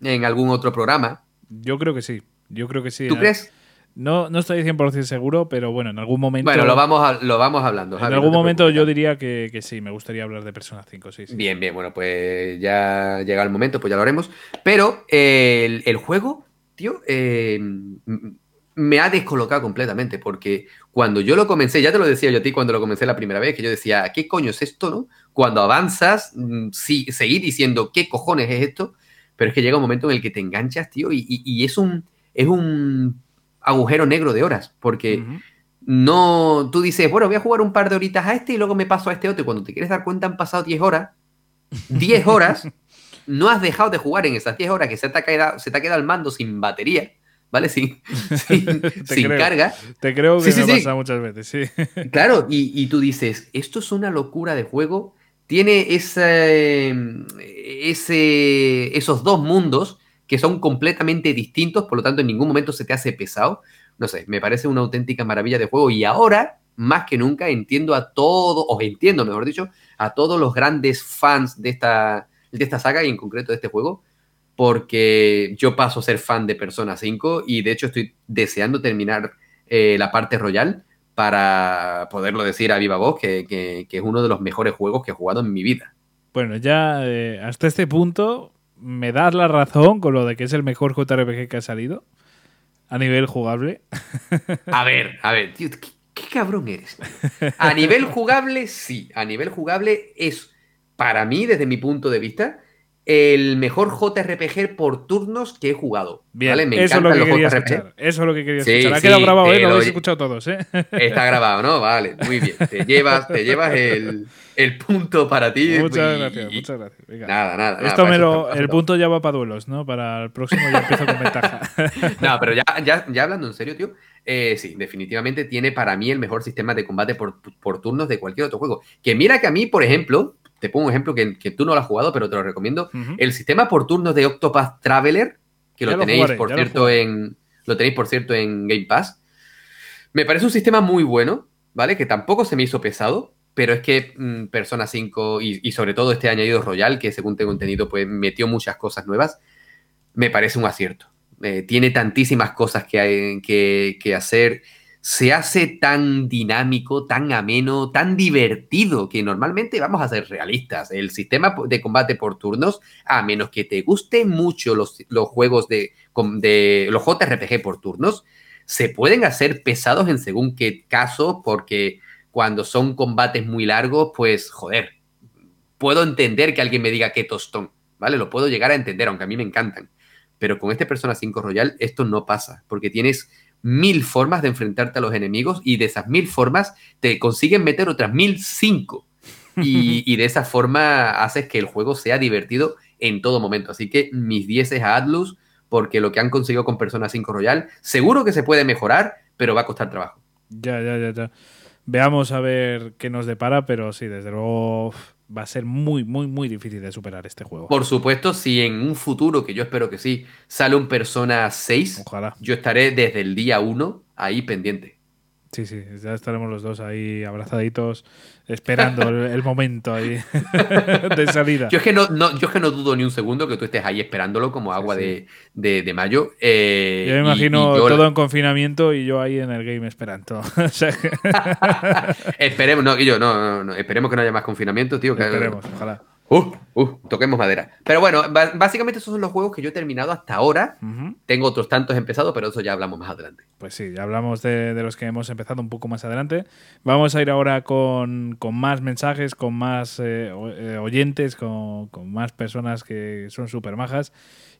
En algún otro programa. Yo creo que sí. Yo creo que sí. ¿Tú crees? No, no estoy 100% seguro, pero bueno, en algún momento. Bueno, lo vamos, lo vamos hablando. en algún momento yo diría que, sí, me gustaría hablar de Persona 5, sí, Bien, bien, bueno, pues ya llega el momento, pues ya lo haremos. Pero el, el juego, tío, eh, me ha descolocado completamente, porque cuando yo lo comencé, ya te lo decía yo a ti cuando lo comencé la primera vez, que yo decía, ¿qué coño es esto, no? Cuando avanzas, mm, sí, seguir diciendo, ¿qué cojones es esto? Pero es que llega un momento en el que te enganchas, tío, y, es, un, es un agujero negro de horas, porque no, tú dices, bueno, voy a jugar un par de horitas a este y luego me paso a este otro, y cuando te quieres dar cuenta han pasado 10 horas, 10 <laughs> horas, no has dejado de jugar en esas 10 horas que se te ha quedado, se te ha quedado el mando sin batería ¿vale? Sin, <laughs> sin, carga. Te creo que me pasa muchas veces, sí. <laughs> Claro, y, tú dices, esto es una locura de juego. Tiene ese, ese, esos dos mundos que son completamente distintos, por lo tanto en ningún momento se te hace pesado. No sé, me parece una auténtica maravilla de juego y ahora, más que nunca, entiendo a todos, o entiendo, mejor dicho, a todos los grandes fans de esta, de esta saga y en concreto de este juego, porque yo paso a ser fan de Persona 5 y de hecho estoy deseando terminar eh, la parte royal para poderlo decir a viva voz que, es uno de los mejores juegos que he jugado en mi vida. Bueno, ya eh, hasta este punto me das la razón con lo de que es el mejor JRPG que ha salido a nivel jugable. A ver, a ver, tío, ¿qué, qué cabrón eres? A nivel jugable, sí, a nivel jugable es, para mí, desde mi punto de vista, el mejor JRPG por turnos que he jugado. Bien, Me eso es lo que quería escuchar. Eso es lo que quería escuchar. ha quedado grabado, ¿eh? Lo habéis escuchado todos, ¿eh? Está grabado, ¿no? Vale, muy bien. Te <laughs> llevas, te llevas el, el punto para ti. Muchas gracias, muchas gracias. Nada, nada. Esto me lo, el punto ya va para duelos, ¿no? Para el próximo ya empiezo con ventaja. <laughs> <laughs> no, pero ya, ya, ya hablando en serio, tío. Eh, sí, definitivamente tiene para mí el mejor sistema de combate por, por turnos de cualquier otro juego. Que mira que a mí, por ejemplo, te pongo un ejemplo que, tú no lo has jugado, pero te lo recomiendo. El sistema por turnos de Octopath Traveler, que lo tenéis, por cierto, en. Lo tenéis, por cierto, en Game Pass. Me parece un sistema muy bueno, ¿vale? Que tampoco se me hizo pesado, pero es que mm, Persona 5 y, sobre todo este añadido Royal, que según tengo entendido, pues metió muchas cosas nuevas, me parece un acierto. Eh, tiene tantísimas cosas que, hay, que, que hacer se hace tan dinámico, tan ameno, tan divertido, que normalmente vamos a ser realistas. El sistema de combate por turnos, a menos que te gusten mucho los, los juegos de, de los JRPG por turnos, se pueden hacer pesados en según qué caso, porque cuando son combates muy largos, pues joder, puedo entender que alguien me diga que tostón, ¿vale? Lo puedo llegar a entender, aunque a mí me encantan. Pero con este Persona 5 Royal esto no pasa, porque tienes mil formas de enfrentarte a los enemigos y de esas mil formas te consiguen meter otras mil cinco. Y, <laughs> de esa forma haces que el juego sea divertido en todo momento. Así que mis 10 es a Atlus porque lo que han conseguido con Persona 5 Royal seguro que se puede mejorar, pero va a costar trabajo. Ya, ya, ya, ya. Veamos a ver qué nos depara, pero sí, desde luego va a ser muy, muy, muy difícil de superar este juego. Por supuesto, si en un futuro, que yo espero que sí, sale un Persona 6, Ojalá. yo estaré desde el día 1 ahí pendiente. Sí, sí, ya estaremos los dos ahí abrazaditos, esperando el, momento ahí <laughs> de salida. Yo es, que no, yo que no dudo ni un segundo que tú estés ahí esperándolo como agua De, mayo. Eh, yo me imagino todo en confinamiento y yo ahí en el game esperando. <laughs> <laughs> esperemos, no, yo, no, no, esperemos que no haya más confinamiento, tío. esperemos, ojalá. Uh, uh, toquemos madera. Pero bueno, básicamente esos son los juegos que yo he terminado hasta ahora. Tengo otros tantos empezados, pero eso ya hablamos más adelante. Pues sí, ya hablamos de, los que hemos empezado un poco más adelante. Vamos a ir ahora con, más mensajes, con más eh, eh, oyentes, con, con, más personas que son súper majas.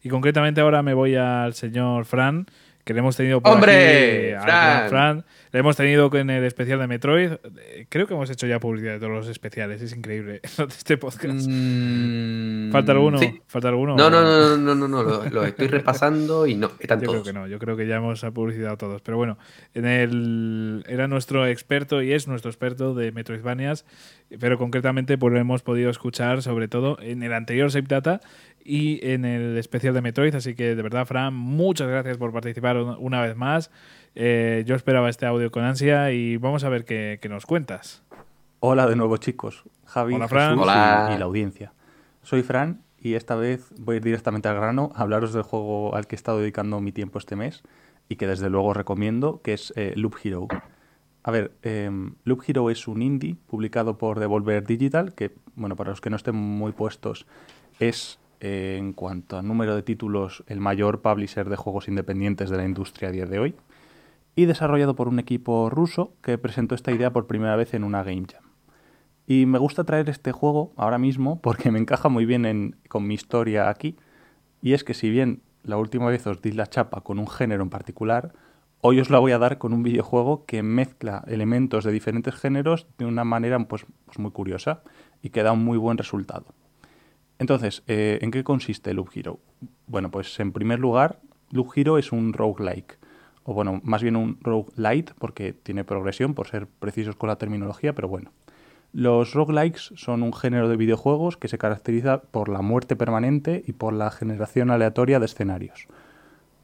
Y concretamente ahora me voy al señor Fran, que le hemos tenido por ¡Hombre! Fran. Le hemos tenido en el especial de Metroid. Creo que hemos hecho ya publicidad de todos los especiales. Es increíble <laughs> este podcast. Mm, ¿Falta alguno? ¿Falta alguno? No, no, no, no, no, no, Lo, estoy <laughs> repasando y no. Están yo creo que no. Yo creo que ya hemos publicitado todos. Pero bueno, en el era nuestro experto y es nuestro experto de Metroidvanias. Pero concretamente pues lo hemos podido escuchar sobre todo en el anterior Save Data y en el especial de Metroid. Así que de verdad, Fran, muchas gracias por participar una vez más. Eh, yo esperaba este audio con ansia y vamos a ver qué, nos cuentas. Hola de nuevo, chicos. Javi, Hola, Fran. Y, la audiencia. Soy Fran y esta vez voy directamente al grano a hablaros del juego al que he estado dedicando mi tiempo este mes. y que desde luego recomiendo, que es eh, Loop Hero. A ver, em, Loop Hero es un indie publicado por Devolver Digital, que, bueno, para los que no estén muy puestos, es en cuanto a número de títulos el mayor publisher de juegos independientes de la industria a día de hoy, y desarrollado por un equipo ruso que presentó esta idea por primera vez en una Game Jam. Y me gusta traer este juego ahora mismo porque me encaja muy bien con mi historia aquí, y es que si bien la última vez os di la chapa con un género en particular, hoy os la voy a dar con un videojuego que mezcla elementos de diferentes géneros de una manera pues, pues muy curiosa y que da un muy buen resultado. Entonces, eh, ¿en qué consiste Loop Hero? Bueno, pues en primer lugar, Loop Hero es un roguelike, o bueno, más bien un roguelite, porque tiene progresión, por ser precisos con la terminología, pero bueno. Los roguelikes son un género de videojuegos que se caracteriza por la muerte permanente y por la generación aleatoria de escenarios.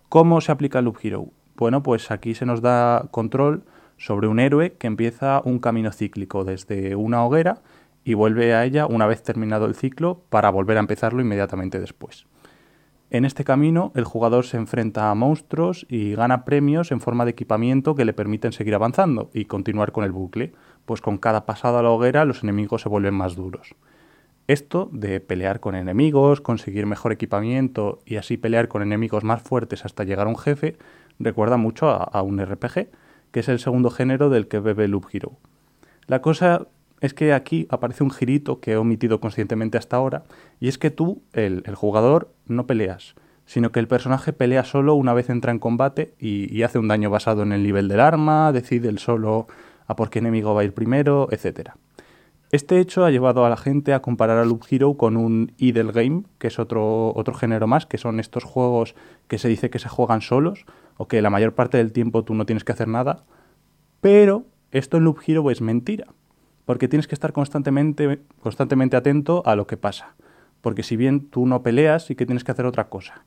¿Cómo se aplica Loop Hero? Bueno, pues aquí se nos da control sobre un héroe que empieza un camino cíclico desde una hoguera y vuelve a ella una vez terminado el ciclo para volver a empezarlo inmediatamente después. En este camino, el jugador se enfrenta a monstruos y gana premios en forma de equipamiento que le permiten seguir avanzando y continuar con el bucle, pues con cada pasada a la hoguera los enemigos se vuelven más duros. Esto de pelear con enemigos, conseguir mejor equipamiento y así pelear con enemigos más fuertes hasta llegar a un jefe, recuerda mucho a, un RPG, que es el segundo género del que bebe Loop Hero. La cosa es que aquí aparece un girito que he omitido conscientemente hasta ahora, y es que tú, el, jugador, no peleas, sino que el personaje pelea solo una vez entra en combate y, hace un daño basado en el nivel del arma, decide el solo a por qué enemigo va a ir primero, etc. Este hecho ha llevado a la gente a comparar a Loop Hero con un idle game, que es otro, otro género más, que son estos juegos que se dice que se juegan solos, o que la mayor parte del tiempo tú no tienes que hacer nada, pero esto en Loop Hero es mentira porque tienes que estar constantemente, constantemente atento a lo que pasa. Porque si bien tú no peleas, sí que tienes que hacer otra cosa,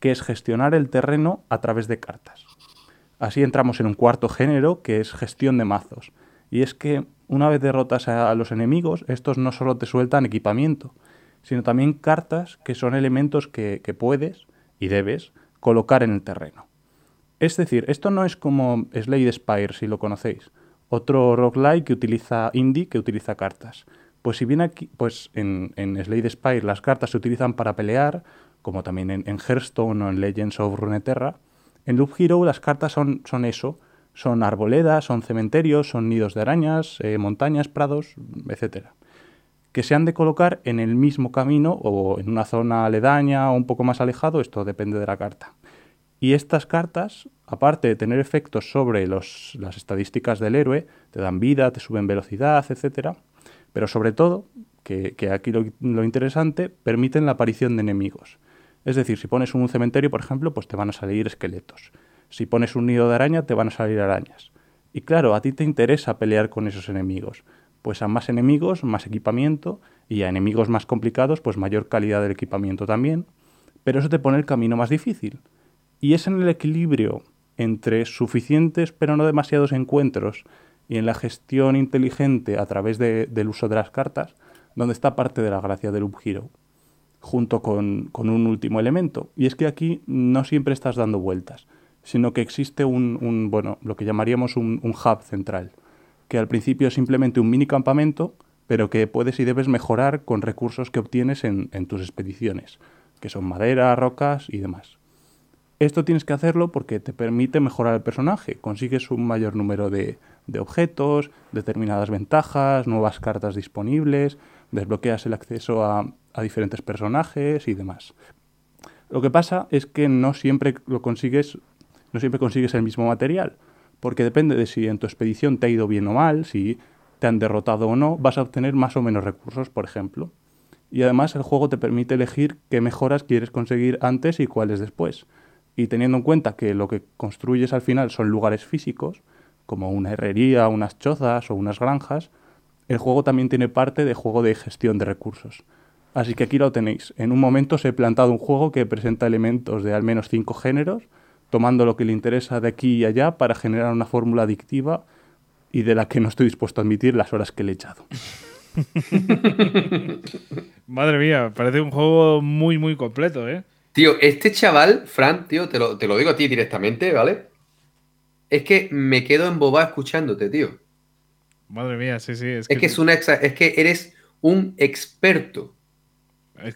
que es gestionar el terreno a través de cartas. Así entramos en un cuarto género, que es gestión de mazos. Y es que una vez derrotas a los enemigos, estos no solo te sueltan equipamiento, sino también cartas que son elementos que, que puedes y debes colocar en el terreno. Es decir, esto no es como Slade Spire, si lo conocéis, otro roguelike que utiliza indie, que utiliza cartas. Pues si bien aquí, pues en, en Slade Spire las cartas se utilizan para pelear, como también en, Hearthstone o en Legends of Runeterra, en Loop Hero las cartas son, eso, son arboledas, son cementerios, son nidos de arañas, eh, montañas, prados, etc. Que se han de colocar en el mismo camino o en una zona aledaña o un poco más alejado, esto depende de la carta. Y estas cartas, aparte de tener efectos sobre las estadísticas del héroe, te dan vida, te suben velocidad, etc. Pero sobre todo, que, aquí lo, interesante, permiten la aparición de enemigos. Es decir, si pones un cementerio, por ejemplo, pues te van a salir esqueletos. Si pones un nido de araña, te van a salir arañas. Y claro, a ti te interesa pelear con esos enemigos. Pues a más enemigos, más equipamiento, y a enemigos más complicados, pues mayor calidad del equipamiento también. Pero eso te pone el camino más difícil y es en el equilibrio entre suficientes pero no demasiados encuentros y en la gestión inteligente a través del uso de las cartas donde está parte de la gracia del Loop Hero, junto con, un último elemento. Y es que aquí no siempre estás dando vueltas, sino que existe un, bueno, lo que llamaríamos un, hub central, que al principio es simplemente un mini campamento, pero que puedes y debes mejorar con recursos que obtienes en tus expediciones, que son madera, rocas y demás. Esto tienes que hacerlo porque te permite mejorar el personaje. Consigues un mayor número de, objetos, determinadas ventajas, nuevas cartas disponibles, desbloqueas el acceso a, diferentes personajes y demás. Lo que pasa es que no siempre lo consigues, no siempre consigues el mismo material, porque depende de si en tu expedición te ha ido bien o mal, si te han derrotado o no, vas a obtener más o menos recursos, por ejemplo. Y además el juego te permite elegir qué mejoras quieres conseguir antes y cuáles después. Y teniendo en cuenta que lo que construyes al final son lugares físicos, como una herrería, unas chozas o unas granjas, el juego también tiene parte de juego de gestión de recursos. Así que aquí lo tenéis. En un momento se he plantado un juego que presenta elementos de al menos cinco géneros, tomando lo que le interesa de aquí y allá para generar una fórmula adictiva y de la que no estoy dispuesto a admitir las horas que le he echado. <laughs> Madre mía, parece un juego muy, muy completo, ¿eh? Tío, este chaval, Fran, tío, te lo, digo a ti directamente, ¿vale? es que me quedo embobado escuchándote, tío. Madre mía, sí, sí. Es, que, es, una es que eres un experto.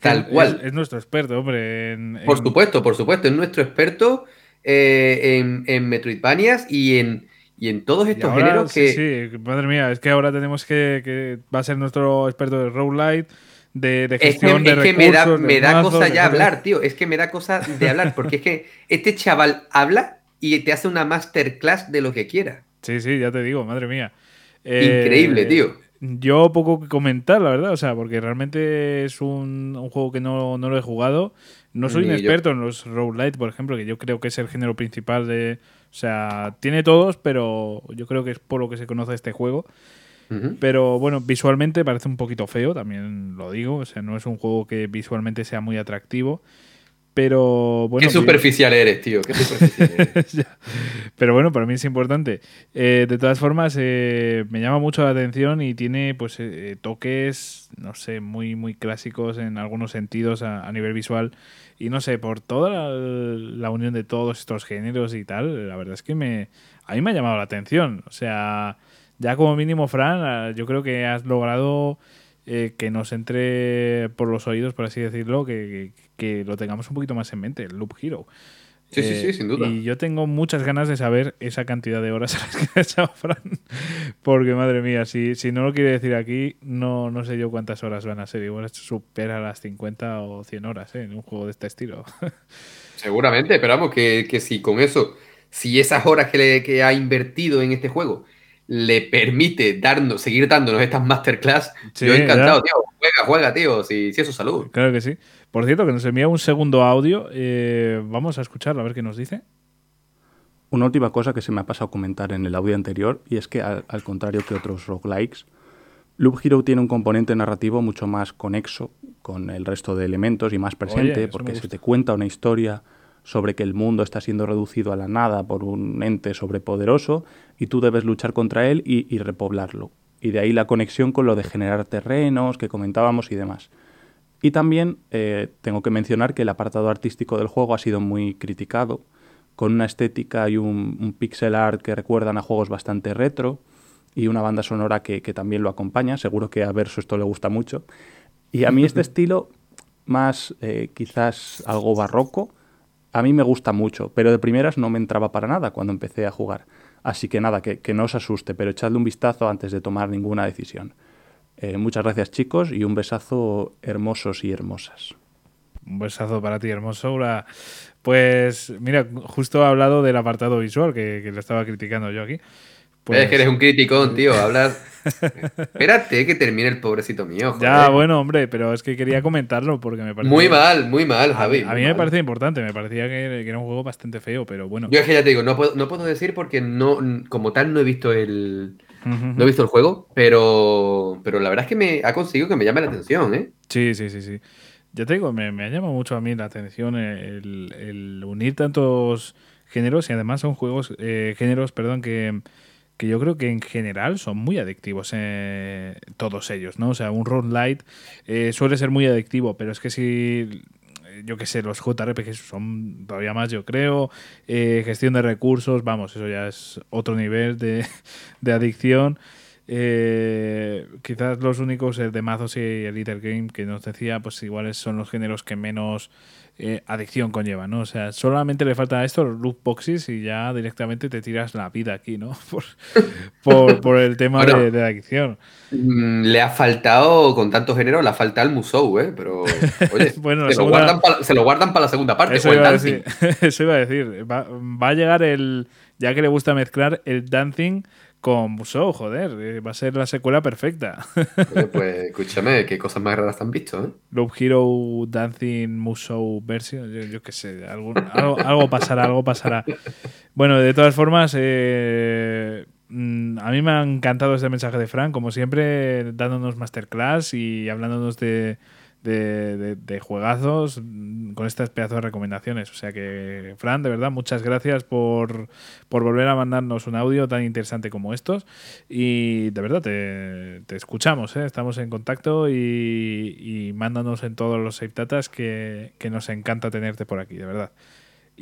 tal cual. Es, nuestro experto, hombre. Por supuesto, por supuesto. Es nuestro experto eh, en, en Metroidvanias y en, y en todos estos géneros que. Sí, madre mía, es que ahora tenemos que. que va a ser nuestro experto de roguelite. De, de gestión es que, es que me da, me da cosa ya hablar, tío. Es que me da cosa de hablar, porque es que este chaval habla y te hace una masterclass de lo que quiera. Sí, sí, ya te digo, madre mía. Increíble, eh, tío. Yo poco que comentar, la verdad, o sea, porque realmente es un, un juego que no, no, lo he jugado. No soy un experto en los roguelite, por ejemplo, que yo creo que es el género principal de. O sea, tiene todos, pero yo creo que es por lo que se conoce este juego. Pero bueno, visualmente parece un poquito feo, también lo digo. O sea, no es un juego que visualmente sea muy atractivo. Pero bueno. Qué superficial eres, tío. Qué superficial <laughs> eres. Pero bueno, para mí es importante. Eh, de todas formas, eh, me llama mucho la atención y tiene pues eh, toques, no sé, muy, muy clásicos en algunos sentidos a, nivel visual. Y no sé, por toda la, unión de todos estos géneros y tal, la verdad es que me, a mí me ha llamado la atención. O sea, ya como mínimo, Fran, yo creo que has logrado eh, que nos entre por los oídos, por así decirlo, que, lo tengamos un poquito más en mente, el Loop Hero. Sí, sí, sí, eh, sin duda. Y yo tengo muchas ganas de saber esa cantidad de horas a las que ha echado Fran. Porque, madre mía, si, si no lo quiere decir aquí, no, no sé yo cuántas horas van a ser. Igual supera las 50 o 100 horas ¿eh? en un juego de este estilo. <laughs> Seguramente, pero vamos, que, que si con eso, si esas horas que, le, que ha invertido en este juego le permite darnos, seguir dándonos estas masterclass, yo encantado, tío. Juega, juega, tío, si, si eso es salud. Claro que sí. Por cierto, que nos envía un segundo audio. Eh, vamos a escucharlo, a ver qué nos dice. Una última cosa que se me ha pasado a comentar en el audio anterior, y es que al, contrario que otros roguelikes, Loop Hero tiene un componente narrativo mucho más conexo con el resto de elementos y más presente, porque se te cuenta una historia sobre que el mundo está siendo reducido a la nada por un ente sobrepoderoso y tú debes luchar contra él y, repoblarlo. Y de ahí la conexión con lo de generar terrenos que comentábamos y demás. Y también eh, tengo que mencionar que el apartado artístico del juego ha sido muy criticado, con una estética y un, pixel art que recuerdan a juegos bastante retro y una banda sonora que, también lo acompaña. Seguro que a Verso esto le gusta mucho. Y a mí este <laughs> estilo, más eh, quizás algo barroco, a mí me gusta mucho, pero de primeras no me entraba para nada cuando empecé a jugar. Así que nada, que, no os asuste, pero echadle un vistazo antes de tomar ninguna decisión. Eh, muchas gracias chicos y un besazo hermosos y hermosas. Un besazo para ti, hermosura. Pues mira, justo ha hablado del apartado visual que, que le estaba criticando yo aquí. Pues... Es que eres un criticón, tío. Hablas. <laughs> Espérate que termine el pobrecito mío. Ya, bueno, hombre, pero es que quería comentarlo porque me parece. Muy mal, muy mal, Javi. A, mí me parece importante, me parecía que, era un juego bastante feo, pero bueno. Yo es que ya te digo, no puedo, no puedo decir porque no, como tal no he visto el. No he visto el juego, pero, pero la verdad es que me ha conseguido que me llame la atención, ¿eh? Sí, sí, sí, sí. Ya te digo, me, me ha llamado mucho a mí la atención el, el unir tantos géneros y además son juegos, eh, géneros, perdón, que que yo creo que en general son muy adictivos eh, todos ellos, ¿no? O sea, un Run Light eh, suele ser muy adictivo, pero es que si yo qué sé, los JRPG son todavía más, yo creo. Eh, gestión de recursos, vamos, eso ya es otro nivel de, <laughs> de adicción. quizás los únicos, el de Mazos y el Little Game, que nos decía, pues iguales son los géneros que menos eh, adicción conlleva, ¿no? O sea, solamente le falta a esto los loot boxes y ya directamente te tiras la vida aquí, ¿no? <laughs> Por, el tema de, la adicción. Mm, le ha faltado, con tanto género, le ha faltado el Musou, ¿eh? Pero, <laughs> oye, se, lo guardan para la segunda parte. Eso, iba a, decir, <laughs> eso iba a decir. Va, va a llegar el, ya que le gusta mezclar, el dancing con Musou, joder, eh, va a ser la secuela perfecta. <laughs> pues <laughs> escúchame, qué cosas más raras han visto, ¿eh? Loop Hero Dancing Musou Version, yo, qué sé, algo, algo, pasará, algo pasará. Bueno, de todas formas, eh, mm, a mí me ha encantado este mensaje de Frank, como siempre, dándonos masterclass y hablándonos de de, de, juegazos con estas pedazos de recomendaciones. O sea que, Fran, de verdad, muchas gracias por, volver a mandarnos un audio tan interesante como estos. Y de verdad, te, escuchamos, ¿eh? estamos en contacto y, y, mándanos en todos los save datas que, que nos encanta tenerte por aquí, de verdad.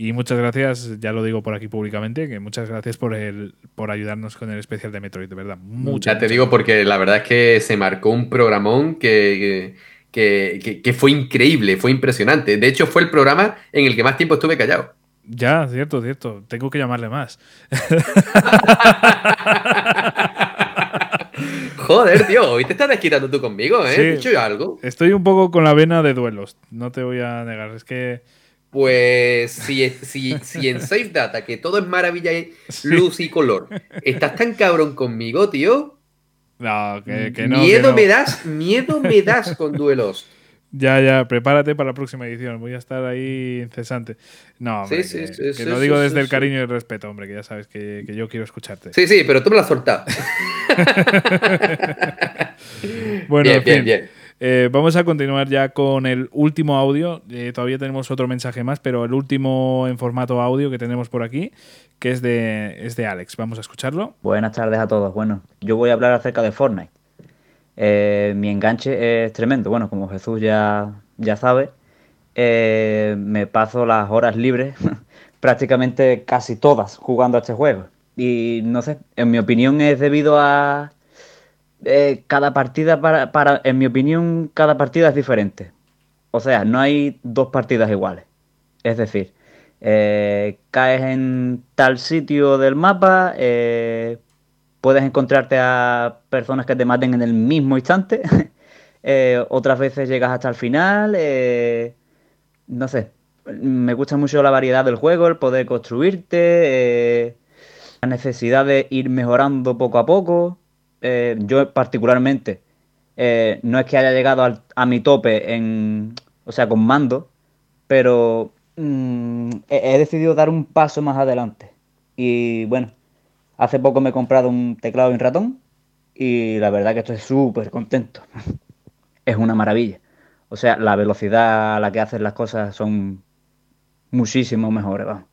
Y muchas gracias, ya lo digo por aquí públicamente, que muchas gracias por el por ayudarnos con el especial de Metroid, de verdad. Muchas, ya te digo porque la verdad es que se marcó un programón que, que, que, fue increíble, fue impresionante. De hecho, fue el programa en el que más tiempo estuve callado. Ya, cierto, cierto. Tengo que llamarle más. <laughs> Joder, tío, hoy te estás desquitando tú conmigo, ¿eh? ¿He dicho yo algo? Estoy un poco con la vena de duelos, no te voy a negar. Es que. Pues si, si, si en Safe Data, que todo es maravilla <laughs> y luz y color, estás tan cabrón conmigo, tío. No, que, no. Miedo me das, miedo me das con duelos. <laughs> Ya, ya, prepárate para la próxima edición. Voy a estar ahí incesante. No, hombre, que, lo digo desde el cariño y el respeto, hombre, que ya sabes que, yo quiero escucharte. Sí, sí, pero tú me la has soltado. <laughs> bueno, bien, bien, eh, vamos a continuar ya con el último audio. Eh, todavía tenemos otro mensaje más, pero el último en formato audio que tenemos por aquí, que es de, es de Alex. Vamos a escucharlo. Buenas tardes a todos. Bueno, yo voy a hablar acerca de Fortnite. Eh, mi enganche es tremendo. Bueno, como Jesús ya, ya sabe, me paso las horas libres, <laughs> prácticamente casi todas, jugando a este juego. Y no sé, en mi opinión es debido a eh, cada partida, para, para, en mi opinión, cada partida es diferente. O sea, no hay dos partidas iguales. Es decir, caes en tal sitio del mapa, puedes encontrarte a personas que te maten en el mismo instante. <laughs> Eh, otras veces llegas hasta el final. Eh, no sé. Me gusta mucho la variedad del juego, el poder construirte, eh, la necesidad de ir mejorando poco a poco. Yo particularmente no es que haya llegado a mi tope en, o sea, con mando, pero mm, he decidido dar un paso más adelante. Y bueno, Hace poco me he comprado un teclado y un ratón y la verdad que estoy súper contento. <laughs> es una maravilla. O sea, la velocidad a la que hacen las cosas son muchísimo mejores, vamos.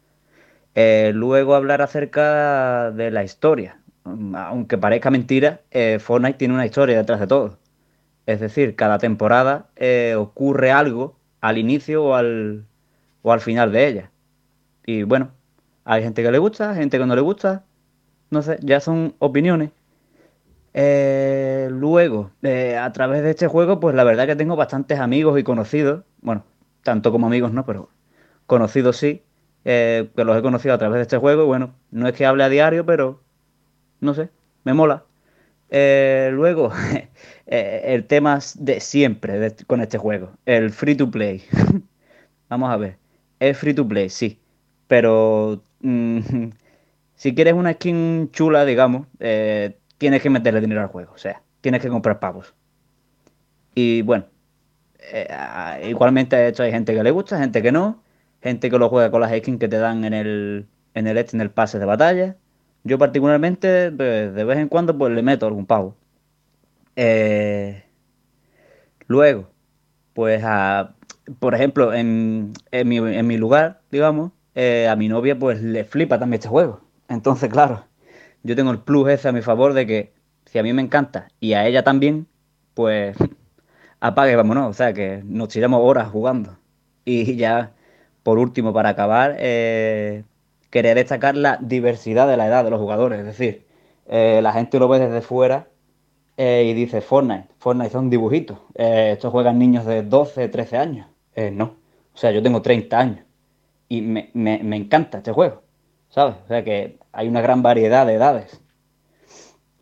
Eh, luego hablar acerca de la historia. Aunque parezca mentira, eh, Fortnite tiene una historia detrás de todo. Es decir, cada temporada eh, ocurre algo al inicio o al, o al final de ella. Y bueno, hay gente que le gusta, gente que no le gusta, no sé, ya son opiniones. Eh, luego, eh, a través de este juego, pues la verdad que tengo bastantes amigos y conocidos, bueno, tanto como amigos no, pero conocidos sí, eh, que los he conocido a través de este juego. bueno, no es que hable a diario, pero no sé, me mola. luego, <laughs> el tema de siempre con este juego, el free to play. <laughs> Vamos a ver, es free to play, sí, pero mm, <laughs> si quieres una skin chula, digamos, eh, tienes que meterle dinero al juego. O sea, tienes que comprar pavos. Y bueno, eh, igualmente hay gente que le gusta, gente que no, gente que lo juega con las skins que te dan en el, en el, en el pase de batalla. Yo particularmente, pues, de vez en cuando, pues le meto algún pavo. Eh, luego, pues, por ejemplo, en, en, mi, en mi lugar, digamos, a mi novia pues le flipa también este juego. Entonces, claro, yo tengo el plus ese a mi favor de que si a mí me encanta y a ella también, pues <laughs> apague, vámonos. O sea, que nos tiramos horas jugando. Y ya, por último, para acabar, eh, quería destacar la diversidad de la edad de los jugadores. Es decir, eh, la gente lo ve desde fuera eh, y dice Fortnite. Fortnite son dibujitos. estos juegan niños de 12, 13 años. no. O sea, yo tengo 30 años. Y me, me encanta este juego. ¿sabes? O sea que hay una gran variedad de edades.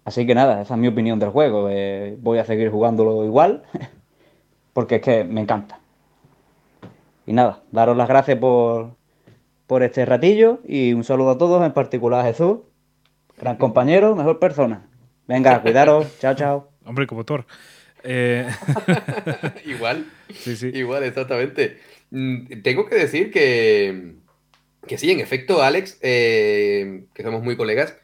Así que nada, esa es mi opinión del juego. Eh, voy a seguir jugándolo igual, <laughs> porque es que me encanta. Y nada, daros las gracias por, por este ratillo y un saludo a todos, en particular a Jesús, gran compañero, mejor persona. Venga, <laughs> cuidaros, chao, chao. Hombre, como Thor. Eh, <laughs> igual. Sí, sí. Igual, exactamente. Mm, tengo que decir que, que sí, en efecto, Alex, eh, que somos muy colegas,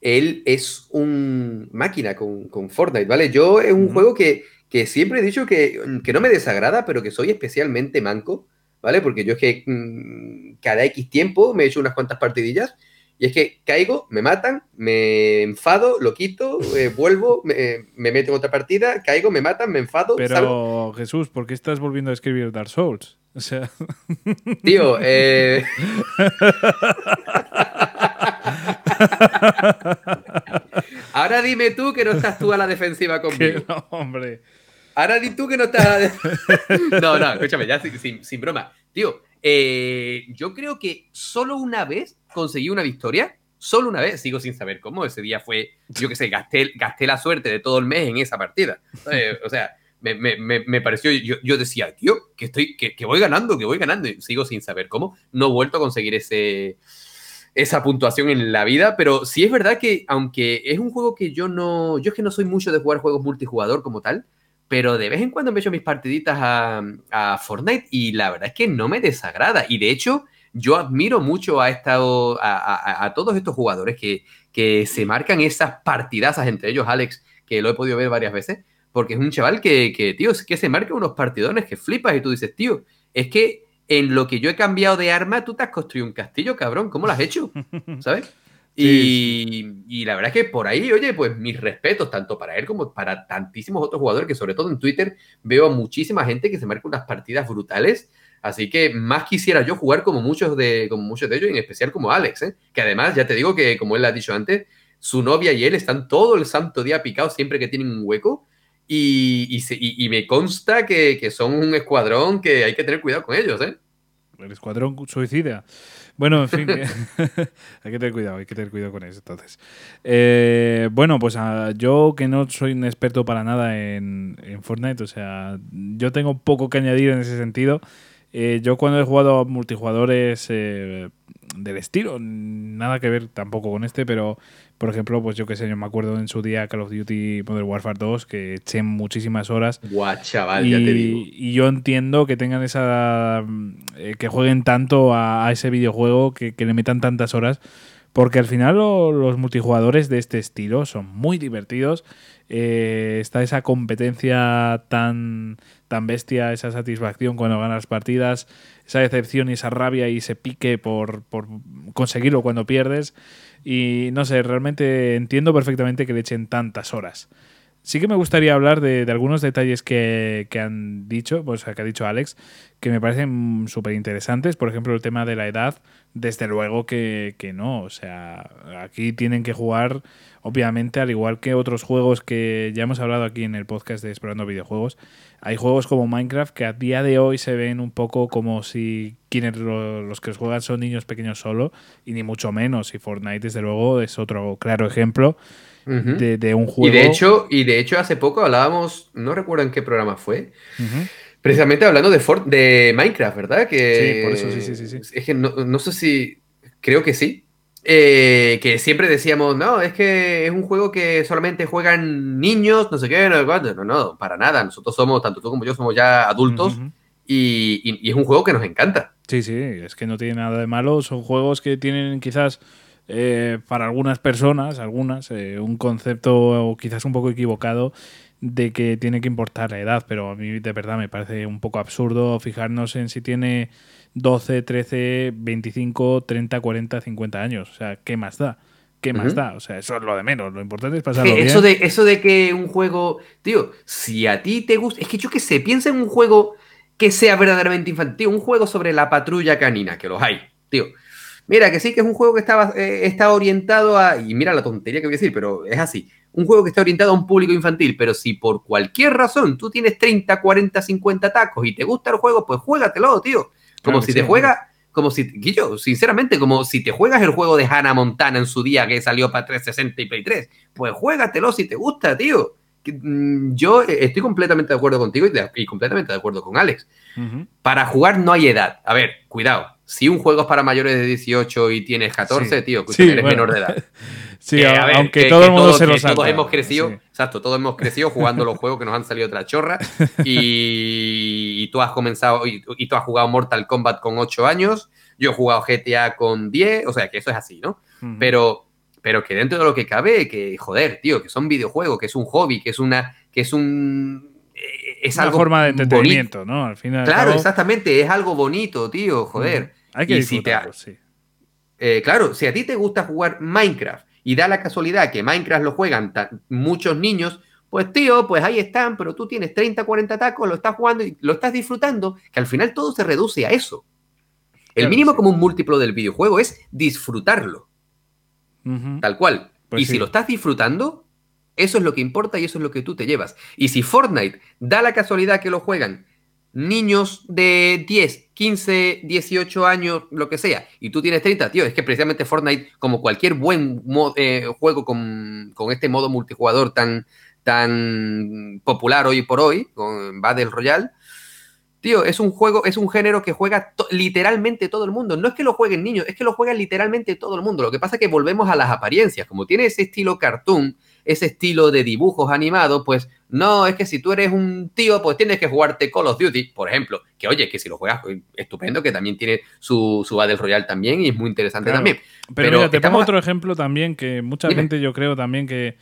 él es un máquina con, Fortnite, ¿vale? Yo es un juego que, siempre he dicho que, no me desagrada, pero que soy especialmente manco, ¿vale? Porque yo es que mm, cada X tiempo me he hecho unas cuantas partidillas Y es que caigo, me matan, me enfado, lo quito, eh, <laughs> vuelvo, me, meto en otra partida, caigo, me matan, me enfado. Pero Jesús, ¿por qué estás volviendo a escribir Dark Souls? O sea. <laughs> Tío, eh. <laughs> Ahora dime tú que no estás tú a la defensiva conmigo. no, hombre. Ahora di tú que no estás. <laughs> no, no, escúchame, ya sin, broma. Tío, eh, yo creo que solo una vez conseguí una victoria. Solo una vez, sigo sin saber cómo. Ese día fue, yo qué sé, gasté, gasté la suerte de todo el mes en esa partida. o sea, me, me, me, pareció, yo, yo, decía, tío, que, estoy, que, que voy ganando, que voy ganando. Y sigo sin saber cómo. No he vuelto a conseguir ese, esa puntuación en la vida, pero sí es verdad que aunque es un juego que yo no, yo es que no soy mucho de jugar juegos multijugador como tal, pero de vez en cuando me echo mis partiditas a, Fortnite y la verdad es que no me desagrada. Y de hecho, yo admiro mucho a, estado, a, todos estos jugadores que, que se marcan esas partidazas, entre ellos Alex, que lo he podido ver varias veces, porque es un chaval que, que tío, es que se marca unos partidones que flipas y tú dices, tío, es que en lo que yo he cambiado de arma, tú te has construido un castillo, cabrón. ¿Cómo lo has hecho? <laughs> ¿Sabes? Y, la verdad es que por ahí, oye, pues mis respetos, tanto para él como para tantísimos otros jugadores, que sobre todo en Twitter veo a muchísima gente que se marca unas partidas brutales. Así que más quisiera yo jugar como muchos de, como muchos de ellos, en especial como Alex, ¿eh? que además, ya te digo que, como él ha dicho antes, su novia y él están todo el santo día picados siempre que tienen un hueco. Y, y, me consta que, que, son un escuadrón que hay que tener cuidado con ellos, ¿eh? El escuadrón suicida. Bueno, en fin, <laughs> <laughs> hay que tener cuidado, hay que tener cuidado con eso. Entonces, eh, bueno, pues ah, yo que no soy un experto para nada en, en, Fortnite, o sea, yo tengo poco que añadir en ese sentido. Eh, yo cuando he jugado a multijugadores eh, del estilo, nada que ver tampoco con este, pero por ejemplo, pues yo qué sé, yo me acuerdo en su día Call of Duty Modern Warfare 2 que eché muchísimas horas. Guau, chaval, y, ya te digo. Y yo entiendo que tengan esa. Eh, que jueguen tanto a, ese videojuego, que, le metan tantas horas. Porque al final los multijugadores de este estilo son muy divertidos. Eh, está esa competencia tan, tan bestia, esa satisfacción cuando ganas partidas, esa decepción y esa rabia y ese pique por, por conseguirlo cuando pierdes. Y no sé, realmente entiendo perfectamente que le echen tantas horas. Sí que me gustaría hablar de, algunos detalles que, han dicho, pues que ha dicho Alex, que me parecen súper interesantes. Por ejemplo, el tema de la edad, desde luego que, que, no. O sea, aquí tienen que jugar, obviamente, al igual que otros juegos que ya hemos hablado aquí en el podcast de Explorando Videojuegos, hay juegos como Minecraft que a día de hoy se ven un poco como si quienes los que los juegan son niños pequeños solo, y ni mucho menos. Y Fortnite, desde luego, es otro claro ejemplo de, un juego. Y de, hecho, y de hecho, hace poco hablábamos, no recuerdo en qué programa fue, precisamente hablando de, de Minecraft, ¿verdad? Que, sí, por eso sí, sí, sí. Es que no, sé si, creo que sí. Eh, que siempre decíamos, no, es que es un juego que solamente juegan niños, no sé qué, no, no, no, para nada. Nosotros somos, tanto tú como yo, somos ya adultos y, y es un juego que nos encanta. Sí, sí, es que no tiene nada de malo. Son juegos que tienen quizás eh, para algunas personas, algunas, eh, un concepto quizás un poco equivocado de que tiene que importar la edad, pero a mí de verdad me parece un poco absurdo fijarnos en si tiene 12, 13, 25, 30, 40, 50 años. O sea, ¿qué más da? ¿Qué más da? O sea, eso es lo de menos. Lo importante es pasarlo eso De, eso de que un juego... Tío, si a ti te gusta... Es que yo qué sé, piensa en un juego que sea verdaderamente infantil. Un juego sobre la patrulla canina, que los hay. Tío, Mira, que sí, que es un juego que está, eh, está orientado a. Y mira la tontería que voy a decir, pero es así. Un juego que está orientado a un público infantil, pero si por cualquier razón tú tienes 30, 40, 50 tacos y te gusta el juego, pues juégatelo, tío. Como si te juega. Como si, Guillo, sinceramente, como si te juegas el juego de Hannah Montana en su día que salió para 360 y Play 3, pues juégatelo si te gusta, tío. Mm, yo estoy completamente de acuerdo contigo y, completamente de acuerdo con Alex. Para jugar no hay edad. A ver, cuidado si un juego es para mayores de 18 y tienes 14, tío, que eres menor de edad. <laughs> Sí, aunque todo el mundo se lo sabe. Todos hemos crecido, exacto, todos hemos crecido jugando los juegos que nos han salido otra chorra <laughs> y, tú has comenzado y, tú has jugado Mortal Kombat con 8 años, yo he jugado GTA con 10, o sea, que eso es así, ¿no? Pero pero que dentro de lo que cabe, que joder, tío, que son videojuegos, que es un hobby, que es una que es un es una forma de entretenimiento, ¿no? Al final. Claro, exactamente, es algo bonito, tío, joder. Hay que disfrutarlo, sí. eh, claro, si a ti te gusta jugar Minecraft y da la casualidad que Minecraft lo juegan muchos niños, pues tío, pues ahí están, pero tú tienes 30, 40 tacos, lo estás jugando y lo estás disfrutando, que al final todo se reduce a eso. El mínimo como un múltiplo del videojuego es disfrutarlo. Tal cual. Pues y si lo estás disfrutando, eso es lo que importa y eso es lo que tú te llevas. Y si Fortnite da la casualidad que lo juegan niños de 10, 15, 18 años, lo que sea, y tú tienes 30, tío, es que precisamente Fortnite, como cualquier buen eh, juego con, este modo multijugador tan, tan popular hoy por hoy, con Battle Royale, tío, es un juego, es un género que juega literalmente todo el mundo. No es que lo jueguen niños, es que lo juega literalmente todo el mundo. Lo que pasa es que volvemos a las apariencias. Como tiene ese estilo cartoon, ese estilo de dibujos animados, pues no, es que si tú eres un tío, pues tienes que jugarte Call of Duty, por ejemplo. Que oye, que si lo juegas, pues, estupendo, que también tiene su, su Battle Royale también y es muy interesante también. Pero, mira, te pongo otro ejemplo también que mucha gente yo creo también que,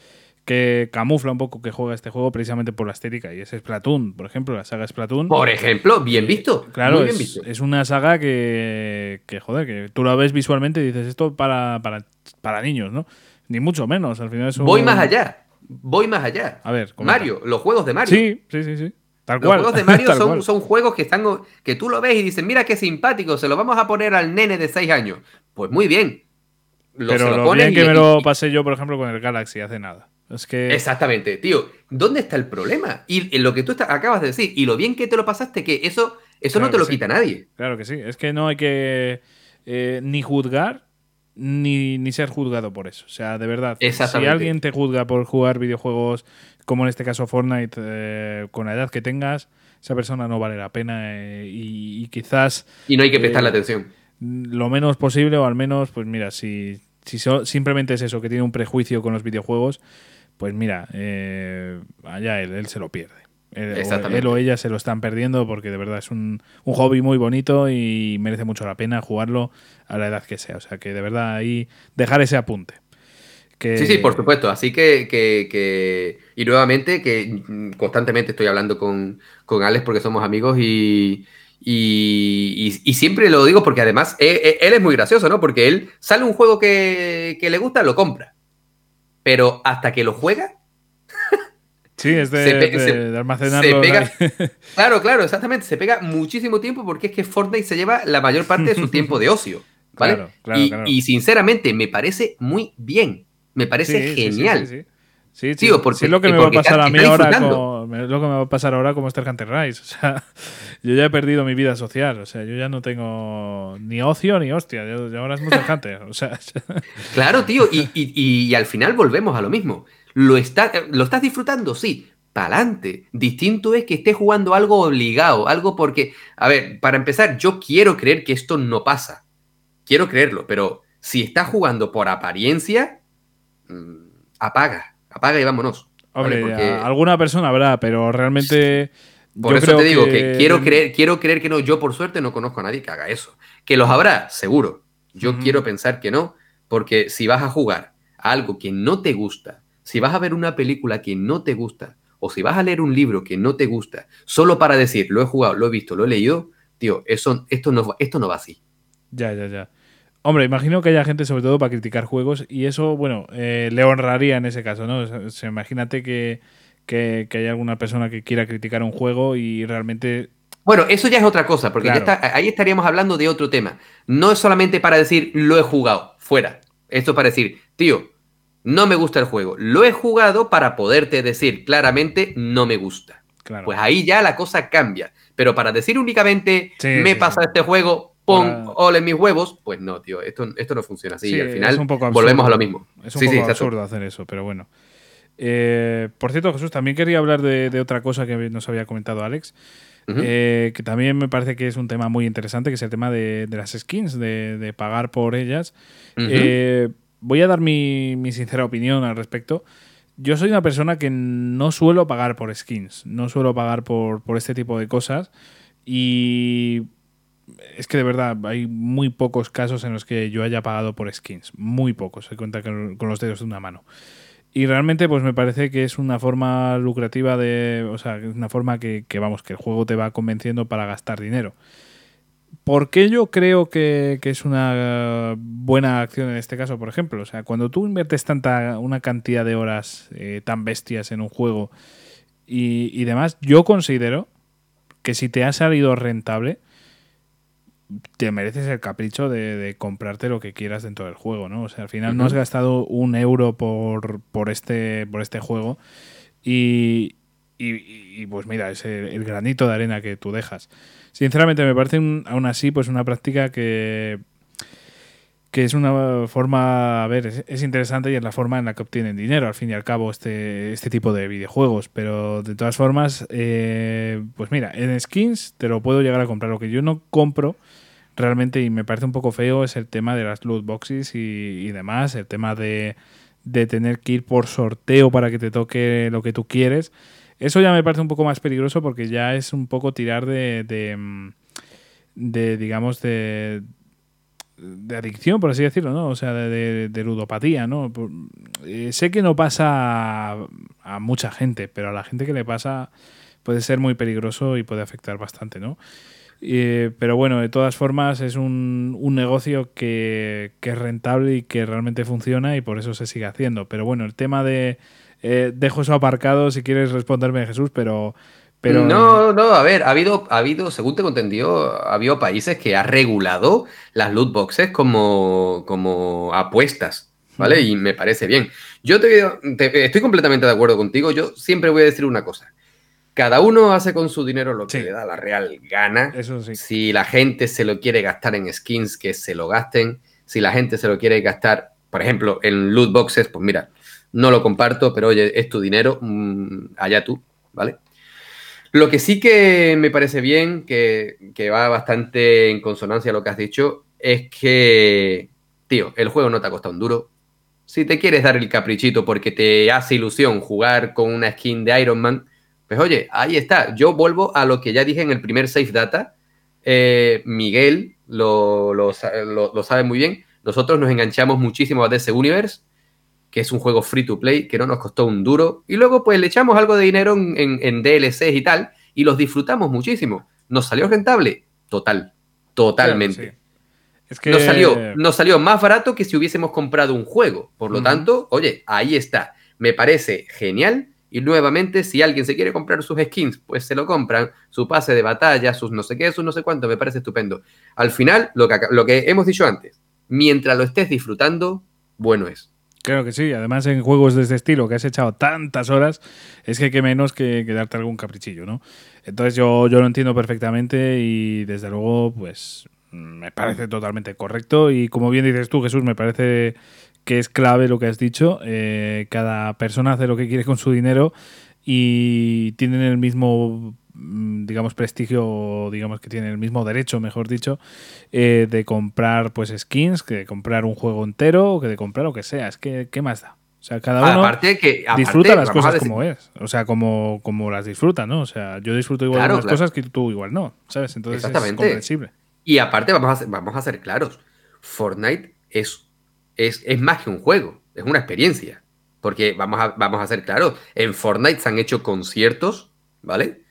que camufla un poco que juega este juego precisamente por la estética y es Splatoon, por ejemplo, la saga Splatoon. Por ejemplo, bien visto. Claro, es, es, una saga que, que, joder, que tú la ves visualmente y dices esto para, para, para niños, ¿no? Ni mucho menos. Al final es Voy más allá. Voy más allá. A ver, Mario, los juegos de Mario. Sí, sí, sí, sí. Tal los juegos de <laughs> Mario son, son, juegos que están que tú lo ves y dices, mira qué simpático, se lo vamos a poner al nene de 6 años. Pues muy bien. Pero lo, bien que me lo pasé yo, por ejemplo, con el Galaxy hace nada. Es que... Exactamente, tío. ¿Dónde está el problema? Y lo que tú acabas de decir, y lo bien que te lo pasaste, que eso, eso no te lo quita nadie. Claro que sí. Es que no hay que eh, ni juzgar ni, ser juzgado por eso. O sea, de verdad, si alguien te juzga por jugar videojuegos, como en este caso Fortnite, eh, con la edad que tengas, esa persona no vale la pena eh, y, quizás... Y no hay que prestarle eh, atención. Lo menos posible, o al menos, pues mira, si, si simplemente es eso, que tiene un prejuicio con los videojuegos, pues mira, allá él, él se lo pierde. Él, o ella se lo están perdiendo porque de verdad es un, un, hobby muy bonito y merece mucho la pena jugarlo a la edad que sea. O sea que de verdad ahí dejar ese apunte. Sí, sí, por supuesto. Así que, que, y nuevamente que constantemente estoy hablando con, con Alex porque somos amigos y, y, y, siempre lo digo porque además él, e, él, es muy gracioso, ¿no? Porque él sale un juego que, que le gusta, lo compra. Pero hasta que lo juega, Sí, es de, almacenarlo. <laughs> claro, claro, exactamente. Se pega muchísimo tiempo porque es que Fortnite se lleva la mayor parte de su tiempo de ocio. <laughs> ¿vale? y, sinceramente, me parece muy bien. Me parece genial. Sí, sí, porque, es lo que me va a pasar a mí ahora como, lo que me va a pasar ahora como Star Hunter Rise. O sea, <laughs> yo ya he perdido mi vida social. O sea, yo ya no tengo ni ocio ni hostia. Yo, ahora es Monster Hunter. O sea, claro, tío. Y, y, al final volvemos a lo mismo. ¿Lo, está, ¿Lo estás disfrutando? Sí. Pa'lante. Distinto es que estés jugando algo obligado, algo porque, a ver, para empezar, yo quiero creer que esto no pasa. Quiero creerlo, pero si estás jugando por apariencia, mm, apaga, apaga y vámonos. Hombre, alguna persona habrá, pero realmente. Por eso te digo que... quiero creer, quiero creer que no. Yo, por suerte, no conozco a nadie que haga eso. Que los habrá, seguro. Yo quiero pensar que no, porque si vas a jugar algo que no te gusta, si vas a ver una película que no te gusta, o si vas a leer un libro que no te gusta, solo para decir, lo he jugado, lo he visto, lo he leído, tío, eso, esto, no, esto no va así. Ya, ya, ya. Hombre, imagino que haya gente sobre todo para criticar juegos y eso, bueno, eh, le honraría en ese caso, ¿no? imagínate que, que, hay alguna persona que quiera criticar un juego y realmente bueno, eso ya es otra cosa, porque ahí estaríamos hablando de otro tema. No es solamente para decir lo he jugado, fuera. Esto es para decir, tío, no me gusta el juego. Lo he jugado para poderte decir claramente no me gusta. Pues ahí ya la cosa cambia. Pero para decir únicamente me pasa este juego, pon ole mis huevos, pues no, tío, esto, esto no funciona así. al final volvemos a lo mismo. Es un poco absurdo hacer eso, pero bueno. Eh, por cierto, Jesús, también quería hablar de, otra cosa que nos había comentado Alex. Eh, que también me parece que es un tema muy interesante, que es el tema de, las skins, de, pagar por ellas voy a dar mi, sincera opinión al respecto. Yo soy una persona que no suelo pagar por skins, no suelo pagar por, este tipo de cosas y es que de verdad hay muy pocos casos en los que yo haya pagado por skins, muy pocos, se cuenta con, los dedos de una mano. Y realmente pues me parece que es una forma lucrativa de, o sea, es una forma que, vamos, que el juego te va convenciendo para gastar dinero. ¿Por qué yo creo que, es una buena acción en este caso, por ejemplo? O sea, cuando tú inviertes tanta, una cantidad de horas eh, tan bestias en un juego y, demás, yo considero que si te ha salido rentable, te mereces el capricho de, comprarte lo que quieras dentro del juego, ¿no? O sea, al final no has gastado un euro por, por, este, por este juego y, y, pues mira, es el, granito de arena que tú dejas. Sinceramente me parece aún así pues una práctica que que es una forma, a ver, es, interesante y es la forma en la que obtienen dinero, al fin y al cabo, este, este tipo de videojuegos. Pero de todas formas, eh, pues mira, en skins te lo puedo llegar a comprar. Lo que yo no compro realmente y me parece un poco feo es el tema de las loot boxes y, demás, el tema de, de tener que ir por sorteo para que te toque lo que tú quieres. Eso ya me parece un poco más peligroso porque ya es un poco tirar de, de, mm, de digamos, de, de adicción, por así decirlo, ¿no? O sea, de, ludopatía, ¿no? Eh, sé que no pasa a, mucha gente, pero a la gente que le pasa puede ser muy peligroso y puede afectar bastante, ¿no? pero bueno, de todas formas es un, negocio que, es rentable y que realmente funciona y por eso se sigue haciendo. Pero bueno, el tema de, eh, dejo eso aparcado si quieres responderme, Jesús, pero, pero... No, no, a ver, ha habido, ha habido, según te entendido, ha habido países que ha regulado las loot boxes como, como apuestas, ¿vale? Y me parece bien. Yo te, estoy completamente de acuerdo contigo. Yo siempre voy a decir una cosa. Cada uno hace con su dinero lo que le da la real gana. Eso sí. Si la gente se lo quiere gastar en skins, que se lo gasten. Si la gente se lo quiere gastar, por ejemplo, en loot boxes, pues mira, no lo comparto, pero oye, es tu dinero, mm, allá tú, ¿vale? Lo que sí que me parece bien, que, va bastante en consonancia a lo que has dicho, es que, tío, el juego no te ha costado un duro. Si te quieres dar el caprichito porque te hace ilusión jugar con una skin de Iron Man, pues oye, ahí está. Yo vuelvo a lo que ya dije en el primer Safe Data. Eh, Miguel lo, lo, sabe muy bien. Nosotros nos enganchamos muchísimo a DC Universe que es un juego free to play, que no nos costó un duro, y luego pues le echamos algo de dinero en, en, DLCs y tal, y los disfrutamos muchísimo. ¿Nos salió rentable? Total, totalmente. Es que... nos, salió, nos salió más barato que si hubiésemos comprado un juego. Por lo tanto, oye, ahí está. Me parece genial. Y nuevamente, si alguien se quiere comprar sus skins, pues se lo compran, su pase de batalla, sus no sé qué, sus no sé cuánto, me parece estupendo. Al final, lo que, lo que hemos dicho antes, mientras lo estés disfrutando, bueno es. Claro que sí, además en juegos de este estilo que has echado tantas horas, es que qué menos que, darte algún caprichillo, ¿no? Entonces yo, yo lo entiendo perfectamente y desde luego, pues me parece totalmente correcto y como bien dices tú, Jesús, me parece que es clave lo que has dicho. Eh, cada persona hace lo que quiere con su dinero y tienen el mismo digamos, prestigio, digamos que tiene el mismo derecho, mejor dicho, eh, de comprar pues skins, que de comprar un juego entero, o que de comprar lo que sea. Es que, ¿qué más da? O sea, cada uno aparte que, disfruta las cosas como es. O sea, como, como las disfruta, ¿no? O sea, yo disfruto igual las cosas que tú igual no, ¿sabes? Entonces es comprensible. Y aparte, vamos a, vamos a ser claros. Fortnite es, es, es más que un juego, es una experiencia. Porque vamos a, vamos a ser claros, en Fortnite se han hecho conciertos, ¿vale?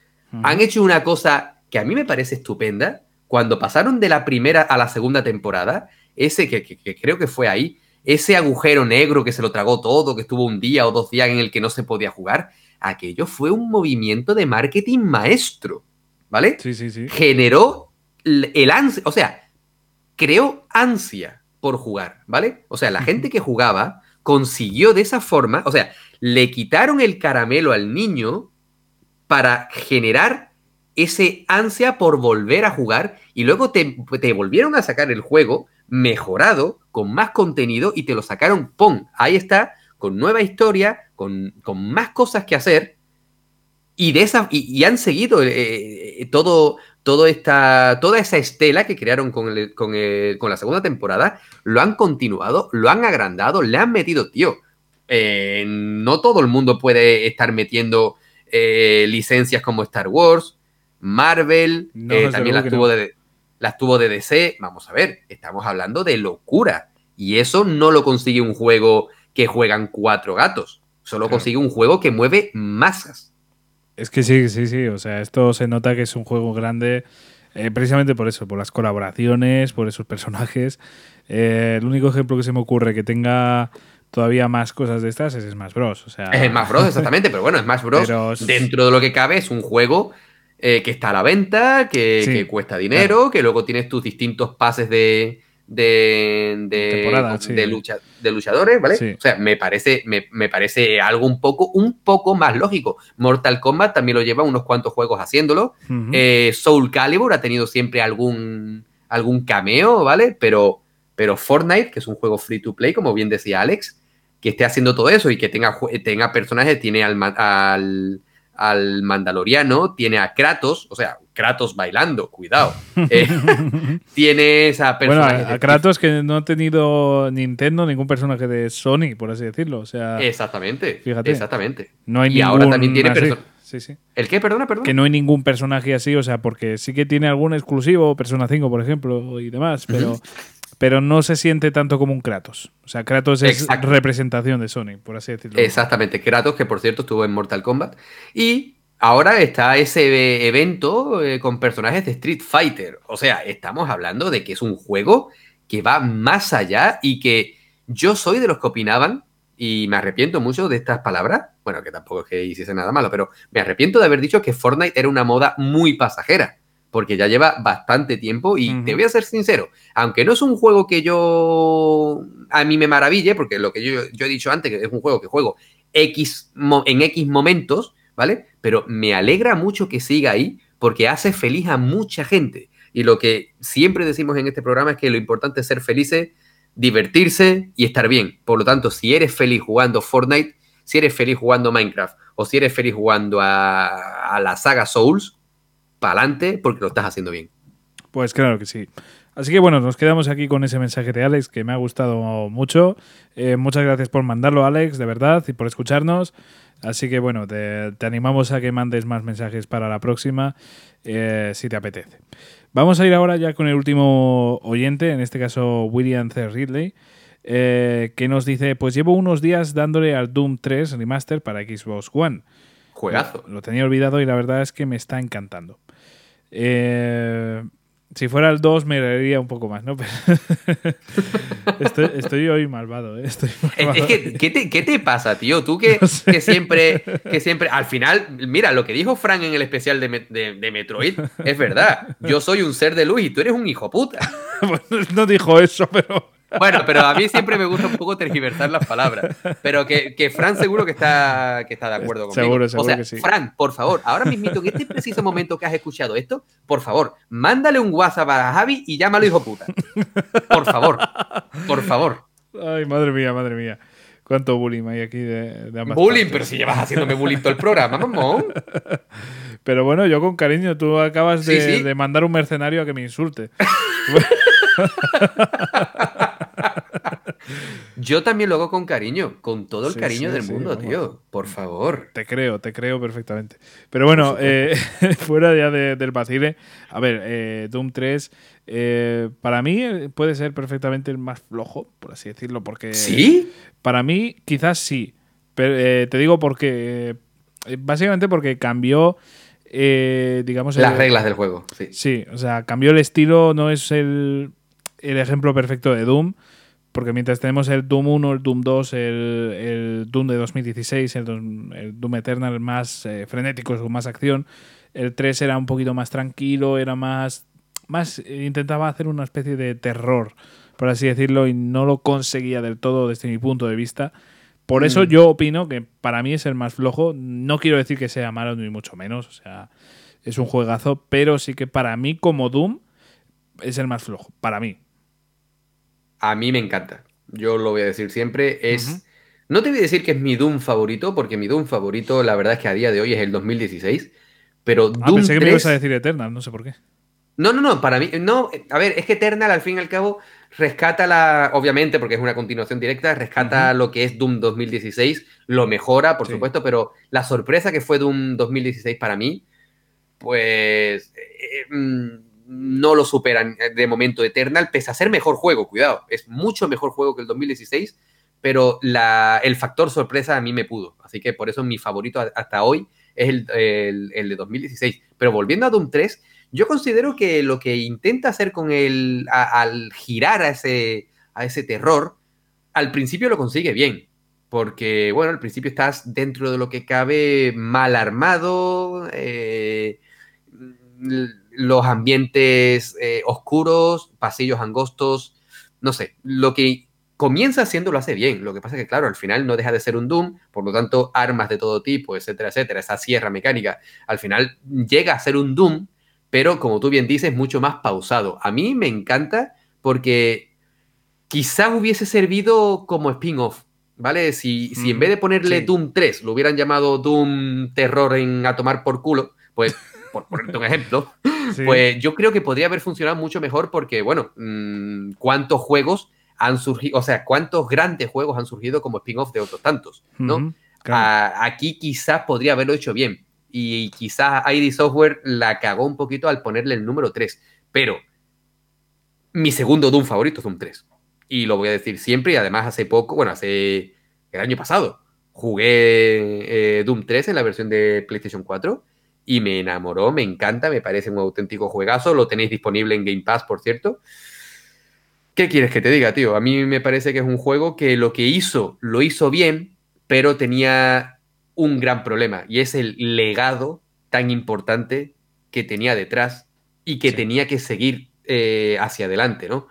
Han hecho una cosa que a mí me parece estupenda. Cuando pasaron de la primera a la segunda temporada, ese que, creo que fue ahí, ese agujero negro que se lo tragó todo, que estuvo un día o dos días en el que no se podía jugar, aquello fue un movimiento de marketing maestro, ¿vale? Sí, sí, sí. Generó el ansia, o sea, creó ansia por jugar, ¿vale? O sea, la gente que jugaba consiguió de esa forma, o sea, le quitaron el caramelo al niño para generar ese ansia por volver a jugar y luego te, volvieron a sacar el juego mejorado, con más contenido y te lo sacaron, ¡pum! Ahí está, con nueva historia, con, más cosas que hacer y, de esa, y, han seguido eh, eh, todo, todo esta, toda esa estela que crearon con, con, la segunda temporada, lo han continuado, lo han agrandado, le han metido, tío. Eh, no todo el mundo puede estar metiendo eh, licencias como Star Wars, Marvel, eh, también las tuvo, de, las tuvo de DC. Vamos a ver, estamos hablando de locura. Y eso no lo consigue un juego que juegan cuatro gatos. Solo consigue un juego que mueve masas. Es que sí, sí, sí. O sea, esto se nota que es un juego grande Eh, precisamente por eso, por las colaboraciones, por esos personajes. Eh, el único ejemplo que se me ocurre que tenga todavía más cosas de estas es Smash Bros. O sea, Es Smash Bros, exactamente, pero bueno, Smash Bros, Pero dentro de lo que cabe, es un juego eh, que está a la venta, que, Sí, que cuesta dinero, que luego tienes tus distintos pases de. de, de, sí. de lucha, de luchadores, ¿vale? Sí. O sea, me parece, me, me parece algo un poco, un poco más lógico. Mortal Kombat también lo lleva unos cuantos juegos haciéndolo. Eh, Soul Calibur ha tenido siempre algún, algún cameo, ¿vale? Pero, pero Fortnite, que es un juego free to play, como bien decía Alex, que esté haciendo todo eso y que tenga, tenga personajes, tiene al, al, al Mandaloriano, tiene a Kratos, o sea, Kratos bailando, cuidado. <laughs> Eh, tienes a bueno, personajes. a, de a Kratos que no ha tenido Nintendo ningún personaje de Sony, por así decirlo. O sea, Exactamente, Fíjate. exactamente. no hay y ningún ahora también tiene así. perso- Sí, sí. ¿El qué? Perdona, perdona. Que no hay ningún personaje así, o sea, porque sí que tiene algún exclusivo, Persona 5, por ejemplo, y demás, pero, <laughs> pero no se siente tanto como un Kratos. O sea, Kratos es Exacto. representación de Sony, por así decirlo. Exactamente, Kratos, que por cierto estuvo en Mortal Kombat. Y ahora está ese evento eh, con personajes de Street Fighter. O sea, estamos hablando de que es un juego que va más allá y que yo soy de los que opinaban, y me arrepiento mucho de estas palabras, bueno, que tampoco es que hiciese nada malo, pero me arrepiento de haber dicho que Fortnite era una moda muy pasajera. Porque ya lleva bastante tiempo y te voy a ser sincero, aunque no es un juego que yo a mí me maraville, porque lo que yo, yo he dicho antes, que es un juego que juego X en X momentos, ¿vale? Pero me alegra mucho que siga ahí porque hace feliz a mucha gente. Y lo que siempre decimos en este programa es que lo importante es ser felices, divertirse y estar bien. Por lo tanto, si eres feliz jugando Fortnite, si eres feliz jugando Minecraft o si eres feliz jugando a, a la saga Souls, pa'lante porque lo estás haciendo bien. Pues claro que sí. Así que bueno, nos quedamos aquí con ese mensaje de Alex que me ha gustado mucho. Eh, muchas gracias por mandarlo, Alex, de verdad, y por escucharnos. Así que bueno, te, te animamos a que mandes más mensajes para la próxima, eh, si te apetece. Vamos a ir ahora ya con el último oyente, en este caso William C. Ridley, eh, que nos dice, pues llevo unos días dándole al Doom 3 Remaster para Xbox One. Juegazo. Lo tenía olvidado y la verdad es que me está encantando. Eh, si fuera el 2 me reiría un poco más, ¿no? <laughs> Pero estoy, estoy hoy malvado, ¿eh? Estoy Es, malvado. es que, ¿qué te, qué te pasa, tío? Tú que, <laughs> No sé. que siempre, que siempre, al final, mira, lo que dijo Frank en el especial de, de- de Metroid es verdad. Yo soy un ser de luz y tú eres un hijo puta. <laughs> No dijo eso, pero... Bueno, pero a mí siempre me gusta un poco tergiversar las palabras. Pero que, que Fran seguro que está, que está de acuerdo conmigo. Seguro, seguro o sea, que sí. Fran, por favor, ahora mismito, en este preciso momento que has escuchado esto, por favor, mándale un WhatsApp a Javi y llámalo hijo puta. Por favor, por favor. Ay, madre mía, madre mía. Cuánto bullying hay aquí de, de ambas Bullying, partes. pero si llevas haciéndome bullying todo el programa, mamón. Pero bueno, yo con cariño, tú acabas de, sí. de mandar un mercenario a que me insulte. <laughs> Yo también lo hago con cariño, con todo el Sí, cariño sí, del sí, mundo, vamos. tío. Por favor. Te creo, te creo perfectamente. Pero bueno, eh, <laughs> fuera ya de- del vacile, a ver, eh, Doom 3, eh, para mí puede ser perfectamente el más flojo, por así decirlo, porque... ¿Sí? Para mí, quizás sí. Pero te digo porque... básicamente porque cambió, digamos... Las el- reglas del juego, sí. Sí, o sea, cambió el estilo, no es el, el ejemplo perfecto de Doom, porque mientras tenemos el Doom 1, el Doom 2, el, el Doom de 2016, el, Doom- el Doom Eternal más eh, frenético, con más acción, el 3 era un poquito más tranquilo, era más, más eh, intentaba hacer una especie de terror, por así decirlo, y no lo conseguía del todo desde mi punto de vista. Por eso Mm. yo opino que para mí es el más flojo. No quiero decir que sea malo ni mucho menos, o sea, es un juegazo, pero sí que para mí como Doom es el más flojo, para mí. A mí me encanta. Yo lo voy a decir siempre. Es. No te voy a decir que es mi Doom favorito, porque mi Doom favorito, la verdad es que a día de hoy es el 2016. Pero Ah, Doom pensé que 3... me ibas a decir Eternal, no sé por qué. No, no, no, para mí, no, a ver, es que Eternal al fin y al cabo rescata la, obviamente, porque es una continuación directa, rescata lo que es Doom 2016, lo mejora, por Sí. supuesto, pero la sorpresa que fue Doom 2016 para mí, pues eh, mm, no lo superan de momento Eternal, pese a ser mejor juego, cuidado, es mucho mejor juego que el 2016, pero el factor sorpresa a mí me pudo, así que por eso mi favorito hasta hoy es el, de 2016. Pero volviendo a Doom 3, yo considero que lo que intenta hacer con el, al girar a ese, a ese terror, al principio lo consigue bien. Porque, bueno, al principio estás dentro de lo que cabe mal armado, eh, los ambientes eh, oscuros, pasillos angostos, no sé, lo que comienza haciendo lo hace bien. Lo que pasa es que, claro, al final no deja de ser un Doom, por lo tanto, armas de todo tipo, etcétera, etcétera, esa sierra mecánica, al final llega a ser un Doom, pero como tú bien dices, mucho más pausado. A mí me encanta porque quizás hubiese servido como spin-off, ¿vale? Si, si en vez de ponerle Doom 3 lo hubieran llamado Doom Terror en a tomar por culo, pues por ponerte un ejemplo, pues yo creo que podría haber funcionado mucho mejor porque, bueno, mm, ¿cuántos juegos han surgido, o sea, cuántos grandes juegos han surgido como spin-off de otros tantos, ¿no? aquí quizás podría haberlo hecho bien y quizás ID Software la cagó un poquito al ponerle el número 3, pero mi segundo Doom favorito es Doom 3 y lo voy a decir siempre y además hace poco, bueno, hace el año pasado jugué eh, Doom 3 en la versión de PlayStation 4 y me enamoró, me encanta, me parece un auténtico juegazo, lo tenéis disponible en Game Pass, por cierto. ¿Qué quieres que te diga, tío? A mí me parece que es un juego que lo que hizo, lo hizo bien, pero tenía un gran problema y es el legado tan importante que tenía detrás y que tenía que seguir eh, hacia adelante, ¿no?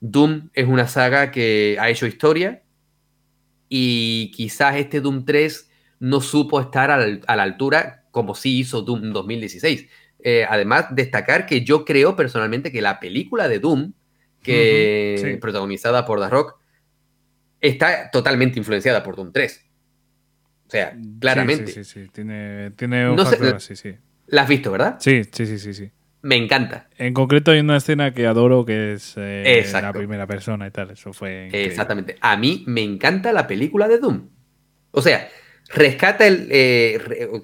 Doom es una saga que ha hecho historia y quizás este Doom 3 no supo estar a la, altura como sí hizo Doom 2016. Eh, además, destacar que yo creo personalmente que la película de Doom que protagonizada por The Rock, está totalmente influenciada por Doom 3. O sea, claramente. Sí, sí, sí. Tiene, tiene un factor así, sí. La has visto, ¿verdad? Sí, sí, sí, sí, sí. Me encanta. En concreto hay una escena que adoro que es eh, la primera persona y tal. Eso fue. Exactamente. A mí me encanta la película de Doom. O sea, rescata el. Eh,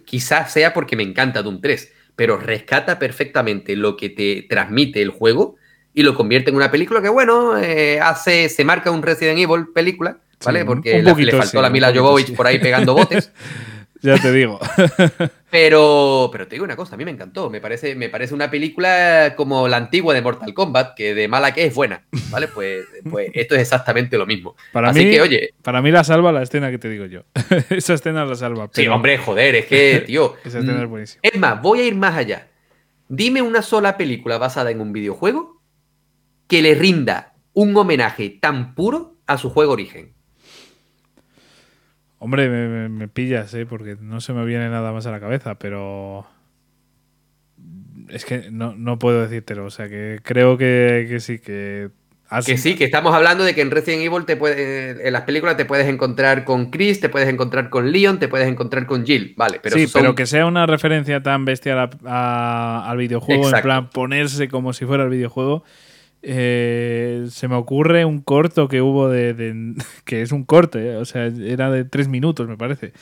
quizás sea porque me encanta Doom 3, pero rescata perfectamente lo que te transmite el juego y lo convierte en una película que, bueno, eh, hace, se marca un Resident Evil película, ¿vale? Porque le faltó la Mila Jovovich por ahí pegando botes. <laughs> ya te digo. <laughs> pero, pero te digo una cosa, a mí me encantó. Me parece, me parece una película como la antigua de Mortal Kombat, que de mala que es buena, ¿vale? Pues, pues <laughs> esto es exactamente lo mismo. Para Así mí, que, oye. Para mí la salva la escena que te digo yo. <laughs> Esa escena la salva. Sí, hombre, joder, es que, tío. Esa escena es buenísima. Es más, voy a ir más allá. Dime una sola película basada en un videojuego que le rinda un homenaje tan puro a su juego origen. Hombre, me, pillas, ¿eh? porque no se me viene nada más a la cabeza, pero es que no, puedo decírtelo. O sea, que creo que, sí, que... Que sí, que estamos hablando de que en Resident Evil te puede, en las películas te puedes encontrar con Chris, te puedes encontrar con Leon, te puedes encontrar con Jill, vale. Pero sí, pero que sea una referencia tan bestial al videojuego, en plan ponerse como si fuera el videojuego, eh, se me ocurre un corto que hubo de, <laughs> que es un corte, o sea, era de tres minutos, me parece.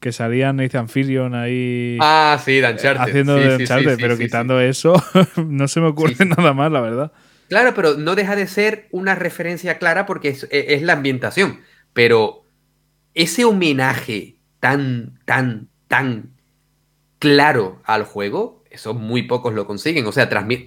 Que salía Nathan Fillion ahí. Ah, sí, de Haciendo de pero quitando eso, <laughs> no se me ocurre nada más, la verdad. Claro, pero no deja de ser una referencia clara porque es, es la ambientación. Pero ese homenaje tan, tan, tan claro al juego, eso muy pocos lo consiguen. O sea, transmite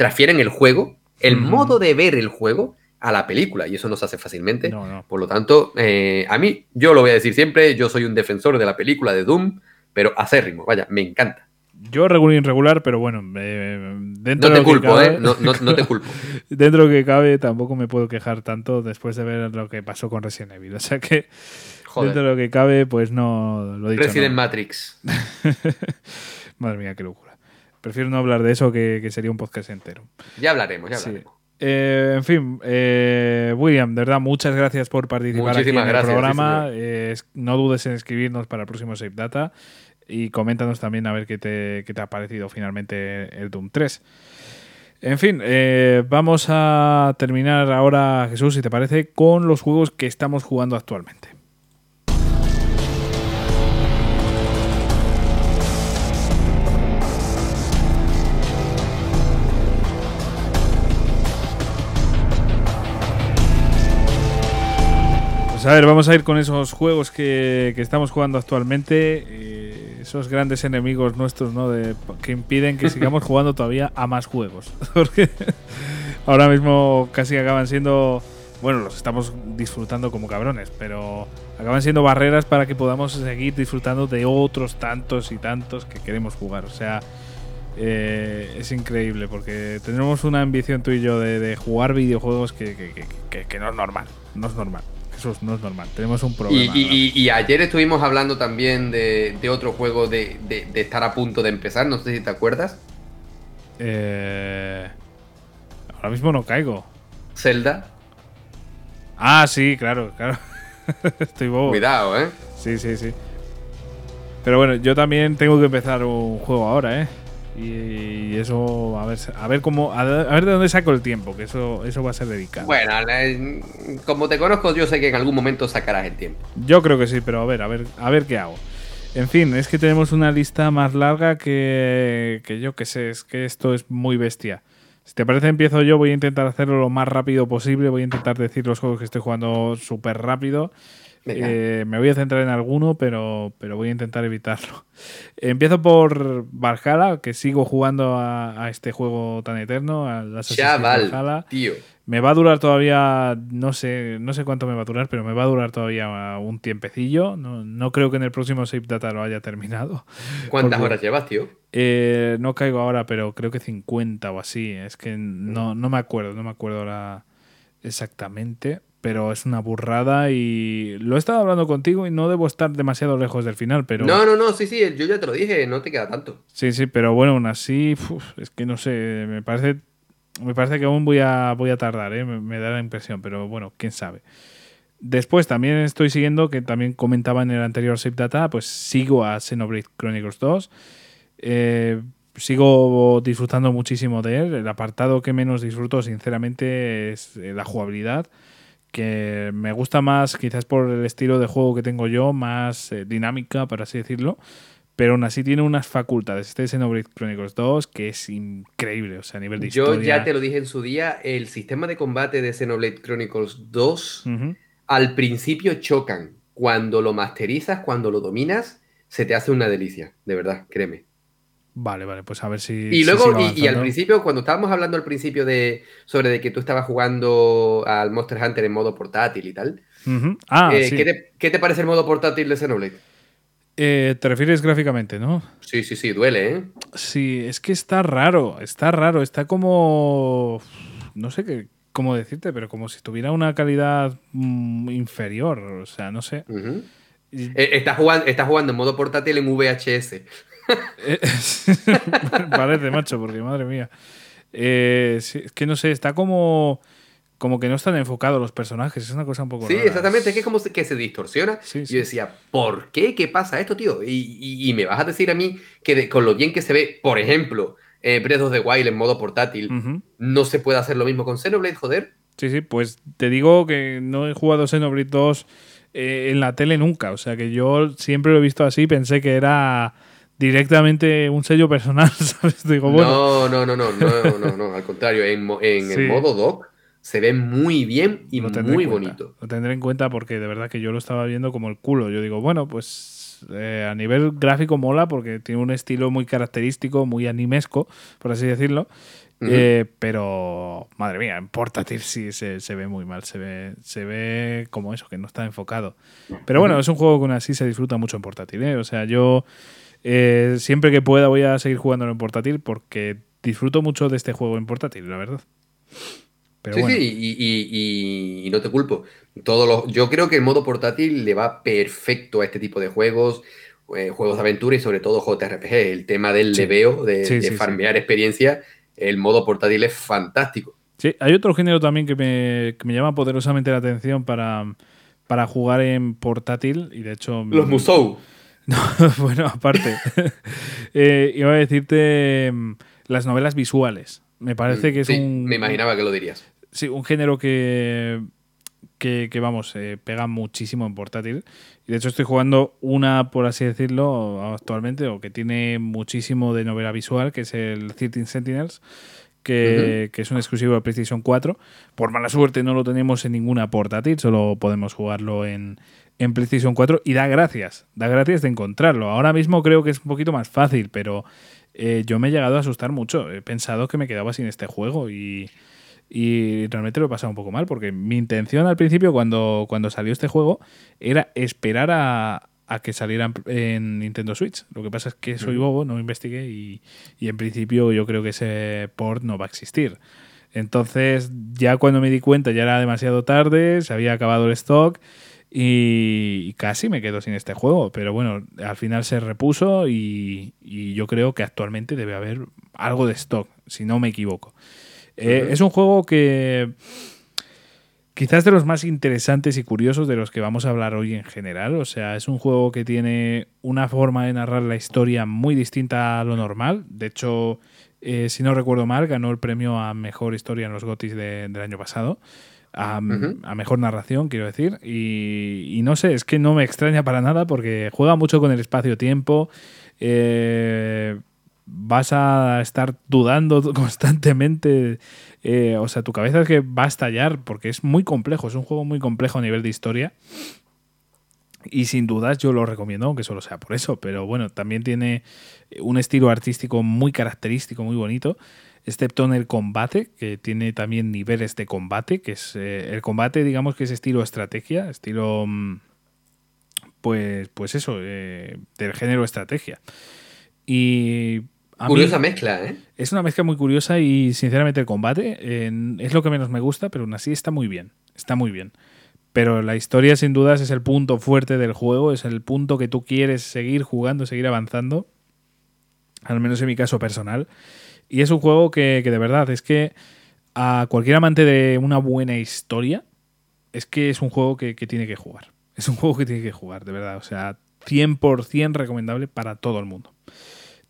transfieren el juego, el modo de ver el juego a la película y eso no se hace fácilmente. Por lo tanto, eh, a mí, yo lo voy a decir siempre, yo soy un defensor de la película de Doom, pero acérrimo, vaya, me encanta. Yo regular irregular, pero bueno, eh, dentro no te culpo, ¿eh? No, te culpo. <laughs> dentro de lo que cabe, tampoco me puedo quejar tanto después de ver lo que pasó con Resident Evil. O sea que, dentro de lo que cabe, pues no lo dicho. Resident Matrix. <laughs> Madre mía, qué locura. Prefiero no hablar de eso, que, sería un podcast entero. Ya hablaremos, ya hablaremos. Eh, en fin, eh, William, de verdad, muchas gracias por participar aquí en el programa. Eh, no dudes en escribirnos para el próximo Save Data y coméntanos también a ver qué te, qué te ha parecido finalmente el Doom 3. En fin, vamos a terminar ahora, Jesús, si te parece, con los juegos que estamos jugando actualmente. Pues a ver, vamos a ir con esos juegos que, que estamos jugando actualmente, eh, esos grandes enemigos nuestros, ¿no? De, que impiden que sigamos <laughs> jugando todavía a más juegos. <laughs> Porque ahora mismo casi acaban siendo, bueno, los estamos disfrutando como cabrones, pero acaban siendo barreras para que podamos seguir disfrutando de otros tantos y tantos que queremos jugar. O sea, eh, es increíble porque tenemos una ambición tú y yo de, de jugar videojuegos que, que- que- que- que no es normal. No es normal. Eso no es normal. Tenemos un Y, problema. y- y- y ayer estuvimos hablando también de, de otro juego de, de- de estar a punto de empezar, no sé si te acuerdas. Eh, ahora mismo no caigo. Zelda. Ah, sí, claro, claro. <laughs> Estoy bobo. Cuidado, ¿eh? Sí, sí, sí. Pero bueno, yo también tengo que empezar un juego ahora, ¿eh? Y, eso, a ver, a ver cómo, a ver de dónde saco el tiempo, que eso, eso va a ser dedicado. Bueno, eh, como te conozco, yo sé que en algún momento sacarás el tiempo. Yo creo que sí, pero a ver, a ver, a ver qué hago. En fin, es que tenemos una lista más larga que, que yo que sé, es que esto es muy bestia. Si te parece, empiezo yo, voy a intentar hacerlo lo más rápido posible, voy a intentar decir los juegos que estoy jugando súper rápido. Eh, me voy a centrar en alguno, pero, pero voy a intentar evitarlo. <laughs> Empiezo por Valhalla, que sigo jugando a, a este juego tan eterno, al Assassin's Chaval, Valhalla. tío. Me va a durar todavía, no sé, no sé cuánto me va a durar, pero me va a durar todavía un tiempecillo. No, no creo que en el próximo Save Data lo haya terminado. <laughs> ¿Cuántas Porque- horas llevas, tío? Eh, no caigo ahora, pero creo que 50 o así. Es que no, no me acuerdo, no me acuerdo ahora exactamente. Pero es una burrada y lo he estado hablando contigo y no debo estar demasiado lejos del final, pero... No, no, no, sí, sí, yo ya te lo dije, no te queda tanto. Sí, sí, pero bueno, aún así, uf, es que no sé, me parece, me parece que aún voy a, voy a tardar, ¿eh? me, me da la impresión, pero bueno, quién sabe. Después también estoy siguiendo, que también comentaba en el anterior Save Data, pues sigo a Xenoblade Chronicles 2. Eh, sigo disfrutando muchísimo de él. El apartado que menos disfruto, sinceramente, es eh, la jugabilidad que me gusta más quizás por el estilo de juego que tengo yo, más eh, dinámica, por así decirlo, pero aún así tiene unas facultades. Este Xenoblade Chronicles 2 que es increíble, o sea, a nivel de Yo historia. ya te lo dije en su día, el sistema de combate de Xenoblade Chronicles 2 Ujú. al principio chocan. Cuando lo masterizas, cuando lo dominas, se te hace una delicia, de verdad, créeme. Vale, vale, pues a ver si. Y luego, y, y al principio, cuando estábamos hablando al principio de sobre de que tú estabas jugando al Monster Hunter en modo portátil y tal. Ah, eh, sí. ¿qué, te, qué te parece el modo portátil de Xenoblade? Eh, te refieres gráficamente, ¿no? Sí, sí, sí, duele, ¿eh? Sí, es que está raro, está raro, está como. No sé qué, cómo decirte, pero como si tuviera una calidad mm, inferior, o sea, no sé. Y- Eh, Estás jugando, estás jugando en modo portátil en VHS. <laughs> Parece, macho, porque madre mía. Eh, es que no sé, está como. Como que no están enfocados los personajes, es una cosa un poco Sí, rara. exactamente, es que es como se- que se distorsiona. Sí, sí. Yo decía, ¿por qué? ¿Qué pasa esto, tío? Y, y- y me vas a decir a mí que de- con lo bien que se ve, por ejemplo, eh, Breath of the Wild en modo portátil, no se puede hacer lo mismo con Xenoblade, joder. Sí, sí, pues te digo que no he jugado Xenoblade 2 eh, en la tele nunca. O sea que yo siempre lo he visto así, pensé que era directamente un sello personal, <laughs> ¿sabes? Digo, bueno. No, no, no, no, no, no, no, al contrario, en, en Sí. el modo doc se ve muy bien y muy en cuenta. bonito. Lo tendré en cuenta porque de verdad que yo lo estaba viendo como el culo. Yo digo, bueno, pues eh, a nivel gráfico mola porque tiene un estilo muy característico, muy animesco, por así decirlo. Eh, pero, madre mía, en portátil sí se, se ve muy mal. Se ve, se ve como eso, que no está enfocado. Pero bueno, es un juego que aún así se disfruta mucho en portátil. ¿eh? O sea, yo eh, siempre que pueda voy a seguir jugándolo en portátil porque disfruto mucho de este juego en portátil, la verdad. Pero sí, bueno. sí, y, y- y- y no te culpo. Todos los, yo creo que el modo portátil le va perfecto a este tipo de juegos, eh, juegos de aventura y sobre todo JRPG. El tema del Sí. leveo, de, Sí, de farmear experiencia, el modo portátil es fantástico. Sí, hay otro género también que me, que me llama poderosamente la atención para, para jugar en portátil y de hecho... Los Musou. <laughs> No, bueno, aparte. <laughs> Eh, iba a decirte mm, las novelas visuales. Me parece que es Sí, un... Me imaginaba que lo dirías. Sí, un género que, que, que, vamos, eh, pega muchísimo en portátil. Y de hecho estoy jugando una, por así decirlo, actualmente, o que tiene muchísimo de novela visual, que es el 13 Sentinels, que, es un exclusivo de PlayStation 4. Por mala suerte no lo tenemos en ninguna portátil, solo podemos jugarlo en, en PlayStation 4 y da gracias, da gracias de encontrarlo. Ahora mismo creo que es un poquito más fácil, pero eh, yo me he llegado a asustar mucho. He pensado que me quedaba sin este juego y, realmente lo he pasado un poco mal porque mi intención al principio cuando, cuando salió este juego era esperar a, que saliera en Nintendo Switch. Lo que pasa es que soy bobo, no investigué y, y en principio yo creo que ese port no va a existir. Entonces ya cuando me di cuenta ya era demasiado tarde, se había acabado el stock y casi me quedo sin este juego, pero bueno, al final se repuso y, yo creo que actualmente debe haber algo de stock, si no me equivoco. Eh, es un juego que quizás de los más interesantes y curiosos de los que vamos a hablar hoy en general. O sea, es un juego que tiene una forma de narrar la historia muy distinta a lo normal. De hecho, eh, si no recuerdo mal, ganó el premio a mejor historia en los GOTIS del año pasado a, mejor narración, quiero decir. Y, no sé, es que no me extraña para nada porque juega mucho con el espacio-tiempo. Eh, vas a estar dudando <laughs> constantemente. Eh, o sea, tu cabeza es que va a estallar porque es muy complejo. Es un juego muy complejo a nivel de historia. Y sin dudas yo lo recomiendo, aunque solo sea por eso. Pero bueno, también tiene un estilo artístico muy característico, muy bonito excepto en el combate, que tiene también niveles de combate, que es eh, el combate, digamos que es estilo estrategia, estilo, mm, pues, pues eso, eh, del género estrategia. Y Curiosa mezcla, ¿eh? Es una mezcla muy curiosa y sinceramente el combate es lo que menos me gusta, pero aún así está muy bien, está muy bien. Pero la historia sin dudas es el punto fuerte del juego, es el punto que tú quieres seguir jugando, seguir avanzando, al menos en mi caso personal. Y es un juego que, de verdad, es que a cualquier amante de una buena historia, es que es un juego que, tiene que jugar. Es un juego que tiene que jugar, de verdad. O sea, 100% recomendable para todo el mundo.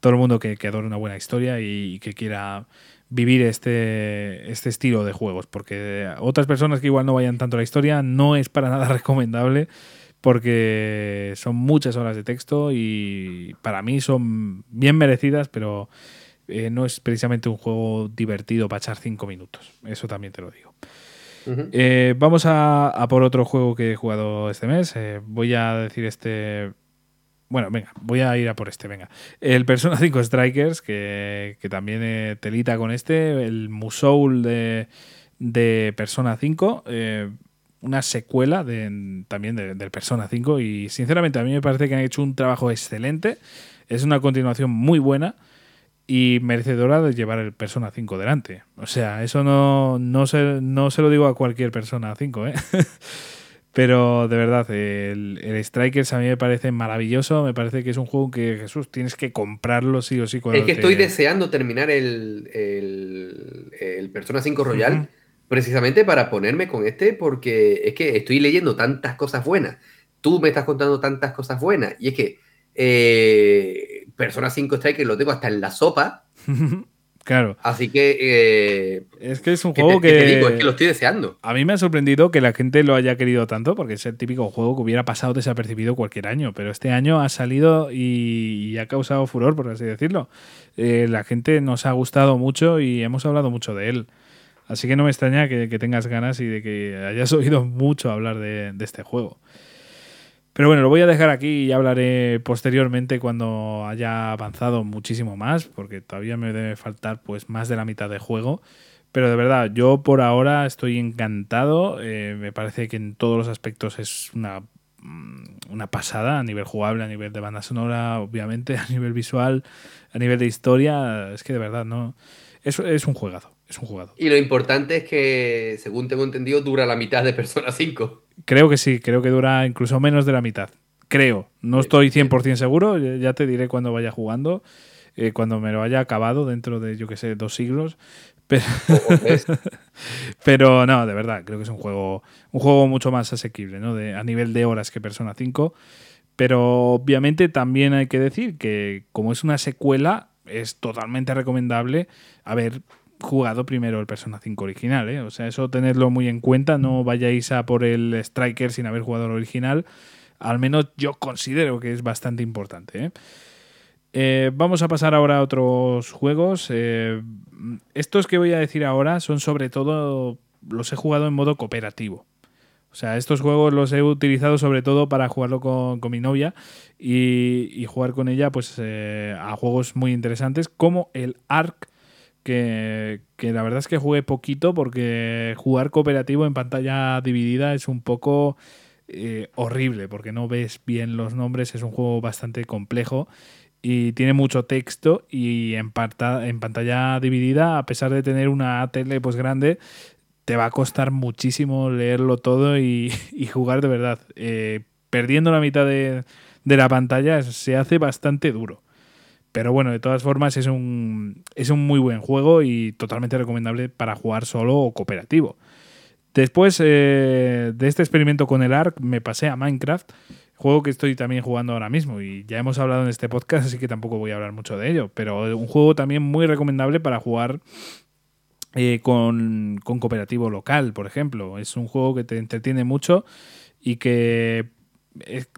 Todo el mundo que, que adore una buena historia y, que quiera vivir este, este estilo de juegos. Porque otras personas que igual no vayan tanto a la historia, no es para nada <laughs> recomendable porque son muchas horas de texto y para mí son bien merecidas, pero eh, no es precisamente un juego divertido para echar 5 minutos. Eso también te lo digo. Eh, vamos a, por otro juego que he jugado este mes. Eh, voy a decir este. Bueno, venga, voy a ir a por este, venga. El Persona 5 Strikers, que, también telita con este. El Musoul de, de Persona 5. una secuela de, también del Persona 5. Y sinceramente, a mí me parece que han hecho un trabajo excelente. Es una continuación muy buena y merecedora de llevar el Persona 5 delante. O sea, eso no, no, se, no se lo digo a cualquier Persona 5, ¿eh? <laughs> Pero de verdad, el, el, Strikers a mí me parece maravilloso. Me parece que es un juego que, Jesús, tienes que comprarlo sí o sí. Es que estoy deseando terminar el, el, Persona 5 Royal precisamente para ponerme con este, porque es que estoy leyendo tantas cosas buenas. Tú me estás contando tantas cosas buenas. Y es que eh, Persona 5 Strikers lo tengo hasta en la sopa. <laughs> Claro. Así que. Eh, es que es un juego que. digo, es que lo estoy deseando. A mí me ha sorprendido que la gente lo haya querido tanto, porque es el típico juego que hubiera pasado desapercibido cualquier año. Pero este año ha salido y, ha causado furor, por así decirlo. Eh, la gente nos ha gustado mucho y hemos hablado mucho de él. Así que no me extraña que, tengas ganas y de que hayas <laughs> oído mucho hablar de este juego. Pero bueno, lo voy a dejar aquí y hablaré posteriormente cuando haya avanzado muchísimo más, porque todavía me debe faltar pues más de la mitad de juego. Pero de verdad, yo por ahora estoy encantado. Eh, me parece que en todos los aspectos es una, mm, una pasada a nivel jugable, a nivel de banda sonora, obviamente, <laughs> a nivel visual, a nivel de historia. Es que de verdad, no. Es, es un juegazo. Es un. Y lo importante es que, según tengo entendido, dura la mitad de Persona 5. Creo que sí, creo que dura incluso menos de la mitad. Creo. No estoy 100% seguro, ya te diré cuando vaya jugando, eh, cuando me lo haya acabado dentro de, yo que sé, dos siglos. Pero, <laughs> pero no, de verdad, creo que es un juego, un juego mucho más asequible, ¿no? De, a nivel de horas que Persona 5. Pero obviamente también hay que decir que como es una secuela, es totalmente recomendable haber jugado primero el Persona 5 original, ¿eh? O sea, eso tenerlo muy en cuenta, no vayáis a por el Striker sin haber jugado el original, al menos yo considero que es bastante importante, ¿eh? Eh, vamos a pasar ahora a otros juegos. Eh, estos que voy a decir ahora son sobre todo, los he jugado en modo cooperativo. O sea, estos juegos los he utilizado sobre todo para jugarlo con, mi novia y, jugar con ella pues eh, a juegos muy interesantes como el Ark, que, la verdad es que jugué poquito porque jugar cooperativo en pantalla dividida es un poco horrible porque no ves bien los nombres, es un juego bastante complejo y tiene mucho texto y en, en pantalla dividida, a pesar de tener una tele pues grande, te va a costar muchísimo leerlo todo y, <laughs> jugar de verdad. Eh, perdiendo la mitad de, la pantalla se hace bastante duro. Pero bueno, de todas formas es un, es un muy buen juego y totalmente recomendable para jugar solo o cooperativo. Después eh, de este experimento con el ARC me pasé a Minecraft Juego que estoy también jugando ahora mismo y ya hemos hablado en este podcast, así que tampoco voy a hablar mucho de ello. Pero un juego también muy recomendable para jugar eh, con, cooperativo local, por ejemplo. Es un juego que te entretiene mucho y que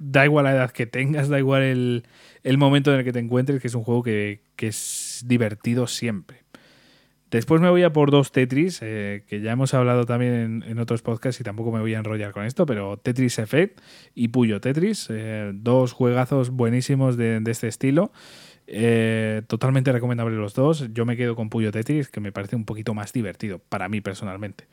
da igual la edad que tengas, da igual el, momento en el que te encuentres, que es un juego que, que es divertido siempre. Después me voy a por dos Tetris, eh, que ya hemos hablado también en, otros podcasts y tampoco me voy a enrollar con esto, pero Tetris Effect y Puyo Tetris, eh, dos juegazos buenísimos de, este estilo. Eh, totalmente recomendables los dos. Yo me quedo con Puyo Tetris, que me parece un poquito más divertido, para mí personalmente.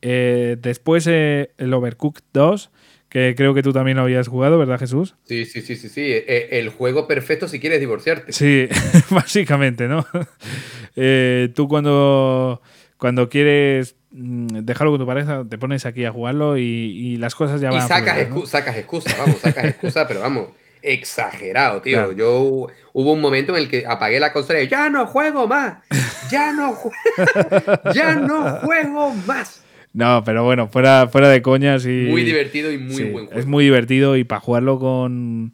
después el Overcooked 2, que creo que tú también lo habías jugado, ¿verdad, Jesús? Sí, sí, sí, sí, sí. El juego perfecto si quieres divorciarte. Sí, <laughs> básicamente, ¿no? Eh, tú cuando, cuando quieres mm, dejarlo con tu pareja, te pones aquí a jugarlo y, las cosas ya van. Y sacas, sacas excusa, vamos, sacas excusa, pero vamos, exagerado, tío. Yo hubo un momento en el que apagué la consola y ya no juego más, ya no, <laughs> ya no juego más. No, pero bueno, fuera, fuera de coñas y. Muy divertido y muy buen juego. Es muy divertido y para jugarlo con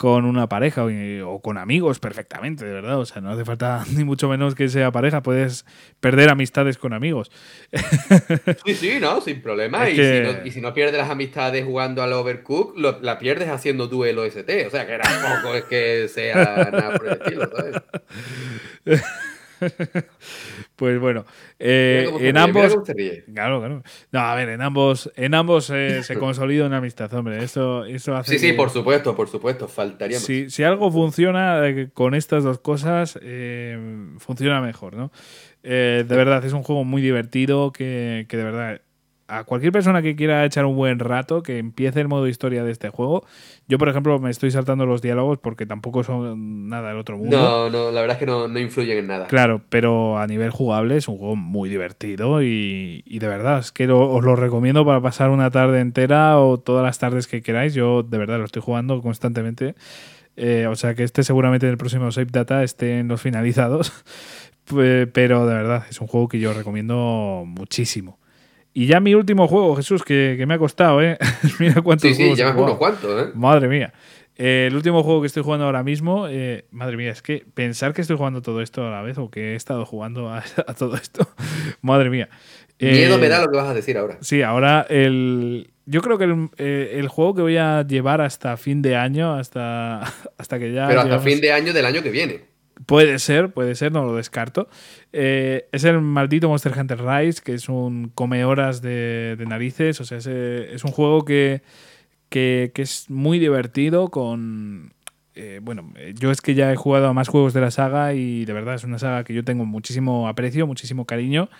con una pareja o, con amigos perfectamente, de verdad. O sea, no hace falta <laughs> ni mucho menos que sea pareja, puedes perder amistades con amigos. <laughs> Sí, sí, no, sin problema. y, si no, pierdes las amistades jugando al Overcook, la pierdes haciendo duelo ST. O sea, que tampoco es que sea nada por el estilo, ¿sabes? <laughs> <laughs> pues bueno, eh, en ambos. Claro, claro. No, a ver, en ambos, en ambos eh, se <laughs> consolida una amistad, hombre. Eso, eso hace. Sí, sí, por supuesto, por supuesto. Faltaría más. Si, si algo funciona eh, con estas dos cosas, funciona mejor, ¿no? de verdad, es un juego muy divertido que, que de verdad a cualquier persona que quiera echar un buen rato, que empiece el modo historia de este juego. Yo, por ejemplo, me estoy saltando los diálogos porque tampoco son nada del otro mundo. No, no, la verdad es que no, influyen en nada. Claro, pero a nivel jugable es un juego muy divertido y, de verdad, es que os lo recomiendo para pasar una tarde entera o todas las tardes que queráis. Yo, de verdad, lo estoy jugando constantemente. Eh, o sea que este seguramente en el próximo Save Data esté en los finalizados. <laughs> pero de verdad, es un juego que yo recomiendo muchísimo. Y ya mi último juego, Jesús, que, me ha costado, ¿eh? <laughs> Mira cuántos sí, sí, ya unos cuantos, ¿eh? Madre mía. Eh, el último juego que estoy jugando ahora mismo, eh, madre mía, es que pensar que estoy jugando todo esto a la vez o que he estado jugando a, <laughs> todo esto, <laughs> madre mía. Miedo me da lo que vas a decir ahora. Sí, ahora el, yo creo que el, juego que voy a llevar hasta fin de año, hasta, hasta que ya... Pero hasta fin de año del año que viene. Puede ser, puede ser, no lo descarto. Eh, es el maldito Monster Hunter Rise, que es un come horas de, narices. O sea, es, un juego que, que, es muy divertido con... Eh, bueno, yo es que ya he jugado a más juegos de la saga y de verdad es una saga que yo tengo muchísimo aprecio, muchísimo cariño.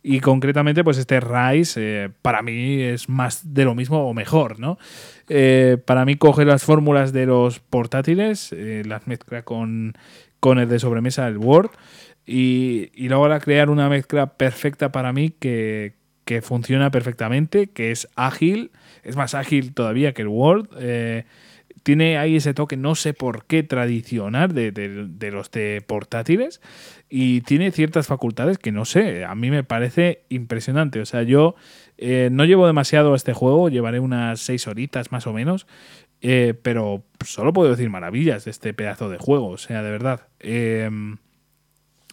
Y concretamente, pues este Rise eh, para mí es más de lo mismo o mejor, ¿no? para mí coge las fórmulas de los portátiles, las mezcla con con el de sobremesa el Word y, y logra crear una mezcla perfecta para mí que, funciona perfectamente, que es ágil, es más ágil todavía que el Word. Eh, tiene ahí ese toque, no sé por qué, tradicional de, los de portátiles y tiene ciertas facultades que no sé, a mí me parece impresionante. O sea, yo eh, no llevo demasiado a este juego, llevaré unas seis horitas más o menos eh, pero solo puedo decir maravillas de este pedazo de juego. O sea, de verdad. Em,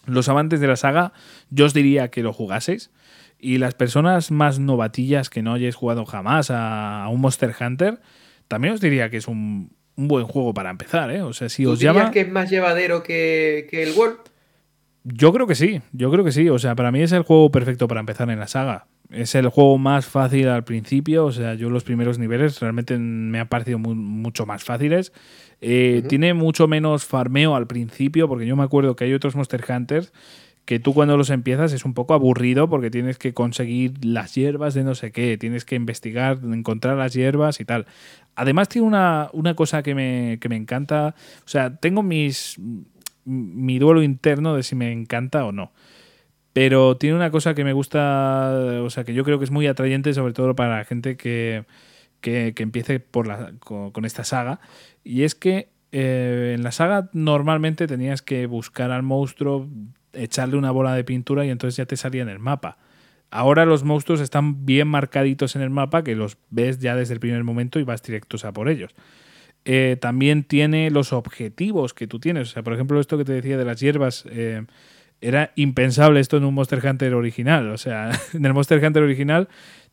los amantes de la saga, yo os diría que lo jugaseis. Y las personas más novatillas que no hayáis jugado jamás a, un Monster Hunter, también os diría que es un, un buen juego para empezar, ¿eh? O sea, si ¿Tú os dirías llama... que es más llevadero que, que el World? Yo creo que sí, yo creo que sí. O sea, para mí es el juego perfecto para empezar en la saga. Es el juego más fácil al principio. O sea, yo los primeros niveles realmente me han parecido mu- mucho más fáciles. Eh. Tiene mucho menos farmeo al principio, porque yo me acuerdo que hay otros Monster Hunters que tú cuando los empiezas es un poco aburrido porque tienes que conseguir las hierbas de no sé qué, tienes que investigar, encontrar las hierbas y tal. Además tiene una, una cosa que me, que me encanta, o sea, tengo mis mi duelo interno de si me encanta o no. Pero tiene una cosa que me gusta, o sea, que yo creo que es muy atrayente, sobre todo para la gente que, que, empiece por la, con, con esta saga. Y es que eh, en la saga normalmente tenías que buscar al monstruo, echarle una bola de pintura y entonces ya te salía en el mapa. Ahora los monstruos están bien marcaditos en el mapa, que los ves ya desde el primer momento y vas directos a por ellos. Eh, también tiene los objetivos que tú tienes. O sea, por ejemplo, esto que te decía de las hierbas, eh, era impensable esto en un Monster Hunter original. O sea, <laughs> en el Monster Hunter original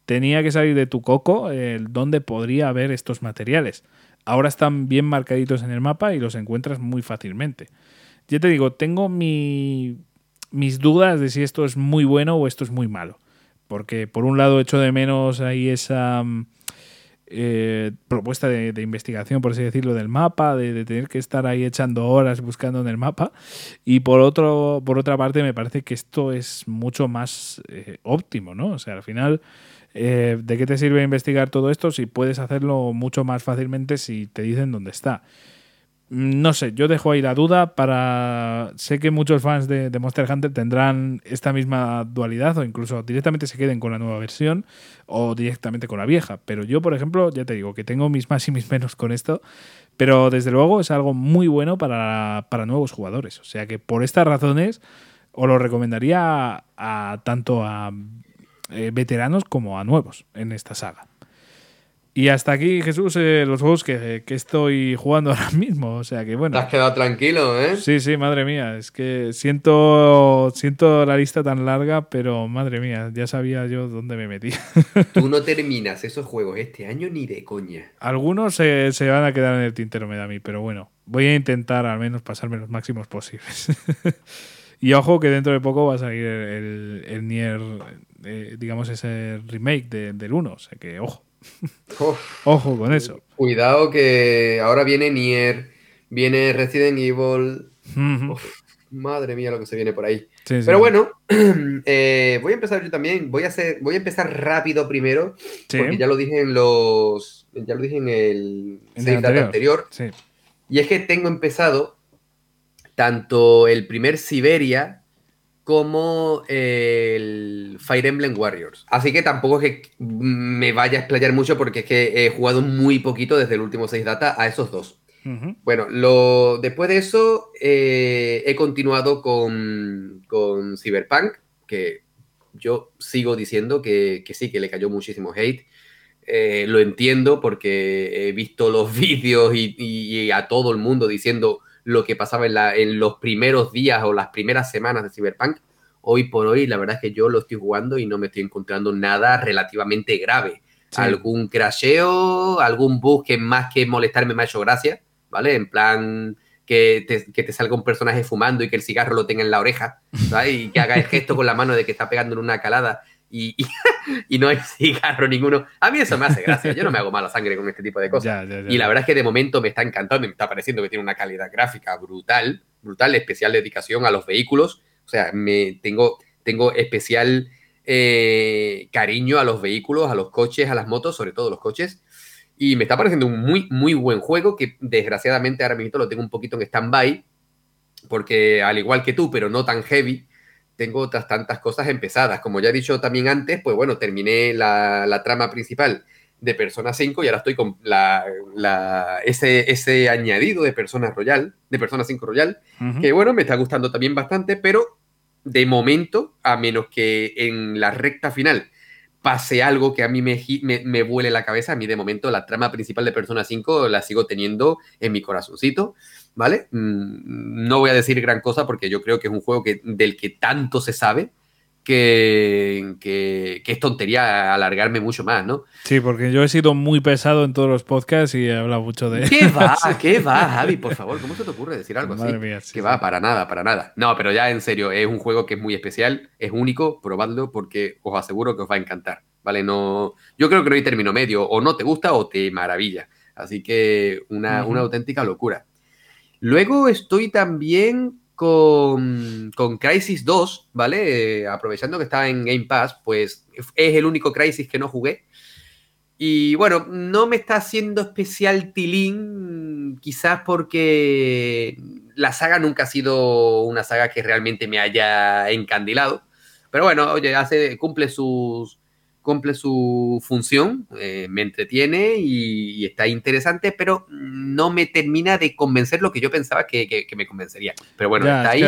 tenía que salir de tu coco el donde podría haber estos materiales. Ahora están bien marcaditos en el mapa y los encuentras muy fácilmente. Ya te digo, tengo mi, mis dudas de si esto es muy bueno o esto es muy malo. Porque por un lado echo de menos ahí esa mm, eh, propuesta de, investigación, por así decirlo, del mapa, de, de tener que estar ahí echando horas buscando en el mapa. Y por otro, por otra parte, me parece que esto es mucho más eh, óptimo, ¿no? O sea, al final, eh, ¿de qué te sirve investigar todo esto si puedes hacerlo mucho más fácilmente si te dicen dónde está? Mm, No sé, yo dejo ahí la duda para... Sé que muchos fans de, Monster Hunter tendrán esta misma dualidad o incluso directamente se queden con la nueva versión o directamente con la vieja. Pero yo, por ejemplo, ya te digo que tengo mis más y mis menos con esto, pero desde luego es algo muy bueno para, para nuevos jugadores. O sea que por estas razones os lo recomendaría a, a tanto a eh, veteranos como a nuevos en esta saga. Y hasta aquí, Jesús, eh, los juegos que, que estoy jugando <laughs> ahora mismo. O sea que bueno. Te has quedado tranquilo, ¿eh? Sí, sí, madre mía. Es que siento, siento la lista tan larga, pero madre mía, ya sabía yo dónde me metí. Tú no <laughs> terminas esos juegos este año ni de coña. Algunos se, se van a quedar en el tintero, me da a mí, pero bueno, voy a intentar al menos pasarme los máximos posibles. <laughs> y ojo que dentro de poco va a salir el, el Nier, eh, digamos, ese remake de- del 1. O sea que ojo, Uf, ojo con eso. cuidado que ahora viene Nier, viene Resident Evil. Uf, madre mía lo que se viene por ahí. Sí, sí. Pero bueno, <clears throat> eh, voy a empezar yo también. Voy a hacer, voy a empezar rápido primero, Sí. porque ya lo dije en los, ya lo dije en el En el anterior. anterior. Sí. Y es que tengo empezado tanto el primer Siberia como el Fire Emblem Warriors. Así que tampoco es que me vaya a explayar mucho porque es que he jugado muy poquito desde el último 6 data a esos dos. Bueno, lo, después de eso eh, he continuado con, con Cyberpunk, que yo sigo diciendo que, que sí, que le cayó muchísimo hate. Eh, lo entiendo porque he visto los <laughs> vídeos y, y- y a todo el mundo diciendo lo que pasaba en, la- en los primeros días o las primeras semanas de Cyberpunk. Hoy por hoy, la verdad es que yo lo estoy jugando y no me estoy encontrando nada relativamente grave. Sí. Algún crasheo, algún bug que más que molestarme me ha hecho gracia, ¿vale? En plan que te, que te salga un personaje fumando y que el cigarro lo tenga en la oreja, ¿sabes? Y que haga el gesto con la mano de que está pegando en una calada y, y, <laughs> y no hay cigarro ninguno. A mí eso me hace gracia. Yo no me hago mala sangre con este tipo de cosas. Ya, ya, ya. Y la verdad es que de momento me está encantando y me está pareciendo que tiene una calidad gráfica brutal, brutal, especial dedicación a los vehículos. O sea, me tengo, tengo especial eh, cariño a los vehículos, a los coches, a las motos, sobre todo los coches. Y me está pareciendo un muy, muy buen juego que desgraciadamente ahora mismo lo tengo un poquito en stand-by, porque al igual que tú, pero no tan heavy, tengo otras tantas cosas empezadas. Como ya he dicho también antes, pues bueno, terminé la, la trama principal de Persona 5 y ahora estoy con la, la- ese, ese añadido de Persona Royal, de Persona 5 Royal, Ujú. que bueno, me está gustando también bastante, pero de momento, a menos que en la recta final pase algo que a mí me, me, me vuele la cabeza, a mí de momento la trama principal de Persona 5 la sigo teniendo en mi corazoncito, ¿vale? Mm, No voy a decir gran cosa porque yo creo que es un juego que, del que tanto se sabe que, que, es tontería alargarme mucho más, ¿no? Sí, porque yo he sido muy pesado en todos los podcasts y he hablado mucho de... ¿Qué va? <laughs> ¿Qué va, Javi? Por favor, ¿cómo se te ocurre decir algo así? Mía, que va, para nada, para nada. No, pero ya en serio, es un juego que es muy especial, es único, probadlo porque os aseguro que os va a encantar, ¿vale? No, yo creo que no hay término medio, o no te gusta o te maravilla. Así que una, una auténtica locura. Luego estoy también con, con Crisis 2, ¿vale? Eh, aprovechando que está en Game Pass, pues es el único Crisis que no jugué. Y bueno, no me está haciendo especial tilín, quizás porque la saga nunca ha sido una saga que realmente me haya encandilado. Pero bueno, oye, hace, cumple sus, cumple su función, eh, me entretiene y, está interesante, pero no me termina de convencer lo que yo pensaba que, me convencería. Pero bueno, está ahí.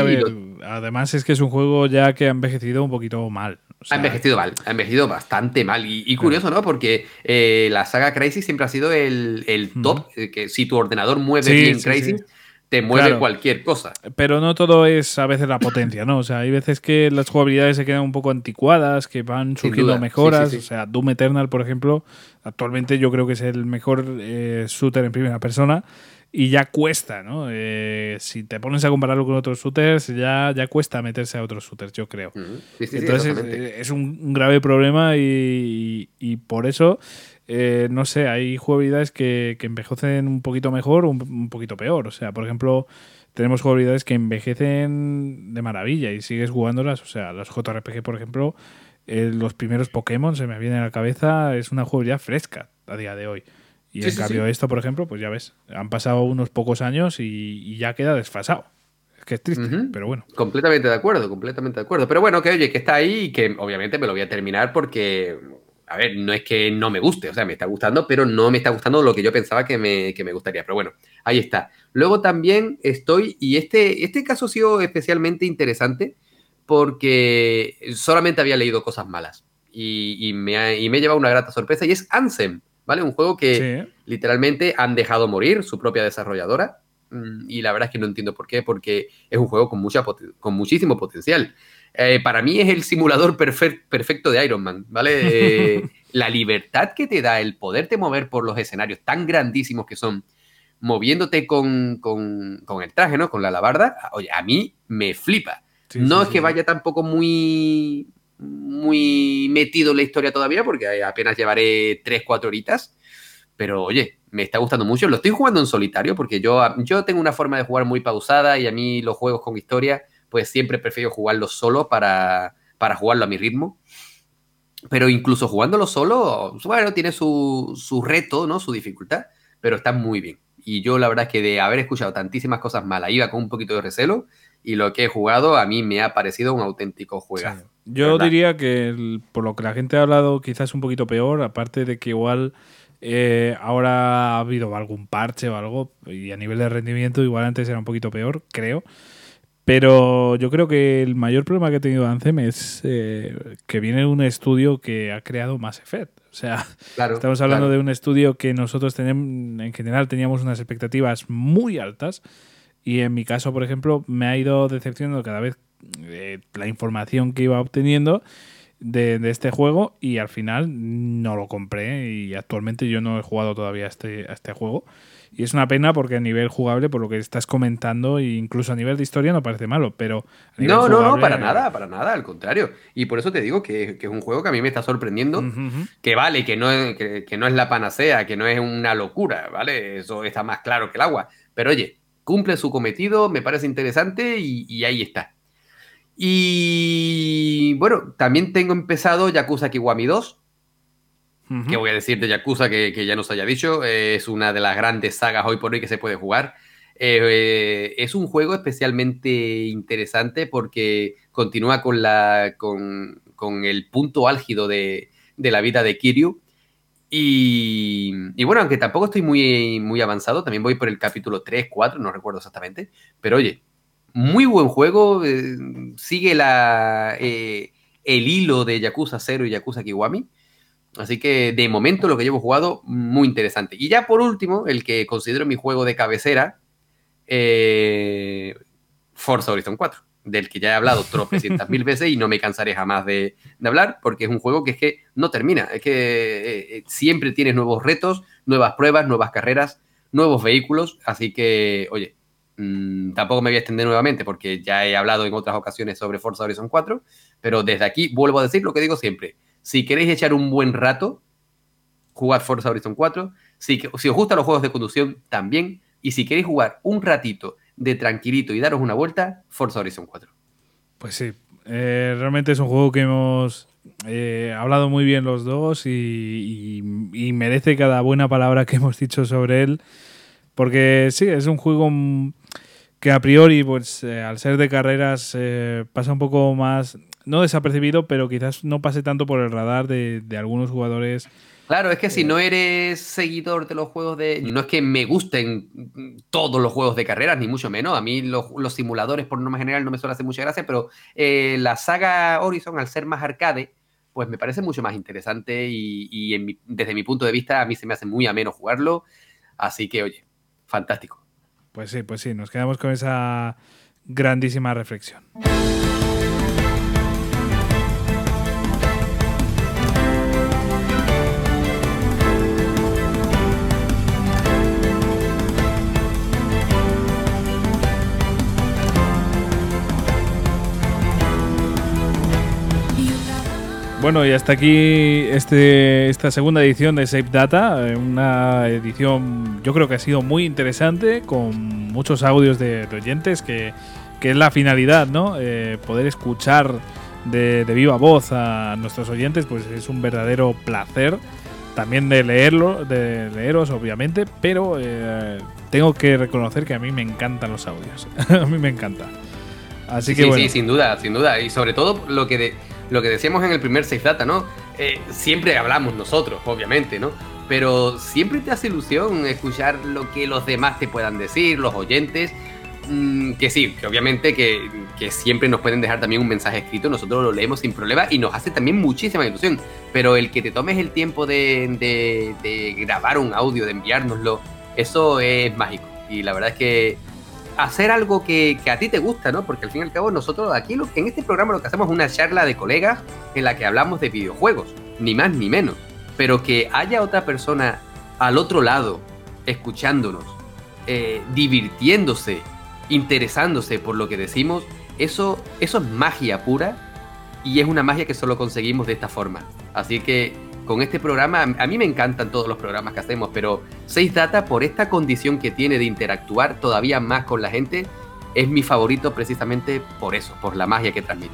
Además es que es un juego ya que ha envejecido un poquito mal. ha envejecido mal, ha envejecido bastante mal. Y, curioso, ¿no? Porque eh, la saga Crisis siempre ha sido el, top, eh, que si tu ordenador mueve bien Crisis te mueve cualquier cosa. Pero no todo es a veces la potencia, ¿no? O sea, hay veces que las jugabilidades se quedan un poco anticuadas, que van surgiendo mejoras. o sea, Doom Eternal, por ejemplo, actualmente yo creo que es el mejor eh, shooter en primera persona. Y ya cuesta, ¿no? Eh, si te pones a compararlo con otros shooters, ya, ya cuesta meterse a otros shooters, yo creo. Entonces es, un, grave problema y, y por eso eh, no sé, hay jugabilidades que, envejecen un poquito mejor o un, poquito peor. O sea, por ejemplo, tenemos jugabilidades que envejecen de maravilla y sigues jugándolas. O sea, los JRPG, por ejemplo, eh, los primeros Pokémon se me vienen a la cabeza, es una jugabilidad fresca a día de hoy. Y en cambio esto, por ejemplo, pues ya ves, han pasado unos pocos años y, ya queda desfasado. Es que es triste, pero bueno. Completamente de acuerdo, completamente de acuerdo. Pero bueno, que oye, que está ahí y que obviamente me lo voy a terminar porque a ver, no es que no me guste, o sea, me está gustando, pero no me está gustando lo que yo pensaba que me, gustaría. Pero bueno, ahí está. Luego también estoy, y este, este caso ha sido especialmente interesante porque solamente había leído cosas malas y, me, ha, y me llevado una grata sorpresa y es Ansem, ¿vale? Un juego que literalmente han dejado morir su propia desarrolladora mm, y la verdad es que no entiendo por qué, porque es un juego con, mucha, con muchísimo potencial. Eh, para mí es el simulador perfecto de Iron Man, ¿vale? Eh, <laughs> la libertad que te da el poderte mover por los escenarios tan grandísimos que son, moviéndote con, el traje, ¿no? Con la alabarda, oye, a mí me flipa. no es que vaya tampoco muy, muy metido en la historia todavía, porque apenas llevaré 3, 4 horitas. Pero oye, me está gustando mucho. Lo estoy jugando en solitario porque yo, yo tengo una forma de jugar muy pausada y a mí los juegos con historia pues siempre prefiero jugarlo solo para, para jugarlo a mi ritmo. Pero incluso jugándolo solo, bueno, tiene su, su reto, ¿no? Su dificultad, pero está muy bien. Y yo la verdad es que de haber escuchado tantísimas cosas malas, iba con un poquito de recelo y lo que he jugado a mí me ha parecido un auténtico juego. Yo diría que por lo que la gente ha hablado quizás un poquito peor, aparte de que igual eh, ahora ha habido algún parche o algo y a nivel de rendimiento igual antes era un poquito peor, creo. Pero yo creo que el mayor problema que ha tenido Anthem es eh, que viene de un estudio que ha creado Mass Effect. O sea, estamos hablando de un estudio que nosotros tenemos, en general teníamos unas expectativas muy altas. Y en mi caso, por ejemplo, me ha ido decepcionando cada vez eh, la información que iba obteniendo de, este juego y al final no lo compré y actualmente yo no he jugado todavía este, a este juego. Y es una pena porque a nivel jugable, por lo que estás comentando, e incluso a nivel de historia no parece malo, pero... no, no, no, para nada, para nada, al contrario. Y por eso te digo que, es un juego que a mí me está sorprendiendo, que vale, que no, es, que, no es la panacea, que no es una locura, ¿vale? Eso está más claro que el agua. Pero oye, cumple su cometido, me parece interesante y, y ahí está. Y bueno, también tengo empezado Yakuza Kiwami 2, ¿Qué voy a decir de Yakuza que, que ya nos haya dicho? es una de las grandes sagas hoy por hoy que se puede jugar. Eh, es un juego especialmente interesante porque continúa con, la, con, con el punto álgido de, de, la vida de Kiryu. Y, y, bueno, aunque tampoco estoy muy, muy avanzado, también voy por el capítulo 3, 4, no recuerdo exactamente. Pero oye, muy buen juego, eh, sigue la, eh, el hilo de Yakuza 0 y Yakuza Kiwami. Así que de momento lo que llevo jugado, muy interesante. Y ya por último, el que considero mi juego de cabecera, eh, Forza Horizon 4. del que ya he hablado tropecientas mil <laughs> veces y no me cansaré jamás de, hablar, porque es un juego que es que no termina, es que eh, eh, siempre tienes nuevos retos, nuevas pruebas, nuevas carreras, nuevos vehículos, así que, oye, mm, tampoco me voy a extender nuevamente porque ya he hablado en otras ocasiones sobre Forza Horizon 4, pero desde aquí vuelvo a decir lo que digo siempre, si queréis echar un buen rato, jugad Forza Horizon 4, si, os gustan los juegos de conducción, también, y si queréis jugar un ratito de tranquilito y daros una vuelta, Forza Horizon 4. Pues sí, eh, realmente es un juego que hemos eh, hablado muy bien los dos y, merece cada buena palabra que hemos dicho sobre él. Porque sí, es un juego que a priori, pues eh, al ser de carreras, pasa un poco más, no desapercibido, pero quizás no pase tanto por el radar de, de algunos jugadores Claro, es que si no eres seguidor de los juegos de... No es que me gusten todos los juegos de carreras, ni mucho menos. A mí los, simuladores, por norma general, no me suelen hacer mucha gracia, pero eh, la saga Horizon, al ser más arcade, pues me parece mucho más interesante y, desde mi punto de vista a mí se me hace muy ameno jugarlo. Así que, oye, fantástico. Pues sí, pues sí, nos quedamos con esa grandísima reflexión. Bueno, y hasta aquí este, esta segunda edición de Save Data, eh, una edición yo creo que ha sido muy interesante, con muchos audios de, oyentes, que, es la finalidad, ¿no? Eh, poder escuchar de, viva voz a nuestros oyentes, pues es un verdadero placer. También de leerlo, de leeros, obviamente, pero eh, tengo que reconocer que a mí me encantan los audios. <laughs> a mí me encanta. Así que sí, sí, sin duda, sin duda. Y sobre todo lo que de, lo que decíamos en el primer Safe Data, ¿no? Eh, siempre hablamos nosotros, obviamente, ¿no? Pero siempre te hace ilusión escuchar lo que los demás te puedan decir, los oyentes. Mm, que sí, que obviamente que, siempre nos pueden dejar también un mensaje escrito, nosotros lo leemos sin problema y nos hace también muchísima ilusión. Pero el que te tomes el tiempo de, de grabar un audio, de enviárnoslo, eso es mágico. Y la verdad es que hacer algo que, a ti te gusta, ¿no? Porque al fin y al cabo nosotros aquí en este programa lo que hacemos es una charla de colegas en la que hablamos de videojuegos, ni más ni menos. Pero que haya otra persona al otro lado, escuchándonos, eh, divirtiéndose, interesándose por lo que decimos, eso, eso es magia pura y es una magia que solo conseguimos de esta forma. Así que con este programa, a mí me encantan todos los programas que hacemos, pero 6 Data, por esta condición que tiene de interactuar todavía más con la gente, es mi favorito precisamente por eso, por la magia que transmite.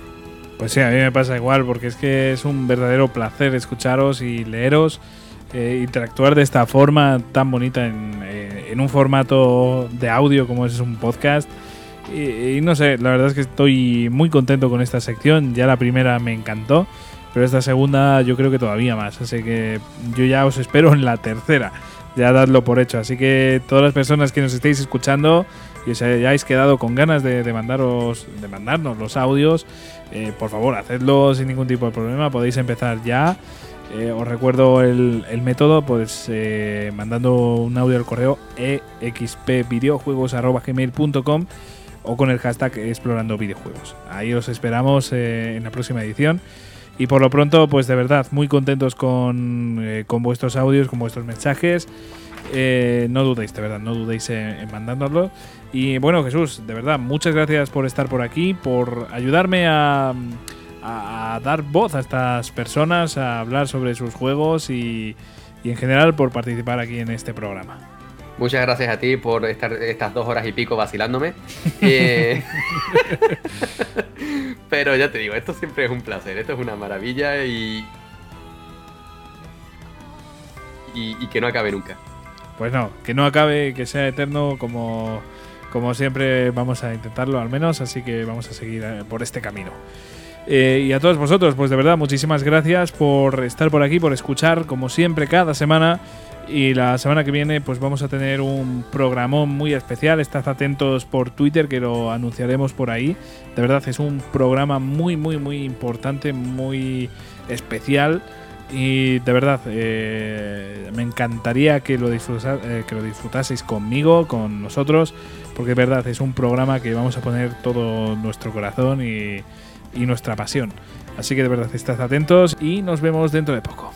Pues sí, a mí me pasa igual, porque es que es un verdadero placer escucharos y leeros, eh, interactuar de esta forma tan bonita en, eh, un formato de audio como es un podcast. y no sé, la verdad es que estoy muy contento con esta sección, ya la primera me encantó. Pero esta segunda yo creo que todavía más. Así que yo ya os espero en la tercera. Ya dadlo por hecho. Así que todas las personas que nos estéis escuchando y os hayáis quedado con ganas de, mandaros, de mandarnos los audios, eh, por favor, hacedlo sin ningún tipo de problema. Podéis empezar ya. Eh, os recuerdo el, método, pues eh, mandando un audio al correo expvideojuegos.gmail.com o con el hashtag explorando videojuegos. Ahí os esperamos en la próxima edición. Y por lo pronto, pues de verdad, muy contentos con, eh, vuestros audios, con vuestros mensajes. Eh, no dudéis, de verdad, no dudéis en, mandárnoslo. Y bueno, Jesús, de verdad, muchas gracias por estar por aquí, por ayudarme a, dar voz a estas personas, a hablar sobre sus juegos y en general por participar aquí en este programa. Muchas gracias a ti por estar estas dos horas y pico vacilándome. <laughs> Eh, <laughs> pero ya te digo, esto siempre es un placer, esto es una maravilla y... y... que no acabe nunca. Pues no, que no acabe, que sea eterno como, como siempre vamos a intentarlo al menos, así que vamos a seguir eh, por este camino. Eh, y a todos vosotros, pues de verdad, muchísimas gracias por estar por aquí, por escuchar, como siempre, cada semana y la semana que viene pues vamos a tener un programón muy especial. Estad atentos por Twitter que lo anunciaremos por ahí. De verdad es un programa muy muy muy importante, muy especial Y de verdad, eh, me encantaría que lo, eh, que lo disfrutaseis conmigo, con nosotros, porque de verdad es un programa que vamos a poner todo nuestro corazón y, y nuestra pasión. Así que de verdad, estad atentos y nos vemos dentro de poco.